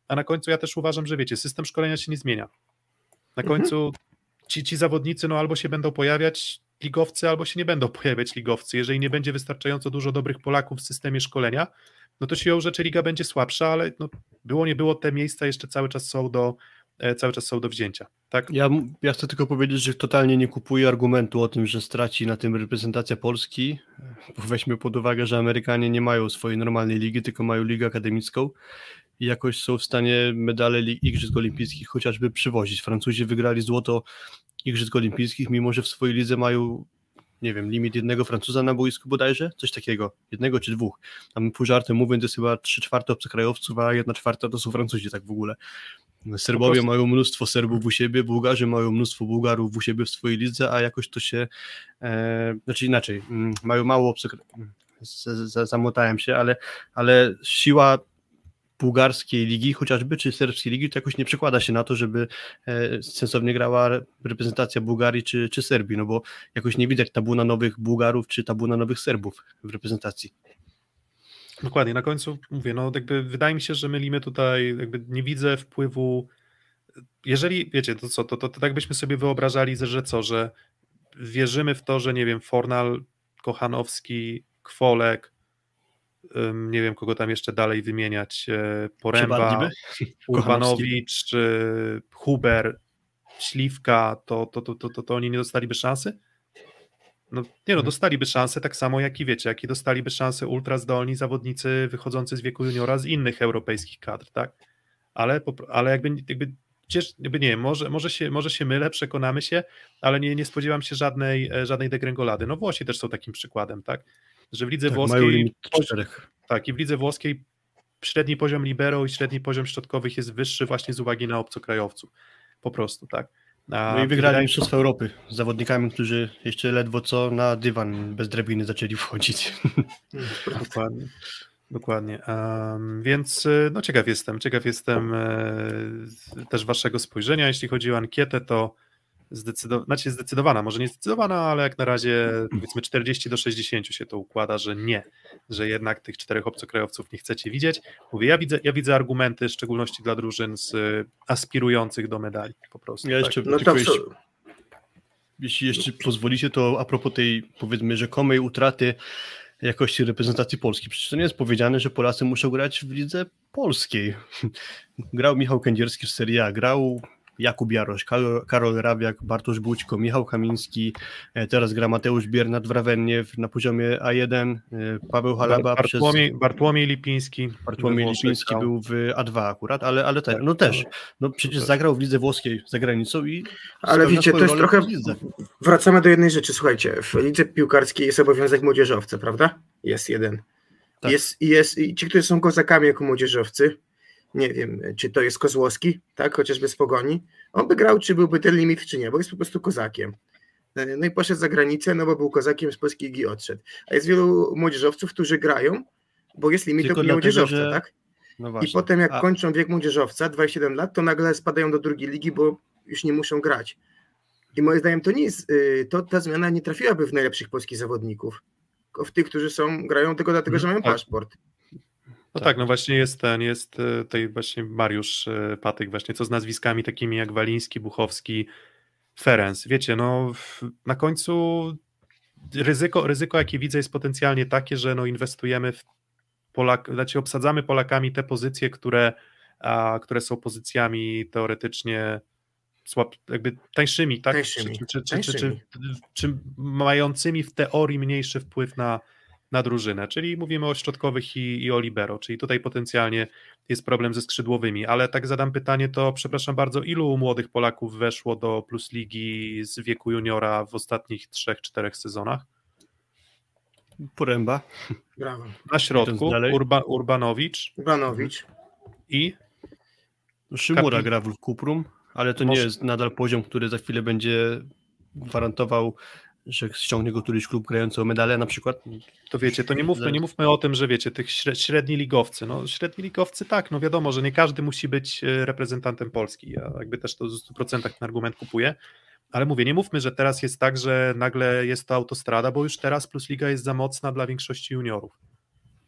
a na końcu ja też uważam, że wiecie, system szkolenia się nie zmienia. Na mhm. końcu ci, ci zawodnicy no albo się będą pojawiać ligowcy, albo się nie będą pojawiać ligowcy. Jeżeli nie będzie wystarczająco dużo dobrych Polaków w systemie szkolenia, no to siłą rzeczy liga będzie słabsza, ale no, było nie było, te miejsca jeszcze cały czas są do, e, cały czas są do wzięcia. Tak? Ja, ja chcę tylko powiedzieć, że totalnie nie kupuję argumentu o tym, że straci na tym reprezentacja Polski. Bo weźmy pod uwagę, że Amerykanie nie mają swojej normalnej ligi, tylko mają ligę akademicką i jakoś są w stanie medale Igrzysk Olimpijskich chociażby przywozić. Francuzi wygrali złoto Igrzysk Olimpijskich, mimo że w swojej lidze mają, nie wiem, limit jednego Francuza na boisku bodajże, coś takiego, jednego czy dwóch. Tam pół żartem mówiąc, jest chyba trzy czwarte obcokrajowców, a jedna czwarta to są Francuzi tak w ogóle. Serbowie mają mnóstwo Serbów u siebie, Bułgarzy mają mnóstwo Bułgarów u siebie w swojej lidze, a jakoś to się, e, znaczy inaczej, mm, mają mało obcokrajowców, zamotałem się, ale, ale siła bułgarskiej ligi chociażby, czy serbskiej ligi, to jakoś nie przekłada się na to, żeby e, sensownie grała reprezentacja Bułgarii czy, czy Serbii, no bo jakoś nie widać tabu na nowych Bułgarów czy tabu na nowych Serbów w reprezentacji. Dokładnie, na końcu mówię, no jakby wydaje mi się, że mylimy tutaj, jakby nie widzę wpływu, jeżeli, wiecie, to co, to, to, to tak byśmy sobie wyobrażali, że co, że wierzymy w to, że nie wiem, Fornal, Kochanowski, Kwolek, nie wiem kogo tam jeszcze dalej wymieniać, e, Poręba, Urbanowicz, Huber, Śliwka, to, to, to, to, to, oni nie dostaliby szansy? No, nie no, mhm. dostaliby szansę tak samo jak i wiecie, jak i dostaliby szansę ultra zdolni zawodnicy wychodzący z wieku juniora z innych europejskich kadr, tak? Ale, ale jakby, jakby, jakby nie może, może, się, może się mylę, przekonamy się, ale nie, nie spodziewam się żadnej, e, żadnej degrengolady. No Włosi też są takim przykładem, tak? Że w lidze tak, włoskiej. Tak, i w lidze włoskiej średni poziom libero i średni poziom środkowych jest wyższy właśnie z uwagi na obcokrajowców. Po prostu, tak. A no i wygrali wydaje... Mistrzostwo Europy z zawodnikami, którzy jeszcze ledwo co na dywan bez drabiny zaczęli wchodzić. Dokładnie. Dokładnie. Um, więc no ciekaw jestem, ciekaw jestem e, też waszego spojrzenia. Jeśli chodzi o ankietę, to zdecydowana, znaczy zdecydowana, może nie zdecydowana, ale jak na razie powiedzmy 40 do 60 się to układa, że nie, że jednak tych czterech obcokrajowców nie chcecie widzieć. Mówię, ja widzę, ja widzę argumenty, w szczególności dla drużyn z aspirujących do medali po prostu. Ja tak. jeszcze, no to jeśli, jeśli jeszcze pozwolicie, to a propos tej powiedzmy rzekomej utraty jakości reprezentacji Polski. Przecież to nie jest powiedziane, że Polacy muszą grać w lidze polskiej. Grał Michał Kędzierski w Serie A, grał Jakub Jarosz, Karol, Karol Rabiak, Bartosz Bućko, Michał Kamiński, e, teraz gra Mateusz Biernat w Rawennie na poziomie A1, e, Paweł Halaba Bartłomiej, przez... Bartłomiej Lipiński. Bartłomiej Lipiński był w A2 akurat, ale, ale te, no też, no przecież zagrał w lidze włoskiej za granicą i Ale wiecie, to jest trochę, wracamy do jednej rzeczy, słuchajcie, w lidze piłkarskiej jest obowiązek młodzieżowca, prawda? Jest jeden. Tak. Jest, jest, I ci, którzy są kozakami jako młodzieżowcy, nie wiem, czy to jest Kozłowski, tak, chociażby z Pogoni, on by grał, czy byłby ten limit, czy nie, bo jest po prostu kozakiem. No i poszedł za granicę, no bo był kozakiem z polskiej ligi odszedł. A jest wielu młodzieżowców, którzy grają, bo jest limit Tylko młodzieżowca, że... tak? No I potem jak A... kończą wiek młodzieżowca, 27 lat, to nagle spadają do drugiej ligi, bo już nie muszą grać. I moim zdaniem to nie jest, y, to ta zmiana nie trafiłaby w najlepszych polskich zawodników, tylko w tych, którzy są, grają tylko dlatego, że mają paszport. No tak. tak. no właśnie jest ten, jest e, tutaj właśnie Mariusz e, Patyk, właśnie co z nazwiskami takimi jak Waliński, Buchowski, Ferenc. Wiecie, no na końcu ryzyko, ryzyko jakie widzę jest potencjalnie takie, że no inwestujemy w Polak, znaczy obsadzamy Polakami te pozycje, które, a, które są pozycjami teoretycznie słab, jakby tańszymi, tak? Tańszymi. Czy, czy, czy, czy, czy, mającymi w teorii mniejszy wpływ na, na drużynę, czyli mówimy o środkowych i, i o libero, czyli tutaj potencjalnie jest problem ze skrzydłowymi, ale tak zadam pytanie, to przepraszam bardzo, ilu młodych Polaków weszło do Plus Ligi z wieku juniora w ostatnich trzech, czterech sezonach? Poręba. Brawo. Na środku? Urba, Urbanowicz Urbanowicz. i Szymura Kapi- gra w Kuprum, ale to Może- nie jest nadal poziom, który za chwilę będzie gwarantował, że ściągnie go któryś klub grający o medale na przykład. To wiecie, to nie mówmy, nie mówmy o tym, że wiecie, tych śre- średni ligowcy, no średni ligowcy tak, no wiadomo, że nie każdy musi być e, reprezentantem Polski, ja jakby też to w 100% ten argument kupuję, ale mówię, nie mówmy, że teraz jest tak, że nagle jest to autostrada, bo już teraz Plus Liga jest za mocna dla większości juniorów.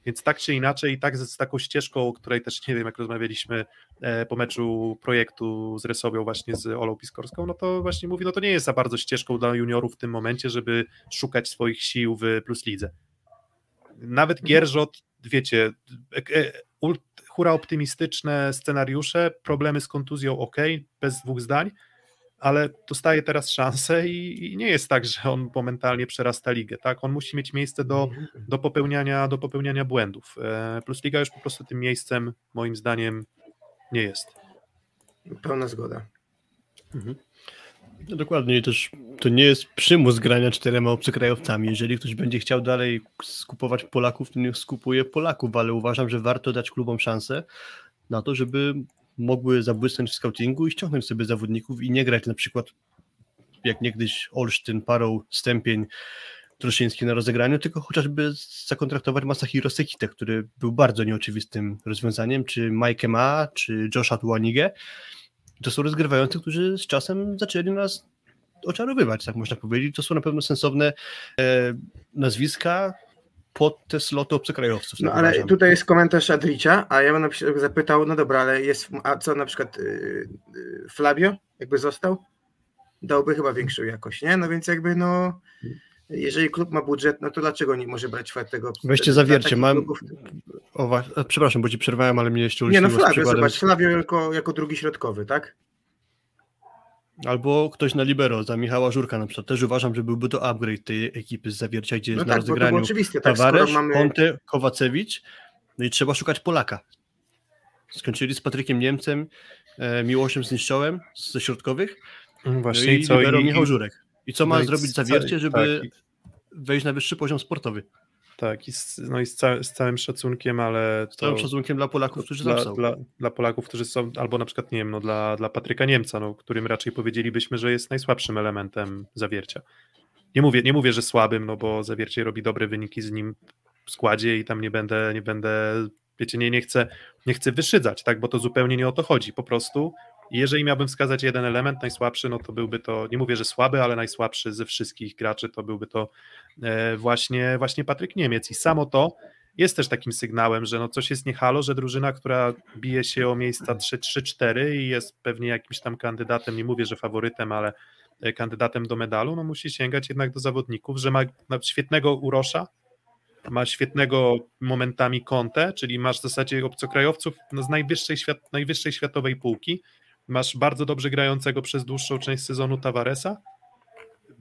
Więc tak czy inaczej, i tak z, z taką ścieżką, o której też nie wiem, jak rozmawialiśmy e, po meczu projektu z Resowią właśnie z Olą Piskorską, no to właśnie mówi, no to nie jest za bardzo ścieżką dla juniorów w tym momencie, żeby szukać swoich sił w Plus Lidze. Nawet Gierżot, wiecie, e, e, ult- hura optymistyczne scenariusze, problemy z kontuzją, ok, bez dwóch zdań, ale dostaje teraz szansę i, i nie jest tak, że on momentalnie przerasta ligę, tak? On musi mieć miejsce do, do, popełniania, do popełniania błędów. E, Plus Liga już po prostu tym miejscem, moim zdaniem, nie jest. Pełna zgoda. No dokładnie, i też to nie jest przymus grania czterema obcokrajowcami. Jeżeli ktoś będzie chciał dalej skupować Polaków, to niech skupuje Polaków, ale uważam, że warto dać klubom szansę na to, żeby mogły zabłysnąć w scoutingu i ściągnąć sobie zawodników i nie grać na przykład jak niegdyś Olsztyn, Parą, Stępień, Troszyński na rozegraniu, tylko chociażby zakontraktować Masahiro Sekite, który był bardzo nieoczywistym rozwiązaniem, czy Mike Ma, czy Josha Tuanigę. To są rozgrywający, którzy z czasem zaczęli nas oczarowywać, tak można powiedzieć. To są na pewno sensowne e, nazwiska pod te sloty obcokrajowców. No tak ale uważam. tutaj jest komentarz Adricia, a ja bym zapytał, no dobra, ale jest, a co na przykład y, y, Flavio, jakby został? Dałby chyba większą jakość, nie? No więc jakby no, jeżeli klub ma budżet, no to dlaczego nie może brać czwartego? Weźcie dla zawiercie, mam- klubów- O, a, przepraszam, bo ci przerwałem, ale mnie jeszcze Nie no Flavio, zobacz, Flavio jako, jako drugi środkowy, tak? Albo ktoś na libero, za Michała Żurka na przykład. Też uważam, że byłby to upgrade tej ekipy z zawiercia, gdzie No jest na tak, bo to było rozegraniu oczywiste, tak, Tawaresz, skoro mamy... Conte, Kowacewicz, no i trzeba szukać Polaka. Skończyli z Patrykiem Niemcem, e, Miłoszem Zniszczołem ze środkowych, no Właśnie i libero Michał Żurek. I co ma no i zrobić zawiercie, żeby tak, i- wejść na wyższy poziom sportowy? Tak, i z, no i z, ca, z całym szacunkiem, ale Z całym to szacunkiem dla Polaków, którzy tam dla, są. dla, dla Polaków, którzy są, albo na przykład, nie wiem, no, dla, dla Patryka Niemca, no, którym raczej powiedzielibyśmy, że jest najsłabszym elementem zawiercia. Nie mówię, nie mówię, że słabym, no bo zawiercie robi dobre wyniki z nim w składzie i tam nie będę, nie będę, wiecie, nie, nie chcę, nie chcę wyszydzać, tak, bo to zupełnie nie o to chodzi. Po prostu, jeżeli miałbym wskazać jeden element najsłabszy, no to byłby to, nie mówię, że słaby, ale najsłabszy ze wszystkich graczy, to byłby to e, właśnie, właśnie Patryk Niemiec. I samo to jest też takim sygnałem, że no coś jest nie halo, że drużyna, która bije się o miejsca 3-4 i jest pewnie jakimś tam kandydatem, nie mówię, że faworytem, ale e, kandydatem do medalu, no musi sięgać jednak do zawodników, że ma świetnego Urosza, ma świetnego momentami Conte, czyli masz w zasadzie obcokrajowców z najwyższej, świat, najwyższej światowej półki, masz bardzo dobrze grającego przez dłuższą część sezonu Tavaresa,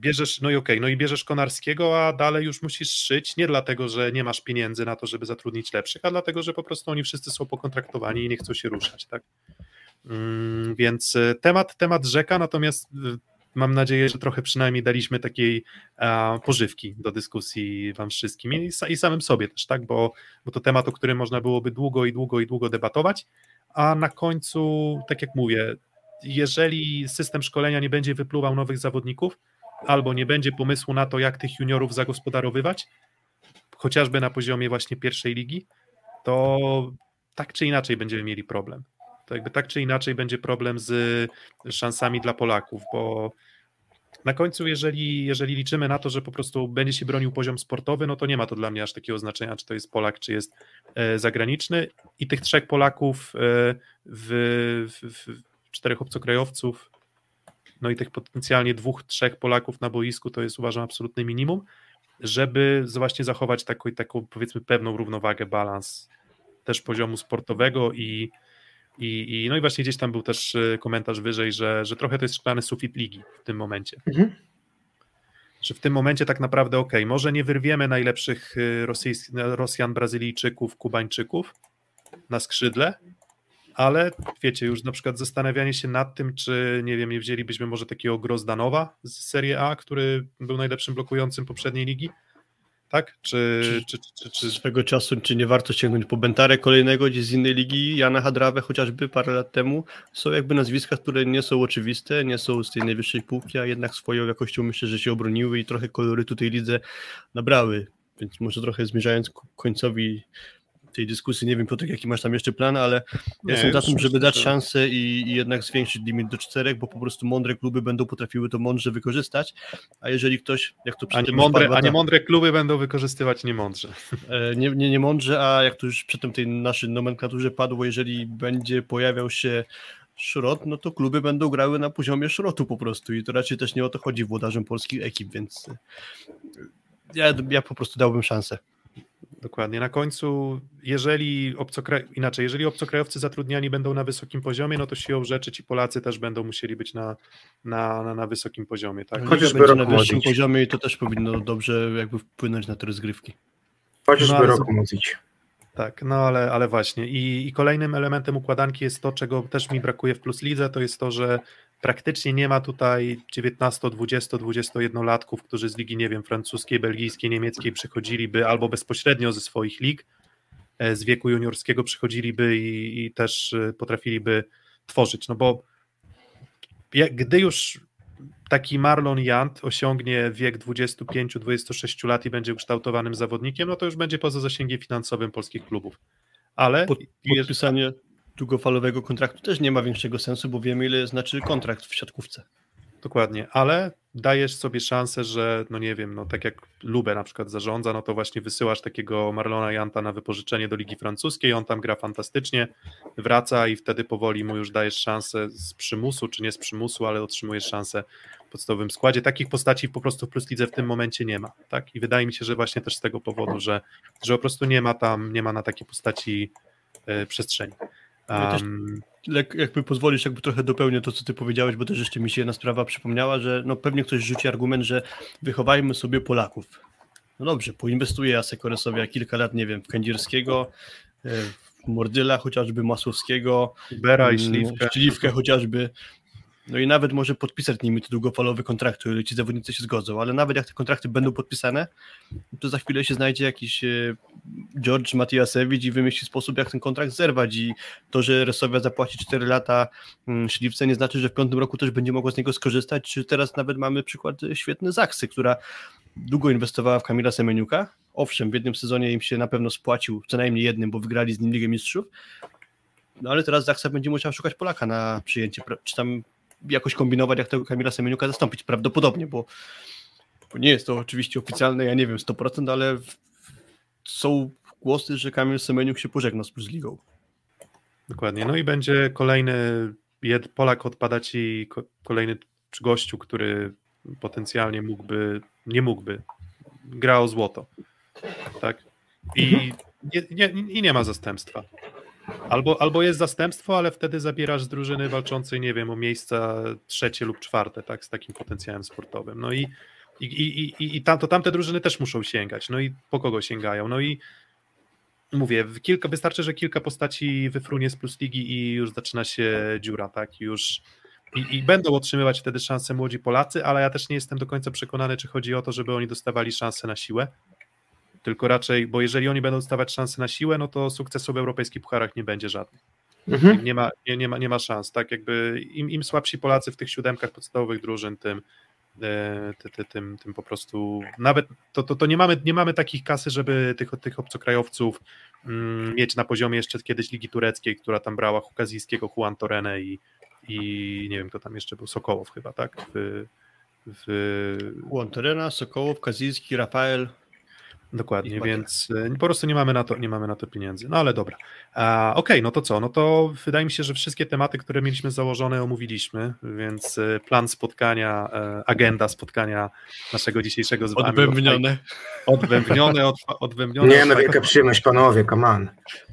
bierzesz, no i okej, no i bierzesz Konarskiego, a dalej już musisz szyć, nie dlatego, że nie masz pieniędzy na to, żeby zatrudnić lepszych, a dlatego, że po prostu oni wszyscy są pokontraktowani i nie chcą się ruszać, tak? Mm, więc y, temat, temat rzeka, natomiast y, mam nadzieję, że trochę przynajmniej daliśmy takiej a, pożywki do dyskusji wam wszystkim i, i samym sobie też, tak? Bo, bo to temat, o którym można byłoby długo i długo i długo debatować, a na końcu, tak jak mówię, jeżeli system szkolenia nie będzie wypluwał nowych zawodników, albo nie będzie pomysłu na to, jak tych juniorów zagospodarowywać, chociażby na poziomie właśnie pierwszej ligi, to tak czy inaczej będziemy mieli problem. To jakby tak czy inaczej będzie problem z szansami dla Polaków, bo na końcu, jeżeli, jeżeli liczymy na to, że po prostu będzie się bronił poziom sportowy, no to nie ma to dla mnie aż takiego znaczenia, czy to jest Polak, czy jest e, zagraniczny. I tych trzech Polaków e, w, w, w czterech obcokrajowców, no i tych potencjalnie dwóch, trzech Polaków na boisku, to jest uważam absolutne minimum, żeby właśnie zachować taką, taką powiedzmy pewną równowagę, balans też poziomu sportowego i, i, i no i właśnie gdzieś tam był też e, komentarz wyżej, że, że trochę to jest szklany sufit ligi w tym momencie. Mhm. że w tym momencie tak naprawdę ok, może nie wyrwiemy najlepszych y, Rosyjs- Rosjan, Brazylijczyków, Kubańczyków na skrzydle, ale wiecie, już na przykład zastanawianie się nad tym, czy nie wiem, nie wzięlibyśmy może takiego Grozdanowa z Serie A, który był najlepszym blokującym poprzedniej ligi, tak? Czy, czy, czy, czy. Swego czasu, czy nie warto sięgnąć po Bentarę kolejnego gdzieś z innej ligi, Jana Hadrawę chociażby parę lat temu. Są jakby nazwiska, które nie są oczywiste, nie są z tej najwyższej półki, a jednak swoją jakością myślę, że się obroniły i trochę kolory tutaj lidze nabrały. Więc może trochę zmierzając ku końcowi tej dyskusji. Nie wiem, Piotrek, jaki masz tam jeszcze plan, ale ja jestem za tym, żeby dać szansę i, i jednak zwiększyć limit do czterech, bo po prostu mądre kluby będą potrafiły to mądrze wykorzystać, a jeżeli ktoś, jak to A przedtem nie, mądre, a nie mądre kluby będą wykorzystywać niemądrze. E, nie, nie, nie mądrze, a jak to już przedtem tej naszej nomenklaturze padło, jeżeli będzie pojawiał się szrot, no to kluby będą grały na poziomie szrotu po prostu i to raczej też nie o to chodzi włodarzom polskich ekip, więc e, ja, ja po prostu dałbym szansę. Dokładnie. Na końcu, jeżeli obcokraj... inaczej, jeżeli obcokrajowcy zatrudniani będą na wysokim poziomie, no to siłą rzeczy ci Polacy też będą musieli być na, na, na, na wysokim poziomie. Tak? Liga Chociażby rok na wyższym młodzić. poziomie i to też powinno dobrze jakby wpłynąć na te rozgrywki. Chociażby No, ale rok z- mówić. Tak, no ale, ale właśnie. I, I kolejnym elementem układanki jest to, czego też mi brakuje w Plus Lidze, to jest to, że praktycznie nie ma tutaj 19, 20, 21 latków, którzy z ligi, nie wiem, francuskiej, belgijskiej, niemieckiej przychodziliby albo bezpośrednio ze swoich lig, e, z wieku juniorskiego przychodziliby i, i też e, potrafiliby tworzyć. No bo gdy już taki Marlon Jant osiągnie wiek 25-26 lat i będzie ukształtowanym zawodnikiem, no to już będzie poza zasięgiem finansowym polskich klubów. Ale podpisanie długofalowego kontraktu też nie ma większego sensu, bo wiemy ile znaczy kontrakt w siatkówce. Dokładnie, ale dajesz sobie szansę, że no nie wiem, no tak jak Lubę na przykład zarządza, no to właśnie wysyłasz takiego Marlona Janta na wypożyczenie do Ligi Francuskiej, on tam gra fantastycznie, wraca i wtedy powoli mu już dajesz szansę z przymusu, czy nie z przymusu, ale otrzymujesz szansę w podstawowym składzie. Takich postaci po prostu w Plus Lidze w tym momencie nie ma, tak? I wydaje mi się, że właśnie też z tego powodu, że, że po prostu nie ma tam, nie ma na takie postaci e, przestrzeni. Ja Um, jakby pozwolisz, jakby trochę dopełnię to, co ty powiedziałeś, bo też jeszcze mi się jedna sprawa przypomniała, że no pewnie ktoś rzuci argument, że wychowajmy sobie Polaków. No dobrze, poinwestuję ja Sekoresowi kilka lat, nie wiem, w Kędzierskiego, e, w Mordyla chociażby, Masłowskiego, Bera i mm, Śliwkę. Śliwkę chociażby. No i nawet może podpisać nimi te długofalowe kontrakty, o ile ci zawodnicy się zgodzą, ale nawet jak te kontrakty będą podpisane, to za chwilę się znajdzie jakiś e, George Matiasewicz i wymyśli sposób, jak ten kontrakt zerwać. I to, że Resowia zapłaci 4 lata mm, Śliwce nie znaczy, że w piątym roku też będzie mogła z niego skorzystać, czy teraz nawet mamy przykład świetny Zaksy, która długo inwestowała w Kamila Semeniuka, owszem, w jednym sezonie im się na pewno spłacił, co najmniej jednym, bo wygrali z nim Ligę Mistrzów, no ale teraz Zaksa będzie musiał szukać Polaka na przyjęcie, czy tam jakoś kombinować, jak tego Kamila Semeniuka zastąpić, prawdopodobnie, bo, bo nie jest to oczywiście oficjalne, ja nie wiem 100%, ale są głosy, że Kamil Semeniuk się pożegna z Plus Ligą. Dokładnie. No i będzie kolejny jed, Polak odpada ci ko, kolejny gościu, który potencjalnie mógłby, nie mógłby, gra o złoto. Tak? I nie, nie, i nie ma zastępstwa. Albo, albo jest zastępstwo, ale wtedy zabierasz z drużyny walczącej, nie wiem, o miejsca trzecie lub czwarte, tak, z takim potencjałem sportowym. No i, i, i, i, i tam, to tamte drużyny też muszą sięgać. No i po kogo sięgają? No i mówię, kilka, wystarczy, że kilka postaci wyfrunie z Plus Ligi i już zaczyna się dziura, tak, już i, i będą otrzymywać wtedy szansę młodzi Polacy, ale ja też nie jestem do końca przekonany, czy chodzi o to, żeby oni dostawali szansę na siłę, tylko raczej, bo jeżeli oni będą dostawać szansę na siłę, no to sukcesu w europejskich pucharach nie będzie żadnych. Mhm. Nie ma, nie, nie, ma, nie ma szans, tak, jakby im, im słabsi Polacy w tych siódemkach podstawowych drużyn, tym, e, ty, ty, tym, tym po prostu nawet to, to, to nie, mamy, nie mamy takich kasy, żeby tych, tych obcokrajowców mm, mieć na poziomie jeszcze kiedyś Ligi Tureckiej, która tam brała Hukazijskiego, Juan Torrenę i, i nie wiem, kto tam jeszcze był, Sokołow chyba, tak? W, w, Juan Torena, Sokołow, Kazilski, Rafael. Dokładnie, więc y, po prostu nie mamy na to, nie mamy na to pieniędzy. No ale dobra. A, Okej, no to co? No to wydaje mi się, że wszystkie tematy, które mieliśmy założone, omówiliśmy, więc y, plan spotkania, e, agenda spotkania naszego dzisiejszego z wami. Odbębnione. odwębnione, od, odwębnione. Nie, no wielka przyjemność, panowie, come on.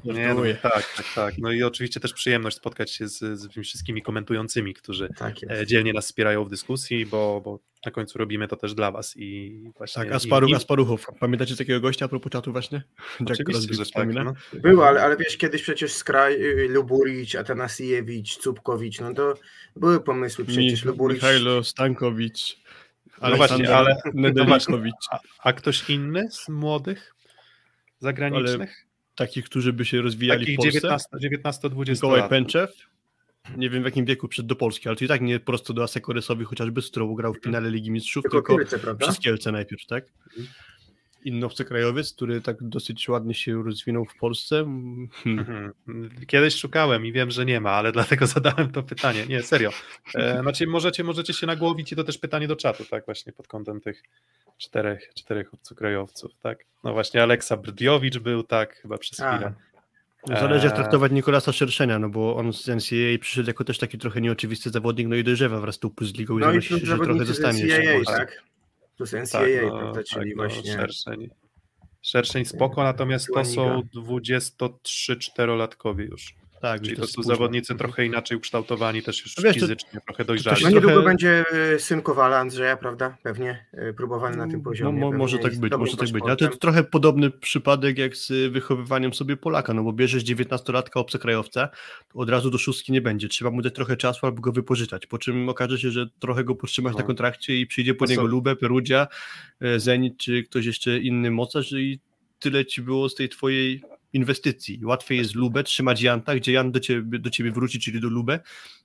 Nie, no, tak, tak, tak. No i oczywiście też przyjemność spotkać się z, z tymi wszystkimi komentującymi, którzy Tak e, dzielnie nas wspierają w dyskusji, bo, bo na końcu robimy to też dla was i właśnie... Tak, Asparuch, i- Asparuchów. Pamiętacie takiego gościa a propos czatu właśnie? Oczywiście, że tak. No. Było, ale, ale wiesz, kiedyś przecież Skraj, y, Luburić, Atanasiewicz, Cupkowicz, no to były pomysły przecież. Mi, Luburić, Michailo Stankowicz, No właśnie, Aleksander ale- Nedelikowicz. A, a ktoś inny z młodych, zagranicznych? Takich, którzy by się rozwijali Takich w Polsce? 19-20 Mikołaj lat. Pęczew. Nie wiem w jakim wieku przyszedł do Polski, ale to i tak nie prosto do Asekoresowi, chociażby z którą grał w finale Ligi Mistrzów, tylko tylko Kielce, prawda? przez Kielce najpierw, tak? Inny obcokrajowiec, który tak dosyć ładnie się rozwinął w Polsce. Hmm. Mhm. Kiedyś szukałem i wiem, że nie ma, ale dlatego zadałem to pytanie. Nie, serio. E, znaczy możecie, możecie się nagłowić i to też pytanie do czatu, tak, właśnie pod kątem tych czterech, czterech obcokrajowców, tak. No właśnie Aleksa Brdiowicz był, tak, chyba przez A. Zależy jak Eee. traktować Nikolasa Szerszenia, no bo on z NCAA przyszedł jako też taki trochę nieoczywisty zawodnik, no i dojrzewa wraz z tą plus ligą i No i się, że trochę z zostanie jeszcze NCAA, Polsce. tak? Plus NCAA, Tak, no, prawda, czyli tak, no, właśnie... szerszeń. Szerszeń spoko, natomiast to są Była 23-4-latkowie już. Tak, Czyli to są zawodnicy trochę inaczej ukształtowani, też już No wiesz, to- fizycznie, trochę dojrzali. No trochę- niedługo będzie y, syn Kowala Andrzeja, prawda? Pewnie y, próbowany na tym No, poziomie. pewnie może tak być, może tak być. Ale to jest trochę podobny przypadek jak z wychowywaniem sobie Polaka, no bo bierzesz 19-latka obcokrajowca, to od razu do szóstki nie będzie. Trzeba mu dać trochę czasu albo go wypożyczać, po czym okaże się, że trochę go podtrzymasz na No. kontrakcie i przyjdzie po To niego są- Lubę, Perugia, Zenit czy ktoś jeszcze inny mocarz i tyle ci było z tej twojej inwestycji. Łatwiej jest Lubę trzymać Janta, gdzie Jan do ciebie, do ciebie wróci, czyli do Lubę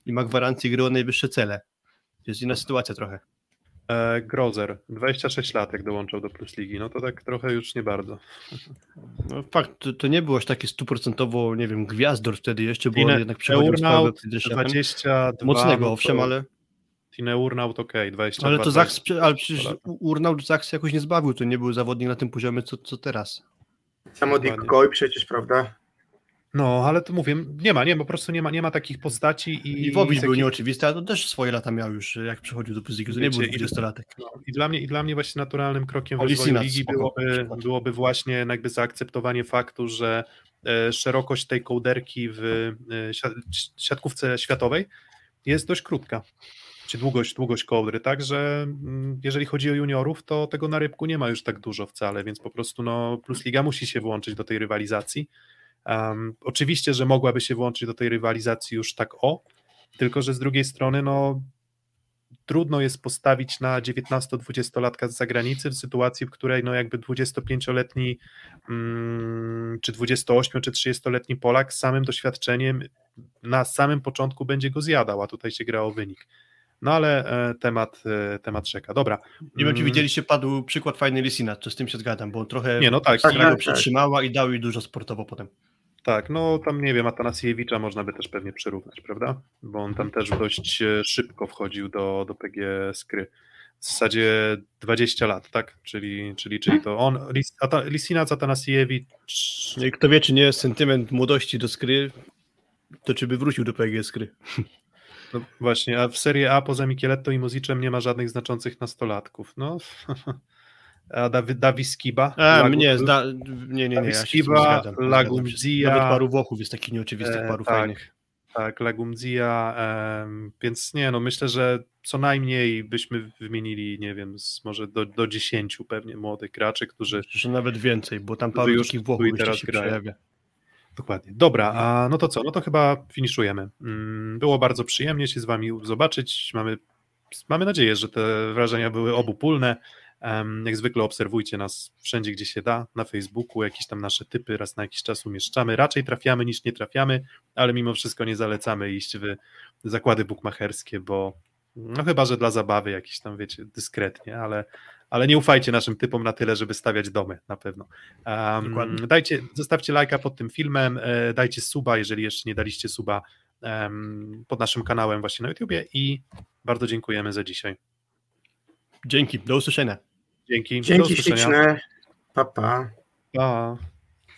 i ma gwarancję gry o najwyższe cele. To jest inna sytuacja trochę. E, Grozer, 26 lat jak dołączał do Plus Ligi, no to tak trochę już nie bardzo. No fakt, to, to nie było aż takie stuprocentowo, nie wiem, gwiazdor wtedy jeszcze, bo Tine- jednak przechodził sprawę Urnaut, przed Ryszardem. 22. Mocnego, no owszem, to- ale, Tine Urnaut, okej, 22. ale to Zachs, 20. ale przecież. Urnaut Zachs jakoś nie zbawił, to nie był zawodnik na tym poziomie, co, co teraz. Samo Dick. Coy przecież, prawda? No, ale to mówię, nie ma, nie, po prostu nie ma, nie ma takich postaci i... I Wowicz był takich- nieoczywisty, ale to też swoje lata miał już, jak przychodził do Puzliki, to nie był Wiecie, i- 20-latek. No, I dla mnie, i dla mnie właśnie naturalnym krokiem rozwoju ligi spoko, byłoby, byłoby właśnie jakby zaakceptowanie faktu, że e, szerokość tej kołderki w e, si- siatkówce światowej jest dość krótka. Czy długość, długość kołdry, tak, że mm, jeżeli chodzi o juniorów, to tego na rybku nie ma już tak dużo wcale, więc po prostu no, Plus Liga musi się włączyć do tej rywalizacji. Um, oczywiście, że mogłaby się włączyć do tej rywalizacji już tak o, tylko że z drugiej strony, no trudno jest postawić na 19-20-latka z zagranicy w sytuacji, w której no jakby 25-letni mm, czy 28 czy 30-letni Polak samym doświadczeniem na samym początku będzie go zjadał, a tutaj się gra o wynik. No ale e, temat, e, temat rzeka. Dobra. Nie wiem, czy Mm, widzieliście, padł przykład fajny Lisina, to z tym się zgadzam, bo on trochę Nie, no tak, tak, tak. przytrzymała i dał jej dużo sportowo potem. Tak, no tam nie wiem, Atanasiewicza można by też pewnie przyrównać, prawda? Bo on tam też dość e, szybko wchodził do, do PG Skry. W zasadzie 20 lat, tak? Czyli, czyli, czyli to on, Lis, Ata, Lisinac, Atanasiewicz, No i kto wie, czy nie jest sentyment młodości do skry, to czy by wrócił do PG skry. No właśnie, a w Serie A poza Micheletto i Muziczem nie ma żadnych znaczących nastolatków. No, a Dawi, Dawi Skiba? A, Lagu- mnie, zda, nie, nie, nie, ja Skiba. Lagumdzija, Nawet paru Włochów jest takich nieoczywistych, E, paru tak. fajnych. Tak, Lagumdzija, em, więc nie, no myślę, że co najmniej byśmy wymienili, nie wiem, z, może do, do 10 pewnie młodych graczy, którzy Że nawet więcej, bo tam paru już Włochów jeszcze teraz się grają. Dokładnie. Dobra, a no to co? No to chyba finiszujemy. Mm, Było bardzo przyjemnie się z Wami zobaczyć. Mamy, mamy nadzieję, że te wrażenia były obopólne. Jak zwykle obserwujcie nas wszędzie, gdzie się da, na Facebooku, jakieś tam nasze typy raz na jakiś czas umieszczamy. Raczej trafiamy niż nie trafiamy, ale mimo wszystko nie zalecamy iść w zakłady bukmacherskie, bo no chyba, że dla zabawy jakieś tam, wiecie, dyskretnie, ale, ale nie ufajcie naszym typom na tyle, żeby stawiać domy, na pewno. Um, Dokładnie. dajcie, zostawcie lajka pod tym filmem, e, dajcie suba, jeżeli jeszcze nie daliście suba em, pod naszym kanałem właśnie na YouTubie i bardzo dziękujemy za dzisiaj. Dzięki, do usłyszenia. Dzięki. do Dzięki usłyszenia. śliczne. Pa, pa. Pa.